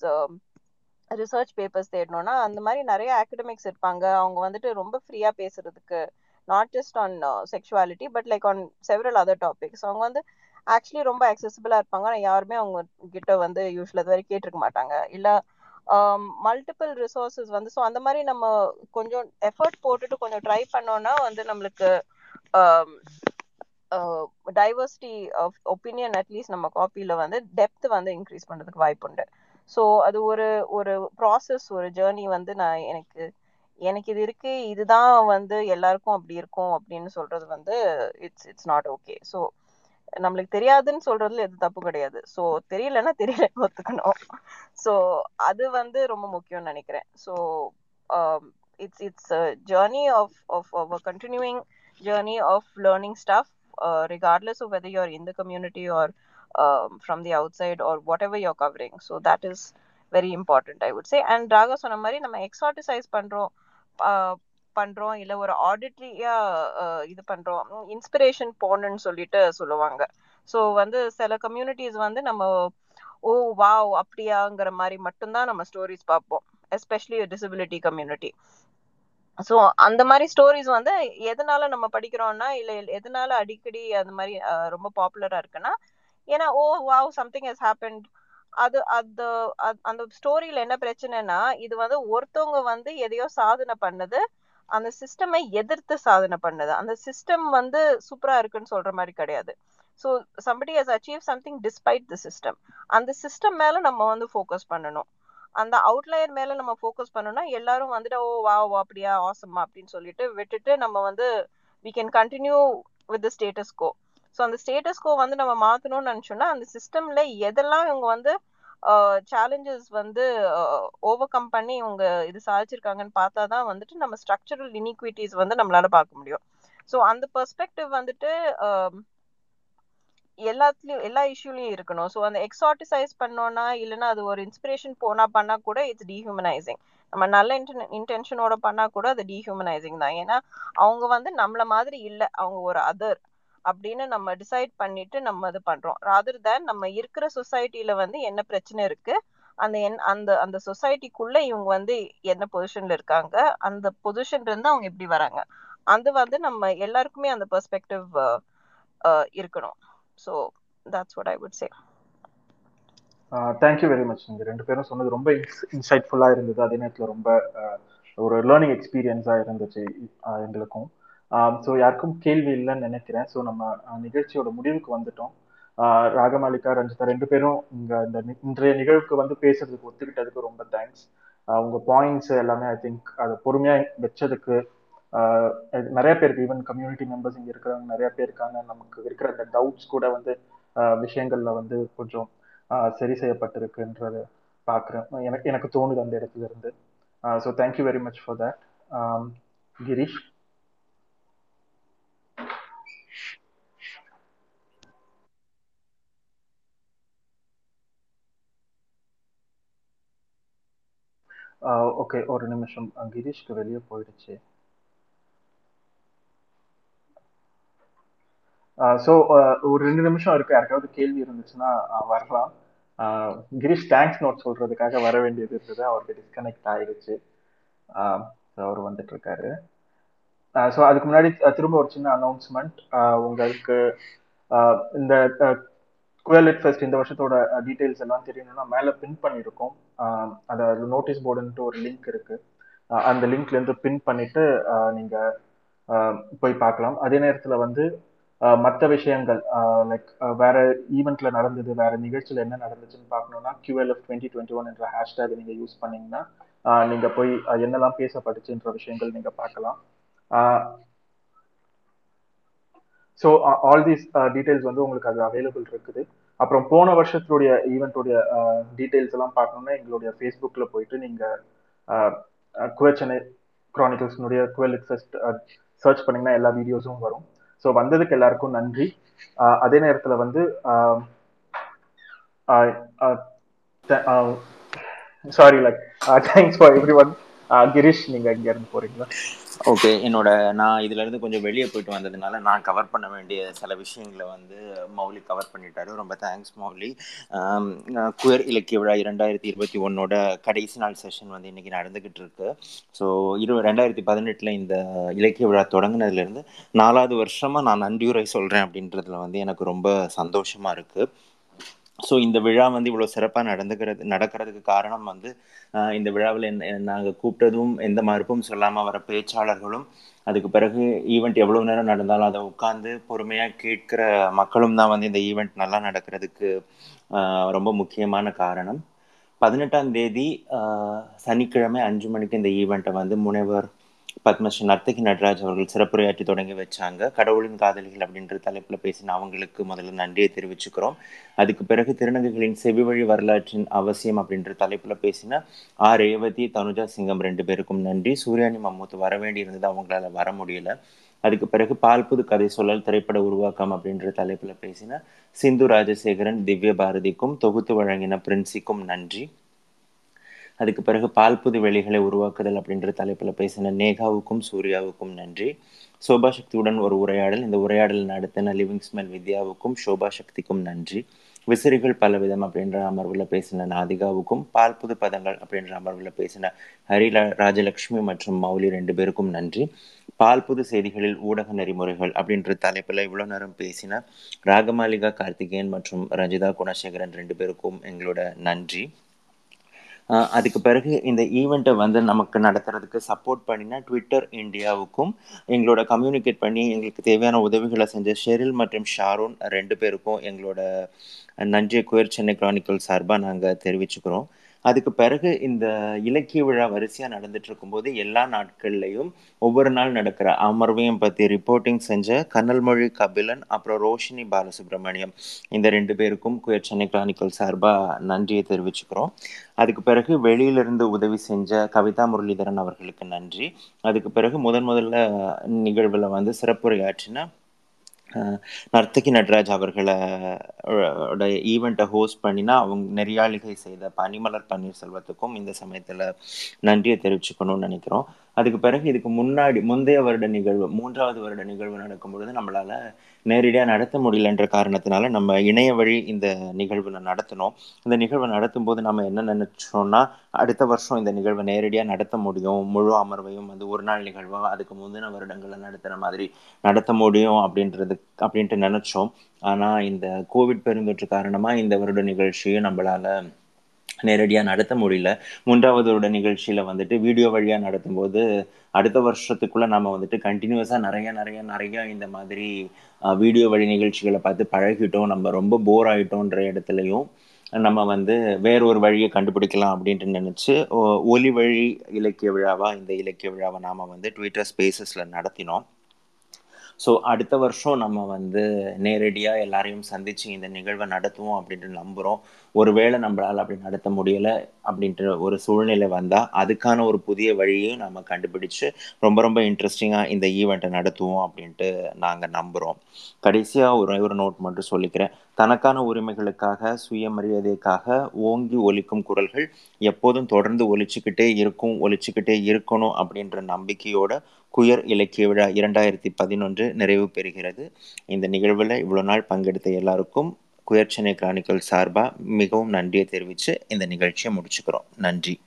research papers தேடணும்னா அந்த மாதிரி நிறைய அகடமிக்ஸ் இருப்பாங்க. அவங்க வந்துட்டு ரொம்ப ஃப்ரீயா பேசுறதுக்கு not just on sexuality but like on several other topics அவங்க வந்து ஆக்சுவலி ரொம்ப அக்சசிபிளா இருப்பாங்க. ஆனால் யாருமே அவங்க கிட்ட வந்து யூஸ்வல் இது வரைக்கும் கேட்டிருக்க மாட்டாங்க. இல்ல um, மல்டிபிள் ரிசோர்சஸ் வந்து ஸோ அந்த மாதிரி நம்ம கொஞ்சம் எஃபர்ட் போட்டுட்டு கொஞ்சம் ட்ரை பண்ணோம்னா வந்து நம்மளுக்கு டைவர்சிட்டி ஆஃப் ஒப்பீனியன் அட்லீஸ்ட் நம்ம காப்பியில் வந்து டெப்த் வந்து இன்க்ரீஸ் பண்ணுறதுக்கு வாய்ப்பு உண்டு ஸோ அது ஒரு ஒரு ப்ராசஸ் ஒரு ஜேர்னி வந்து நான் எனக்கு எனக்கு இது இருக்கு இதுதான் வந்து எல்லாருக்கும் அப்படி இருக்கும் அப்படின்னு சொல்றது வந்து it's it's not okay so நம்மளுக்கு தெரியாதுன்னு சொல்றதுல எது தப்பு கிடையாது. ஸோ தெரியலன்னா தெரியல ஒத்துக்கணும். ஸோ அது வந்து ரொம்ப முக்கியம்னு நினைக்கிறேன். So it's it's journey of of continuing journey of learning stuff regardless of whether you're இந்த community or um, from the outside or whatever you're covering. So that is very important i would say. And Raga சொன்ன மாதிரி நம்ம எக்ஸாட்டிசைஸ் பண்றோம் பண்றோம் இல்ல ஒரு ஆடிட்ரியா இது பண்றோம் இன்ஸ்பிரேஷன் போனன்னு சொல்லிட்டு சொல்லுவாங்க. ஸோ வந்து சில கம்யூனிட்டிஸ் வந்து நம்ம ஓ வாவ் அப்படியாங்கிற மாதிரி மட்டும்தான் நம்ம ஸ்டோரிஸ் பார்ப்போம் எஸ்பெஷலி டிசபிலிட்டி கம்யூனிட்டி ஸோ அந்த மாதிரி ஸ்டோரிஸ் வந்து எதனால நம்ம படிக்கிறோம்னா இல்லை எதனால அடிக்கடி அந்த மாதிரி ரொம்ப பாப்புலரா இருக்குன்னா ஏன்னா oh wow something has happened அது அது அந்த ஸ்டோரியில என்ன பிரச்சனைனா இது வந்து ஒருத்தவங்க வந்து எதையோ சாதனை பண்ணது. அந்த சிஸ்டமை எதிர்த்து சாதனை பண்ணது. அந்த சிஸ்டம் வந்து சூப்பரா இருக்குன்னு சொல்ற மாதிரி கிடையாது. So somebody has achieve something despite the system அந்த சிஸ்டம் மேல நம்ம வந்து ஃபோக்கஸ் பண்ணணும். அந்த அவுட்லயர் மேல நம்ம ஃபோக்கஸ் பண்ணோம்னா எல்லாரும் வந்துட்டு ஓ வா அப்படியா ஆசமா அப்படின்னு சொல்லிட்டு விட்டுட்டு நம்ம வந்து we can continue with the status quo so அந்த ஸ்டேட்டஸ் கோ வந்து நம்ம மாற்றணும்னு நினைச்சோம்னா அந்த சிஸ்டம்ல எதெல்லாம் இவங்க வந்து சேலஞ்சஸ் வந்து ஓவர் கம் பண்ணி இவங்க இது சாதிச்சிருக்காங்கன்னு பார்த்தா தான் வந்துட்டு நம்ம ஸ்ட்ரக்சரல் இனிக்விட்டிஸ் வந்து நம்மளால பார்க்க முடியும். ஸோ அந்த பெர்ஸ்பெக்டிவ் வந்துட்டு எல்லாத்துலயும் எல்லா இஷ்யூலையும் இருக்கணும். ஸோ அந்த எக்ஸாட்டிசைஸ் பண்ணோம்னா இல்லைன்னா அது ஒரு இன்ஸ்பிரேஷன் போனா பண்ணா கூட இட்ஸ் டீஹியூமனைசிங் நம்ம நல்ல இன்டென் இன்டென்ஷனோட பண்ணா கூட அது டீஹியூமனைசிங் தான். ஏன்னா அவங்க வந்து நம்மள மாதிரி இல்லை. அவங்க ஒரு அதர் அப்படின்னு நம்ம டிசைட் பண்ணிட்டு நம்ம இது பண்றோம். ராதர் தேன் நம்ம இருக்கிற சொசைட்டில வந்து என்ன பிரச்சனை இருக்கு அந்த என் அந்த அந்த சொசைட்டிக்குள்ள இவங்க வந்து என்ன பொசிஷன்ல இருக்காங்க அந்த பொசிஷன்ல இருந்து அவங்க எப்படி வராங்க. அது வந்து நம்ம எல்லாருக்குமே அந்த பெர்ஸ்பெக்டிவ் இருக்கணும். So that's what I would say thank you very much நீங்கள் ரெண்டு பேரும் சொன்னது ரொம்ப இன்சைட்ஃபுல்லாக இருந்தது. அதே நேரத்தில் ரொம்ப ஒரு லேர்னிங் எக்ஸ்பீரியன்ஸாக இருந்துச்சு எங்களுக்கும். ஸோ யாருக்கும் கேள்வி இல்லைன்னு நினைக்கிறேன். ஸோ நம்ம நிகழ்ச்சியோட முடிவுக்கு வந்துட்டோம். ராகமாலிகா ரஞ்சிதா ரெண்டு பேரும் இங்கே இந்த இன்றைய நிகழ்வுக்கு வந்து பேசுறதுக்கு ஒத்துக்கிட்டதுக்கு ரொம்ப தேங்க்ஸ் உங்க பாயிண்ட்ஸ் எல்லாமே ஐ திங்க் அதை பொறுமையாக வச்சதுக்கு நிறைய பேருக்கு ஈவன் கம்யூனிட்டி மெம்பர்ஸ் இங்கே இருக்கிறவங்க நிறைய பேருக்கான நமக்கு இருக்கிற அந்த டவுட்ஸ் கூட வந்து விஷயங்கள்ல வந்து கொஞ்சம் சரி செய்யப்பட்டிருக்குன்றத பார்க்குறேன் எனக்கு எனக்கு தோணுது அந்த இடத்துல இருந்து. So thank you very much for that Girish. Okay ஒரு நிமிஷம். கிரீஷ்க்கு வெளியே போயிடுச்சு. ஸோ ஒரு ரெண்டு நிமிஷம் இருக்கு. யாருக்காவது கேள்வி இருந்துச்சுன்னா வரலாம். கிரீஷ் தேங்க்ஸ் நோட் சொல்றதுக்காக வர வேண்டியது இருந்தது அவருக்கு டிஸ்கனெக்ட் ஆயிடுச்சு. அவர் வந்துட்டு இருக்காரு ஸோ அதுக்கு முன்னாடி திரும்ப ஒரு சின்ன அனௌன்ஸ்மெண்ட் உங்களுக்கு இந்த குயலிட் ஃபெஸ்ட் இந்த வருஷத்தோட டீட்டெயில்ஸ் எல்லாம் தெரியணும்னா மேலே பின் பண்ணியிருக்கோம் அதாவது நோட்டீஸ் போர்டுன்ட்டு ஒரு லிங்க் இருக்கு. அந்த லிங்க்ல இருந்து பின் பண்ணிட்டு நீங்க போய் பார்க்கலாம். அதே நேரத்தில் வந்து மற்ற விஷயங்கள் லைக் வேற ஈவெண்ட்ல நடந்தது வேற நிகழ்ச்சியில் என்ன நடந்துச்சுன்னு பார்க்கணும்னா கியூஎல்எஃப் டுவெண்ட்டி டுவெண்ட்டி ஒன் என்ற ஹேஷ்டேக் நீங்க யூஸ் பண்ணீங்கன்னா நீங்க போய் என்னெல்லாம் பேசப்பட்டுச்சுன்ற விஷயங்கள் நீங்க பார்க்கலாம். ஸோ ஆல் தீஸ் டீட்டெயில்ஸ் வந்து உங்களுக்கு அது அவைலபிள் இருக்குது. அப்புறம் போன வருஷத்துடைய ஈவெண்ட்டுடைய டீட்டெயில்ஸ் எல்லாம் பார்க்கணும்னா எங்களுடைய ஃபேஸ்புக்கில் போயிட்டு நீங்கள் குவே சென்னை க்ரானிக்கல்ஸ்னுடைய குவெலிட் சர்ச் பண்ணீங்கன்னா எல்லா வீடியோஸும் வரும். ஸோ வந்ததுக்கு எல்லாருக்கும் நன்றி. அதே நேரத்தில் வந்து sorry like thanks for everyone Girish நீங்கள் இங்கே இருந்து போறீங்களா? ஓகே என்னோட நான் இதுல இருந்து கொஞ்சம் வெளியே போயிட்டு வந்ததுனால நான் கவர் பண்ண வேண்டிய சில விஷயங்களை வந்து மௌலி கவர் பண்ணிட்டாரு. ரொம்ப தேங்க்ஸ் மௌலி. குயர் இலக்கிய விழா இரண்டாயிரத்தி இருபத்தி ஒன்னோட கடைசி நாள் செஷன் வந்து இன்னைக்கு நடந்துகிட்டு இருக்கு. ஸோ இரு ரெண்டாயிரத்தி பதினெட்டுல இந்த இலக்கிய விழா தொடங்கினதுலேருந்து நாலாவது வருஷமா நான் நன்றியுரை சொல்றேன் அப்படின்றதுல வந்து எனக்கு ரொம்ப சந்தோஷமா இருக்கு. ஸோ இந்த விழா வந்து இவ்வளோ சிறப்பாக நடந்துக்கிறது நடக்கிறதுக்கு காரணம் வந்து இந்த விழாவில் நாங்கள் கூப்பிட்டதும் எந்த மறுப்பும் சொல்லாமல் வர பேச்சாளர்களும் அதுக்கு பிறகு ஈவெண்ட் எவ்வளோ நேரம் நடந்தாலும் அதை உட்காந்து பொறுமையாக கேட்கிற மக்களும் தான் வந்து இந்த ஈவெண்ட் நல்லா நடக்கிறதுக்கு ரொம்ப முக்கியமான காரணம். பதினெட்டாம் தேதி சனிக்கிழமை அஞ்சு மணிக்கு இந்த ஈவெண்ட்டை வந்து முனைவர் பத்மஸ்ரீ நர்த்தகி நடராஜ் அவர்கள் சிறப்புரையாற்றி தொடங்கி வச்சாங்க. கடவுளின் காதலிகள் அப்படின்ற தலைப்பில் பேசின அவங்களுக்கு முதல்ல நன்றியை தெரிவிச்சுக்கிறோம். அதுக்கு பிறகு திருநங்கைகளின் செவிவழி வரலாற்றின் அவசியம் அப்படின்ற தலைப்பில் பேசின ஆ ரேவதி தனுஜா சிங்கம் ரெண்டு பேருக்கும் நன்றி. சூர்யானி மம்மூத்து வர வேண்டி இருந்தது அவங்களால வர முடியல. அதுக்கு பிறகு பால்புது கதை சொல்லல் திரைப்பட உருவாக்கம் அப்படின்ற தலைப்பில் பேசின சிந்து ராஜசேகரன் திவ்ய பாரதிக்கும் தொகுத்து வழங்கின பிரின்சிக்கும் நன்றி. அதுக்கு பிறகு பால் புது வெளிகளை உருவாக்குதல் அப்படின்ற தலைப்பில் பேசின நேகாவுக்கும் சூர்யாவுக்கும் நன்றி. சோபா சக்தியுடன் ஒரு உரையாடல். இந்த உரையாடல் நடத்தின லிவிங் ஸ்மெல் வித்யாவுக்கும் சோபா சக்திக்கும் நன்றி. விசிறிகள் பலவிதம் அப்படின்ற அமர்வில் பேசின நாதிகாவுக்கும் பால்புது பதங்கள் அப்படின்ற அமர்வில் பேசின ஹரி ராஜலட்சுமி மற்றும் மௌலி ரெண்டு பேருக்கும் நன்றி. பால் புது செய்திகளில் ஊடக நெறிமுறைகள் அப்படின்ற தலைப்பில் இவ்வளோ நேரம் பேசின ராகமாலிகா கார்த்திகேயன் மற்றும் ரஞ்சிதா குணசேகரன் ரெண்டு பேருக்கும் எங்களோட நன்றி. அதுக்கு பிறகு இந்த ஈவெண்ட்டை வந்து நமக்கு நடத்துறதுக்கு சப்போர்ட் பண்ணினா ட்விட்டர் இந்தியாவுக்கும் எங்களோட கம்யூனிகேட் பண்ணி எங்களுக்கு தேவையான உதவிகளை செஞ்ச ஷெரில் மற்றும் ஷாரூன் ரெண்டு பேருக்கும் எங்களோட நன்றி குயர் சென்னை கிரானிக்கல் சார்பாக நாங்கள் தெரிவிச்சுக்கிறோம். அதுக்கு பிறகு இந்த இலக்கிய விழா வரிசையாக நடந்துட்டு இருக்கும்போது எல்லா நாட்கள்லையும் ஒவ்வொரு நாள் நடக்கிற அமர்வையும் பற்றி ரிப்போர்ட்டிங் செஞ்ச கனல்மொழி கபிலன் அப்புறம் ரோஷினி பாலசுப்ரமணியம் இந்த ரெண்டு பேருக்கும் குயர் சென்னை கிரானிக்கல் சார்பாக நன்றியை தெரிவிச்சுக்கிறோம். அதுக்கு பிறகு வெளியிலிருந்து உதவி செஞ்ச கவிதா முரளிதரன் அவர்களுக்கு நன்றி. அதுக்கு பிறகு முதன் முதல்ல நிகழ்வில் வந்து சிறப்புரையாற்றின நர்த்தகி நடராஜ் அவர்களை ஈவெண்ட்டை ஹோஸ்ட் பண்ணினா அவங்க நெறியாளிகை செய்த பனிமலர் பன்னீர்செல்வத்துக்கும் இந்த சமயத்தில் நன்றியை தெரிவிச்சுக்கணும்னு நினைக்கிறோம். அதுக்கு பிறகு இதுக்கு முன்னாடி முந்தைய வருட நிகழ்வு மூன்றாவது வருட நிகழ்வு நடக்கும் பொழுது நம்மளால நேரடியாக நடத்த முடியலன்ற காரணத்தினால நம்ம இணைய வழி இந்த நிகழ்வு நடத்தினோம். இந்த நிகழ்வை நடத்தும் போது நம்ம என்ன நினைச்சோம்னா அடுத்த வருஷம் இந்த நிகழ்வை நேரடியாக நடத்த முடியும். முழு அமர்வையும் வந்து ஒரு நாள் நிகழ்வாக அதுக்கு முந்தின வருடங்களில் நடத்துகிற மாதிரி நடத்த முடியும் அப்படின்றது அப்படின்ட்டு நினைச்சோம். ஆனால் இந்த கோவிட் பெருந்தொற்று காரணமாக இந்த வருட நிகழ்ச்சியை நம்மளால நேரடியாக நடத்த முடியல. மூன்றாவது நிகழ்ச்சியில் வந்துட்டு வீடியோ வழியாக நடத்தும் போது அடுத்த வருஷத்துக்குள்ளே நம்ம வந்துட்டு கண்டினியூஸாக நிறைய நிறைய நிறைய இந்த மாதிரி வீடியோ வழி நிகழ்ச்சிகளை பார்த்து பழகிட்டோம். நம்ம ரொம்ப போர் ஆகிட்டோன்ற இடத்துலையும் நம்ம வந்து வேறொரு வழியை கண்டுபிடிக்கலாம் அப்படின்ட்டு நினச்சி ஒலி வழி இலக்கிய விழாவாக இந்த இலக்கிய விழாவை நாம் வந்து ட்விட்டர் ஸ்பேசஸில் நடத்தினோம். ஸோ அடுத்த வருஷம் நம்ம வந்து நேரடியாக எல்லாரையும் சந்தித்து இந்த நிகழ்வை நடத்துவோம் அப்படின்ட்டு நம்புகிறோம் ஒருவேளை நம்மளால் அப்படி நடத்த முடியலை அப்படின்ற ஒரு சூழ்நிலை வந்தால் அதுக்கான ஒரு புதிய வழியையும் நம்ம கண்டுபிடிச்சு ரொம்ப ரொம்ப இன்ட்ரெஸ்டிங்காக இந்த ஈவெண்ட்டை நடத்துவோம் அப்படின்ட்டு நாங்கள் நம்புகிறோம் கடைசியாக ஒரு ஒரு நோட் மட்டும் சொல்லிக்கிறேன். தனக்கான உரிமைகளுக்காக சுயமரியாதைக்காக ஓங்கி ஒலிக்கும் குரல்கள் எப்போதும் தொடர்ந்து ஒலிச்சுக்கிட்டே இருக்கும் ஒலிச்சுக்கிட்டே இருக்கணும் அப்படின்ற நம்பிக்கையோட குயர் இலக்கிய விழா இரண்டாயிரத்தி பதினொன்று நிறைவு பெறுகிறது. இந்த நிகழ்வில் இவ்வளோ நாள் பங்கெடுத்த எல்லாருக்கும் குயர்ச்சனை கிரானிக்கல் சார்பாக மிகவும் நன்றியை தெரிவித்து இந்த நிகழ்ச்சியை முடிச்சுக்கிறோம். நன்றி.